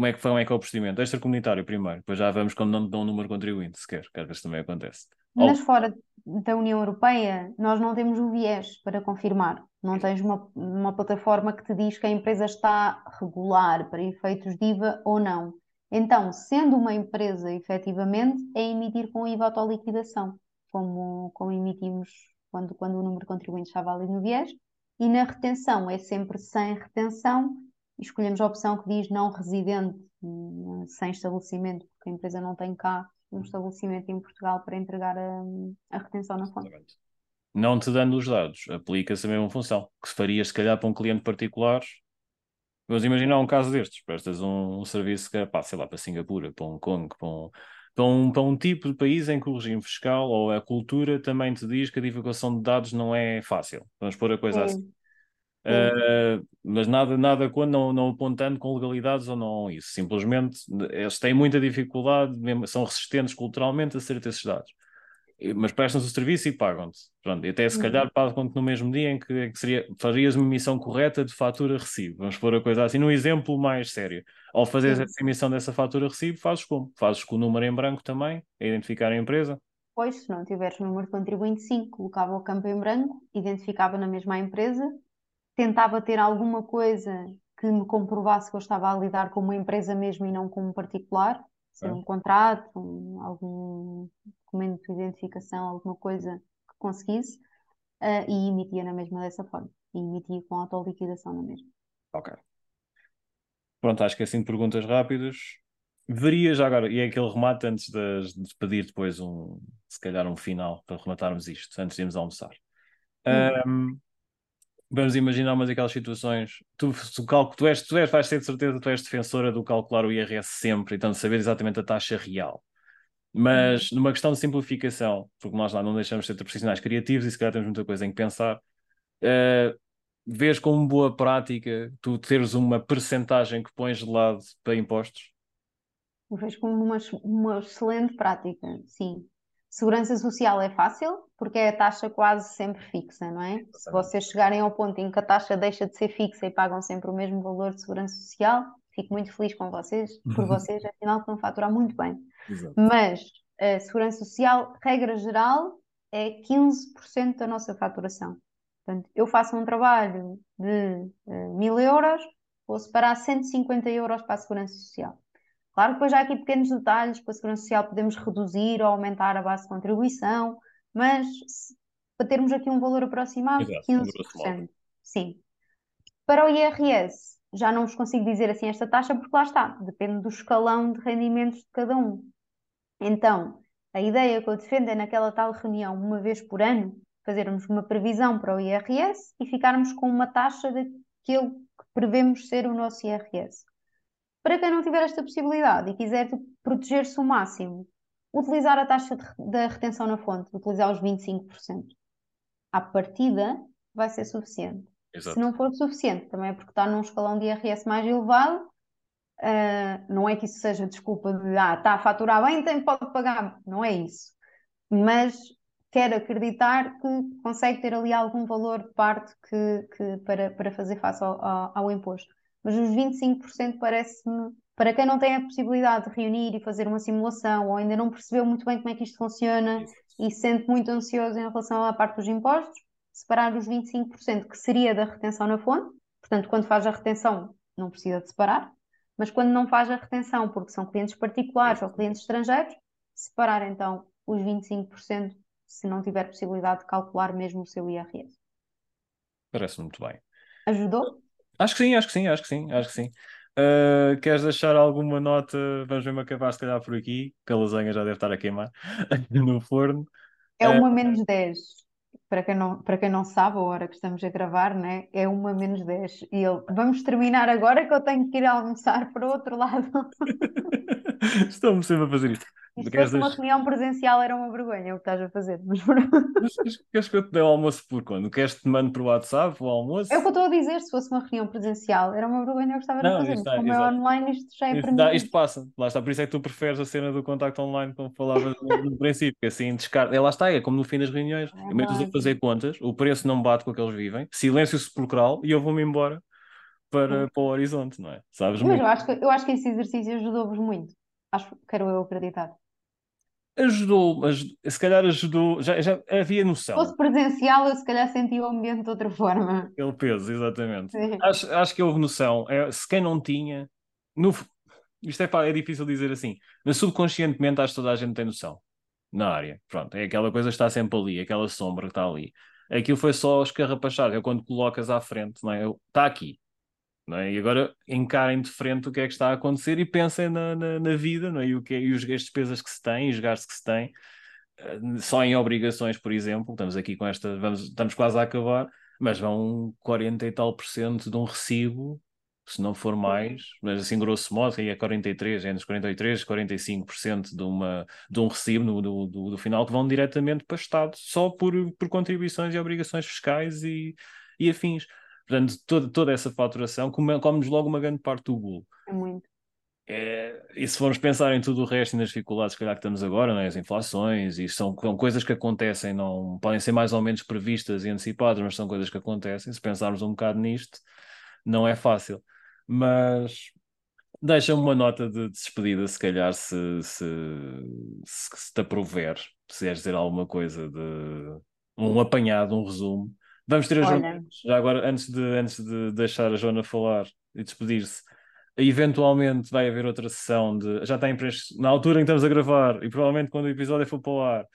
como é que, como é, que é o procedimento? Extracomunitário primeiro, depois já vamos quando não dão um número contribuinte sequer, que às vezes também acontece. Mas Ou... fora da União Europeia, nós não temos o viés para confirmar. Não tens uma, uma plataforma que te diz que a empresa está regular para efeitos de IVA ou não. Então, sendo uma empresa efetivamente, é emitir com IVA autoliquidação, como, como emitimos quando, quando o número de contribuintes está válido no viés, e na retenção é sempre sem retenção, escolhemos a opção que diz não residente sem estabelecimento, porque a empresa não tem cá um estabelecimento em Portugal para entregar a, a retenção na fonte. Não te dando os dados, aplica-se a mesma função, que se faria se calhar para um cliente particular. Vamos imaginar um caso destes, prestas um, um serviço que, pá, sei lá, para Singapura, para Hong Kong, para um, para um, para um tipo de país em que o regime fiscal ou a cultura também te diz que a divulgação de dados não é fácil. Vamos pôr a coisa Sim. assim. Uh, mas nada, nada quando não, não apontando com legalidades ou não isso. Simplesmente eles têm muita dificuldade, são resistentes culturalmente a ser esses dados. Mas prestam-se o serviço e pagam-te. Pronto, e até se calhar uhum. pagam-te no mesmo dia em que, que seria, farias uma emissão correta de fatura-recibo. Vamos pôr a coisa assim, num exemplo mais sério. Ao fazer essa emissão dessa fatura-recibo, fazes como? Fazes com o número em branco também, a identificar a empresa. Pois, se não tiveres número de contribuinte, sim, colocava o campo em branco, identificava na mesma empresa tentava ter alguma coisa que me comprovasse que eu estava a lidar com uma empresa mesmo e não com um particular, ser é. um contrato, um, algum documento de identificação, alguma coisa que conseguisse, uh, e emitia na mesma dessa forma. E emitia com autoliquidação na mesma. Ok. Pronto, acho que é assim de perguntas rápidas. Veria já agora, e é aquele remate antes de, de pedir depois um, se calhar um final para rematarmos isto, antes de irmos almoçar. Hum. Um, vamos imaginar umas daquelas situações. Tu, tu, tu, és, tu és, vais ter de certeza, tu és defensora do calcular o IRS sempre, então de saber exatamente a taxa real. Mas uhum. numa questão de simplificação, porque nós lá não deixamos de ser profissionais criativos e se calhar temos muita coisa em que pensar, uh, vês como boa prática tu teres uma percentagem que pões de lado para impostos? Eu vejo como uma, uma excelente prática, sim. Segurança social é fácil, porque é a taxa quase sempre fixa, não é? Se vocês chegarem ao ponto em que a taxa deixa de ser fixa e pagam sempre o mesmo valor de segurança social, fico muito feliz com vocês, por vocês, afinal estão a faturar muito bem. Exato. Mas a segurança social, regra geral, é 15% da nossa faturação. Portanto, eu faço um trabalho de uh, mil euros, vou separar 150 euros para a segurança social. Claro que depois há aqui pequenos detalhes, para a Segurança Social podemos reduzir ou aumentar a base de contribuição, mas se, para termos aqui um valor aproximado, Exato, 15%. Sim. Para o IRS, já não vos consigo dizer assim esta taxa, porque lá está, depende do escalão de rendimentos de cada um. Então, a ideia que eu defendo é naquela tal reunião, uma vez por ano, fazermos uma previsão para o IRS e ficarmos com uma taxa daquilo que prevemos ser o nosso IRS. Para quem não tiver esta possibilidade e quiser proteger-se o máximo, utilizar a taxa de, da retenção na fonte, utilizar os 25%. À partida, vai ser suficiente. Exato. Se não for suficiente, também é porque está num escalão de IRS mais elevado, uh, não é que isso seja desculpa de ah, está a faturar bem, tem, pode pagar. Não é isso. Mas quero acreditar que consegue ter ali algum valor de parte que, que para, para fazer face ao, ao, ao imposto mas os 25% parece-me, para quem não tem a possibilidade de reunir e fazer uma simulação, ou ainda não percebeu muito bem como é que isto funciona e se sente muito ansioso em relação à parte dos impostos, separar os 25% que seria da retenção na fonte, portanto, quando faz a retenção, não precisa de separar, mas quando não faz a retenção, porque são clientes particulares ou clientes estrangeiros, separar então os 25% se não tiver possibilidade de calcular mesmo o seu IRS. Parece muito bem. Ajudou? Acho que sim, acho que sim, acho que sim, acho que sim. Uh, queres deixar alguma nota? Vamos ver-me acabar, se calhar, por aqui, que a lasanha já deve estar a queimar [laughs] no forno. É uma uh, menos 10. Para quem, não, para quem não sabe, a hora que estamos a gravar, né? é uma menos 10. E ele, vamos terminar agora que eu tenho que ir almoçar para o outro lado. [laughs] Estou-me sempre a fazer isto. Se fosse uma reunião presencial era uma vergonha o que estás a fazer. Mas... [laughs] mas queres que eu te dê o almoço por quando? Queres que te mande por WhatsApp o almoço? É o que eu estou a dizer, se fosse uma reunião presencial era uma vergonha o que estava a fazer. Está, como é exato. é online, isto já é para mim. Isto passa, lá está, por isso é que tu preferes a cena do contacto online, como falava no, princípio, assim, descarga. É, lá está, é como no fim das reuniões. É eu meto a fazer contas, o preço não bate com o que eles vivem, silêncio sepulcral e eu vou-me embora para, para o horizonte, não é? Sabes? Mas eu acho, que, eu acho que esse exercício ajudou-vos muito. Acho, quero eu acreditar ajudou, mas se calhar ajudou, já, já havia noção. Se fosse presencial, eu se calhar sentia o ambiente de outra forma. Aquele peso, exatamente. Acho, acho que houve noção. É, se quem não tinha, no, isto é, é difícil dizer assim, mas subconscientemente acho que toda a gente tem noção na área. Pronto, é aquela coisa que está sempre ali, aquela sombra que está ali. Aquilo foi só escarrapachado, é quando colocas à frente, não é? Está aqui. É? E agora encarem de frente o que é que está a acontecer e pensem na, na, na vida, não é? E, o que é, e os, as despesas que se têm, os gastos que se têm, eh, só em obrigações, por exemplo, estamos aqui com esta, vamos, estamos quase a acabar, mas vão 40 e tal por cento de um recibo se não for mais, mas assim grosso modo, aí é 43, entre os 43 e 45% de, uma, de um recibo no, do, do, do, final que vão diretamente para o Estado, só por, por contribuições e obrigações fiscais e, e afins. Portanto, toda, toda essa faturação come-nos logo uma grande parte do bolo. É muito. É, e se formos pensar em tudo o resto e nas dificuldades que, que estamos agora, né, as inflações, e são, são coisas que acontecem, não podem ser mais ou menos previstas e antecipadas, mas são coisas que acontecem. Se pensarmos um bocado nisto, não é fácil mas deixa-me uma nota de, despedida, se calhar, se, se, se, se te aprover, se quiseres dizer alguma coisa de um apanhado, um resumo. Vamos ter a Joana, já agora, antes de, antes de deixar a Joana falar e despedir-se, eventualmente vai haver outra sessão de. Já está em pré na altura em que estamos a gravar, e provavelmente quando o episódio for para o ar,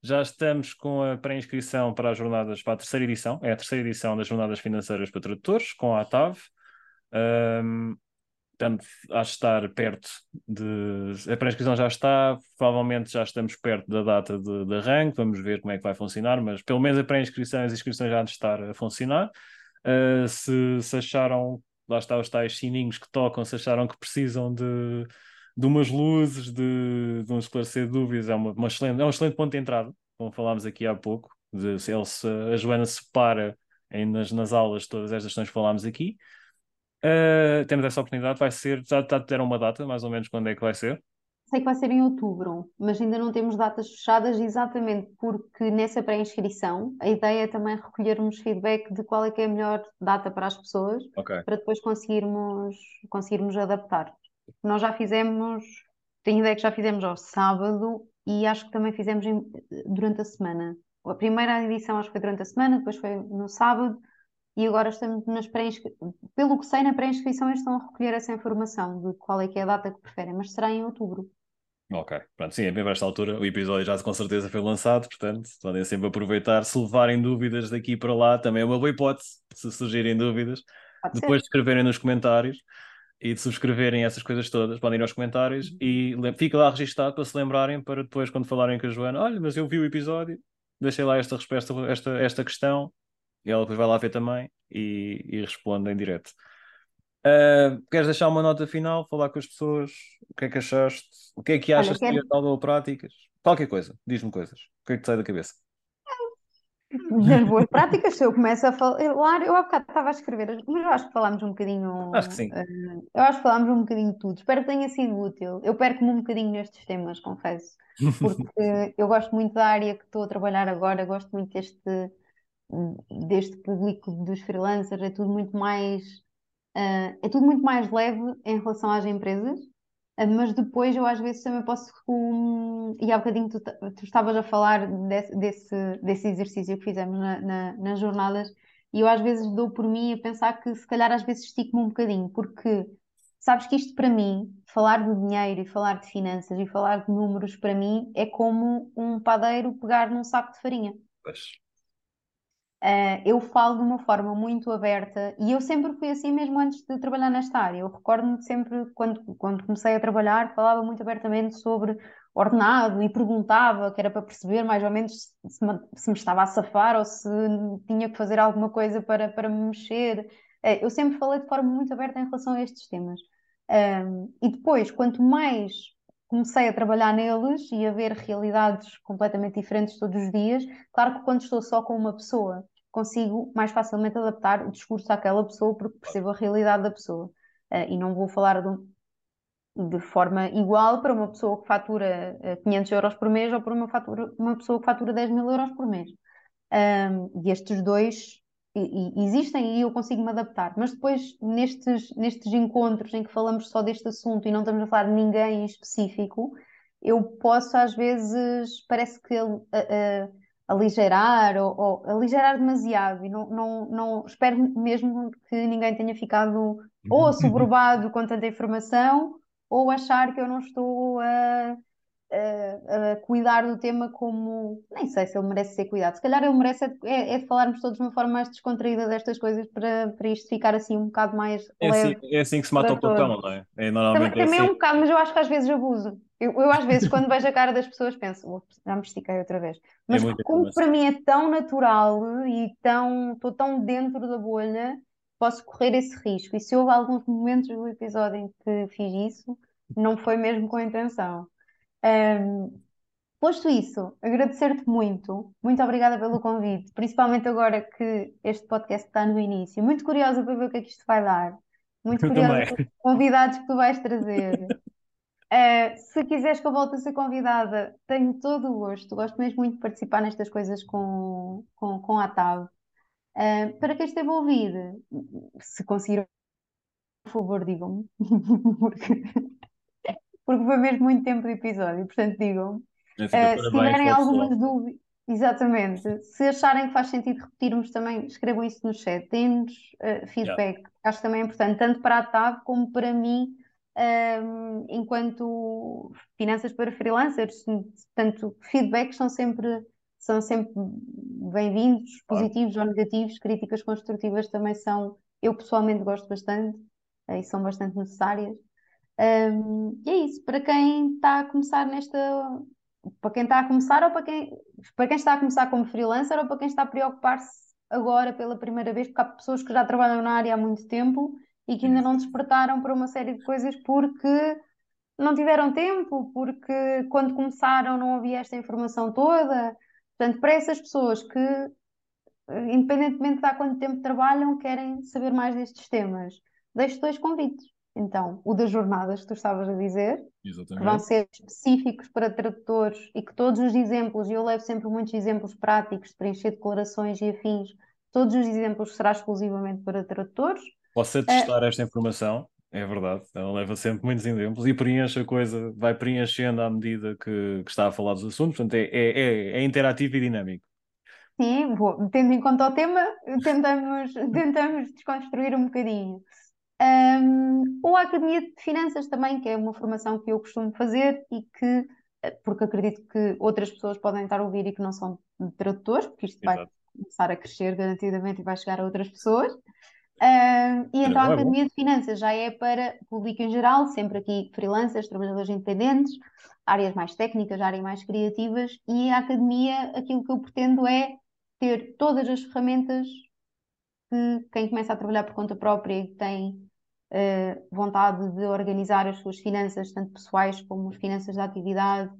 já estamos com a pré-inscrição para as jornadas, para a terceira edição, é a terceira edição das jornadas financeiras para tradutores, com a ATAV. Um, portanto, acho estar perto de. A pré-inscrição já está, provavelmente já estamos perto da data de, de arranque, vamos ver como é que vai funcionar, mas pelo menos a pré-inscrição as inscrições já de estar a funcionar. Uh, se, se acharam, lá está os tais sininhos que tocam, se acharam que precisam de, de umas luzes, de, de um esclarecer de dúvidas, é, uma, uma excelente, é um excelente ponto de entrada, como falámos aqui há pouco. De, ele se, a Joana separa em, nas, nas aulas todas estas questões que falámos aqui. Uh, temos essa oportunidade, vai ser, já está a ter uma data, mais ou menos quando é que vai ser? Sei que vai ser em outubro, mas ainda não temos datas fechadas, exatamente porque nessa pré-inscrição a ideia é também recolhermos feedback de qual é que é a melhor data para as pessoas, okay. para depois conseguirmos, conseguirmos adaptar. Nós já fizemos, tenho ideia que já fizemos ao sábado e acho que também fizemos em, durante a semana. A primeira edição acho que foi durante a semana, depois foi no sábado e agora estamos nas pré pelo que sei, na pré-inscrição eles estão a recolher essa informação de qual é que é a data que preferem, mas será em outubro. Ok, pronto, sim, é bem para esta altura o episódio já com certeza foi lançado, portanto podem sempre aproveitar, se levarem dúvidas daqui para lá, também é uma boa hipótese, se surgirem dúvidas, Pode depois ser. de escreverem nos comentários e de subscreverem essas coisas todas, podem ir aos comentários uhum. e fica lá registado para se lembrarem para depois quando falarem com a Joana, olha, mas eu vi o episódio, deixei lá esta resposta, esta, esta questão, e ela depois vai lá ver também e, e responde em direto. Uh, queres deixar uma nota final, falar com as pessoas? O que é que achaste? O que é que achas Olha, quero... de práticas? Qualquer coisa, diz-me coisas. O que é que te sai da cabeça? Das boas práticas, se eu começo a falar, eu há bocado estava a escrever, mas eu acho que falámos um bocadinho. Acho que sim. Uh, eu acho que falámos um bocadinho de tudo. Espero que tenha sido útil. Eu perco-me um bocadinho nestes temas, confesso, [laughs] porque eu gosto muito da área que estou a trabalhar agora, gosto muito deste deste público dos freelancers é tudo muito mais uh, é tudo muito mais leve em relação às empresas. Uh, mas depois eu às vezes também posso um, e há bocadinho tu, tu estavas a falar desse, desse, desse exercício que fizemos na, na, nas jornadas e eu às vezes dou por mim a pensar que se calhar às vezes estico-me um bocadinho porque sabes que isto para mim falar de dinheiro e falar de finanças e falar de números para mim é como um padeiro pegar num saco de farinha. Pois Uh, eu falo de uma forma muito aberta e eu sempre fui assim mesmo antes de trabalhar nesta área. Eu recordo-me sempre, quando, quando comecei a trabalhar, falava muito abertamente sobre ordenado e perguntava, que era para perceber mais ou menos se me, se me estava a safar ou se tinha que fazer alguma coisa para, para me mexer. Uh, eu sempre falei de forma muito aberta em relação a estes temas. Uh, e depois, quanto mais comecei a trabalhar neles e a ver realidades completamente diferentes todos os dias, claro que quando estou só com uma pessoa consigo mais facilmente adaptar o discurso àquela pessoa porque percebo a realidade da pessoa. Uh, e não vou falar de, de, forma igual para uma pessoa que fatura 500 eh, euros por mês ou para uma, fatura, uma pessoa que fatura 10 mil euros por mês. Um, e estes dois existem e eu consigo me adaptar. Mas depois, nestes, nestes encontros em que falamos só deste assunto e não estamos a falar de ninguém em específico, eu posso às vezes, parece que. Uh, uh, aligerar ou, ou aligerar demasiado e não, não, não espero mesmo que ninguém tenha ficado ou assoberbado [laughs] com tanta informação ou achar que eu não estou a, a, a, cuidar do tema como. Nem sei se ele merece ser cuidado. Se calhar ele merece é, é, é de falarmos todos de uma forma mais descontraída destas coisas para, para isto ficar assim um bocado mais é assim, é assim que se mata o papel, não é? é normalmente também, também é assim. um bocado, mas eu acho que às vezes abuso. Eu, eu às vezes, quando vejo a cara das pessoas, penso, já me estiquei outra vez. Mas como para mim é tão natural e tão, estou tão dentro da bolha, posso correr esse risco. E se houve alguns momentos do episódio em que fiz isso, não foi mesmo com a intenção. Um, posto isso, agradecer-te muito, muito obrigada pelo convite, principalmente agora que este podcast está no início. Muito curiosa para ver o que é que isto vai dar. Muito curiosa pelos convidados que tu vais trazer. Uh, se quiseres que eu volte a ser convidada, tenho todo o gosto. Gosto mesmo muito de participar nestas coisas com, com, com a TAV. Uh, para quem esteve a ouvir, se conseguir, por favor, digam-me, [laughs] porque, porque foi mesmo muito tempo de episódio, portanto, digam-me. Uh, se tiverem algumas dúvidas, exatamente, se acharem que faz sentido repetirmos também, escrevam isso no chat, deem-nos feedback, yeah. acho que também é importante, tanto para a TAV como para mim um, enquanto finanças para freelancers. Portanto, feedbacks são sempre, são sempre bem-vindos, positivos ou negativos, críticas construtivas também são, eu pessoalmente gosto bastante e são bastante necessárias. Um, e é isso, para quem está a começar nesta. Para quem está a começar ou para quem, para quem está a começar como freelancer ou para quem está a preocupar-se agora pela primeira vez, porque há pessoas que já trabalham na área há muito tempo e que ainda não despertaram para uma série de coisas porque não tiveram tempo, porque quando começaram não havia esta informação toda. Portanto, para essas pessoas que, independentemente de há quanto tempo trabalham, querem saber mais destes temas, deixo dois convites. Então, o das jornadas que tu estavas a dizer, Exatamente. que vão ser específicos para tradutores e que todos os exemplos, e eu levo sempre muitos exemplos práticos de preencher declarações e afins, todos os exemplos será exclusivamente para tradutores. Posso atestar é... esta informação, é verdade. Ela leva sempre muitos exemplos e preenche a coisa, vai preenchendo à medida que, que está a falar dos assuntos, portanto é, é, é, é interativo e dinâmico. Sim, vou, tendo em conta o tema, tentamos, tentamos desconstruir um bocadinho. Um, ou a Academia de Finanças também, que é uma formação que eu costumo fazer e que, porque acredito que outras pessoas podem estar a ouvir e que não são tradutores, porque isto Exato. vai começar a crescer garantidamente e vai chegar a outras pessoas. Uh, e então a Academia de Finanças já é para público em geral, sempre aqui freelancers, trabalhadores independentes, áreas mais técnicas, áreas mais criativas, e a Academia, aquilo que eu pretendo é ter todas as ferramentas que quem começa a trabalhar por conta própria e tem uh, vontade de organizar as suas finanças, tanto pessoais como as finanças da atividade,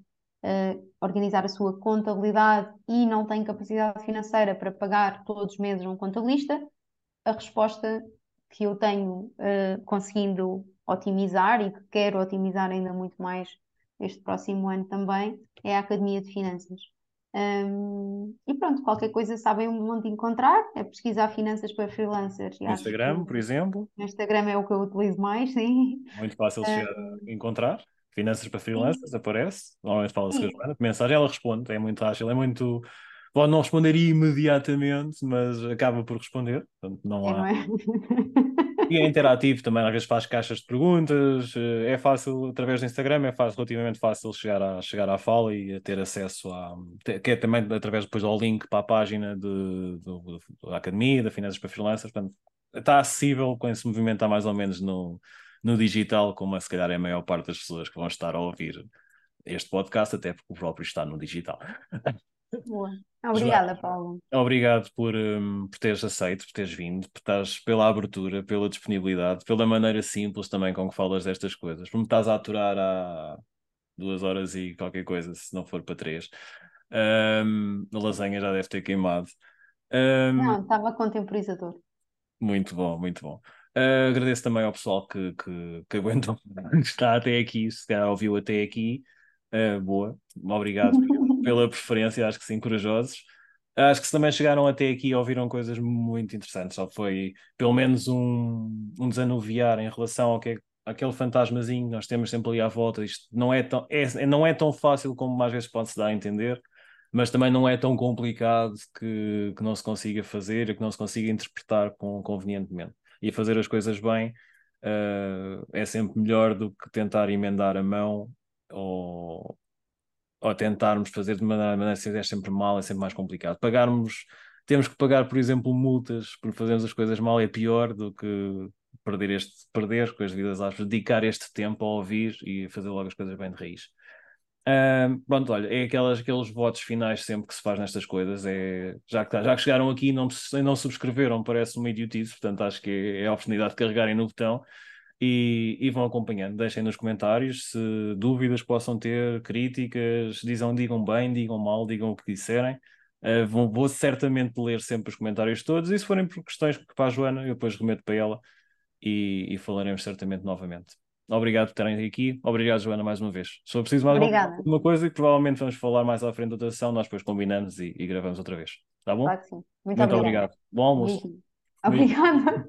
uh, organizar a sua contabilidade e não tem capacidade financeira para pagar todos os meses um contabilista, a resposta que eu tenho uh, conseguindo otimizar e que quero otimizar ainda muito mais este próximo ano também é a Academia de Finanças. Um, e pronto, qualquer coisa sabem onde encontrar, é pesquisar finanças para freelancers. No Instagram, por exemplo. No Instagram é o que eu utilizo mais, sim. Muito fácil de um, encontrar. Finanças para freelancers, sim. aparece. Normalmente fala-se com a Joana. Mensagem, ela responde, é muito ágil, é muito Pode não responder imediatamente, mas acaba por responder. Portanto, não há. É? [laughs] e é interativo também, às vezes faz caixas de perguntas. Eh, é fácil, através do Instagram, é fácil, relativamente fácil chegar à, chegar à fala e a ter acesso a. que é também através depois ao link para a página de, de, da Academia, da Finanças para Freelancers. Portanto, está acessível com esse movimento, está mais ou menos no, no digital, como se calhar é a maior parte das pessoas que vão estar a ouvir este podcast, até porque o próprio está no digital. Boa. Obrigada, Paulo. Obrigado por, um, por teres aceito, por teres vindo, por estás pela abertura, pela disponibilidade, pela maneira simples também com que falas destas coisas. Por me estás a aturar há duas horas e qualquer coisa, se não for para três. Um, a lasanha já deve ter queimado. Um, não, estava contemporizador. Muito bom, muito bom. Uh, agradeço também ao pessoal que, que, que [laughs] aguentou, está até aqui, se calhar ouviu até aqui. Uh, boa, obrigado pela preferência, acho que sim, corajosos. Acho que se também chegaram até aqui e ouviram coisas muito interessantes, só foi pelo menos um, um desanuviar em relação ao que é aquele fantasmazinho que nós temos sempre ali à volta. Isto não é tão, é, não é tão fácil como às vezes pode-se dar a entender, mas também não é tão complicado que, que não se consiga fazer e que não se consiga interpretar com, convenientemente. E fazer as coisas bem uh, é sempre melhor do que tentar emendar a mão ou, ou tentarmos fazer de maneira, maneira se é sempre mal, é sempre mais complicado. Pagarmos, temos que pagar, por exemplo, multas por fazermos as coisas mal é pior do que perder este, perder com as vidas dedicar este tempo a ouvir e fazer logo as coisas bem de raiz. Uh, pronto, olha, é aquelas, aqueles votos finais sempre que se faz nestas coisas. É, já, que, tá, já que chegaram aqui e não, não subscreveram, parece uma idiotice, portanto acho que é, é a oportunidade de carregarem no botão e, e, vão acompanhando. Deixem nos comentários se dúvidas possam ter, críticas, digam, digam bem, digam mal, digam o que disserem. Uh, vou, vou, certamente ler sempre os comentários todos e se forem por questões que para a Joana, eu depois remeto para ela e, e falaremos certamente novamente. Obrigado por estarem aqui. Obrigado, Joana, mais uma vez. Se for preciso mais Obrigada. alguma coisa, e provavelmente vamos falar mais à frente da outra sessão, nós depois combinamos e, e gravamos outra vez. Tá bom? Claro que sim. Muito, Muito obrigado. Bom almoço. Obrigada.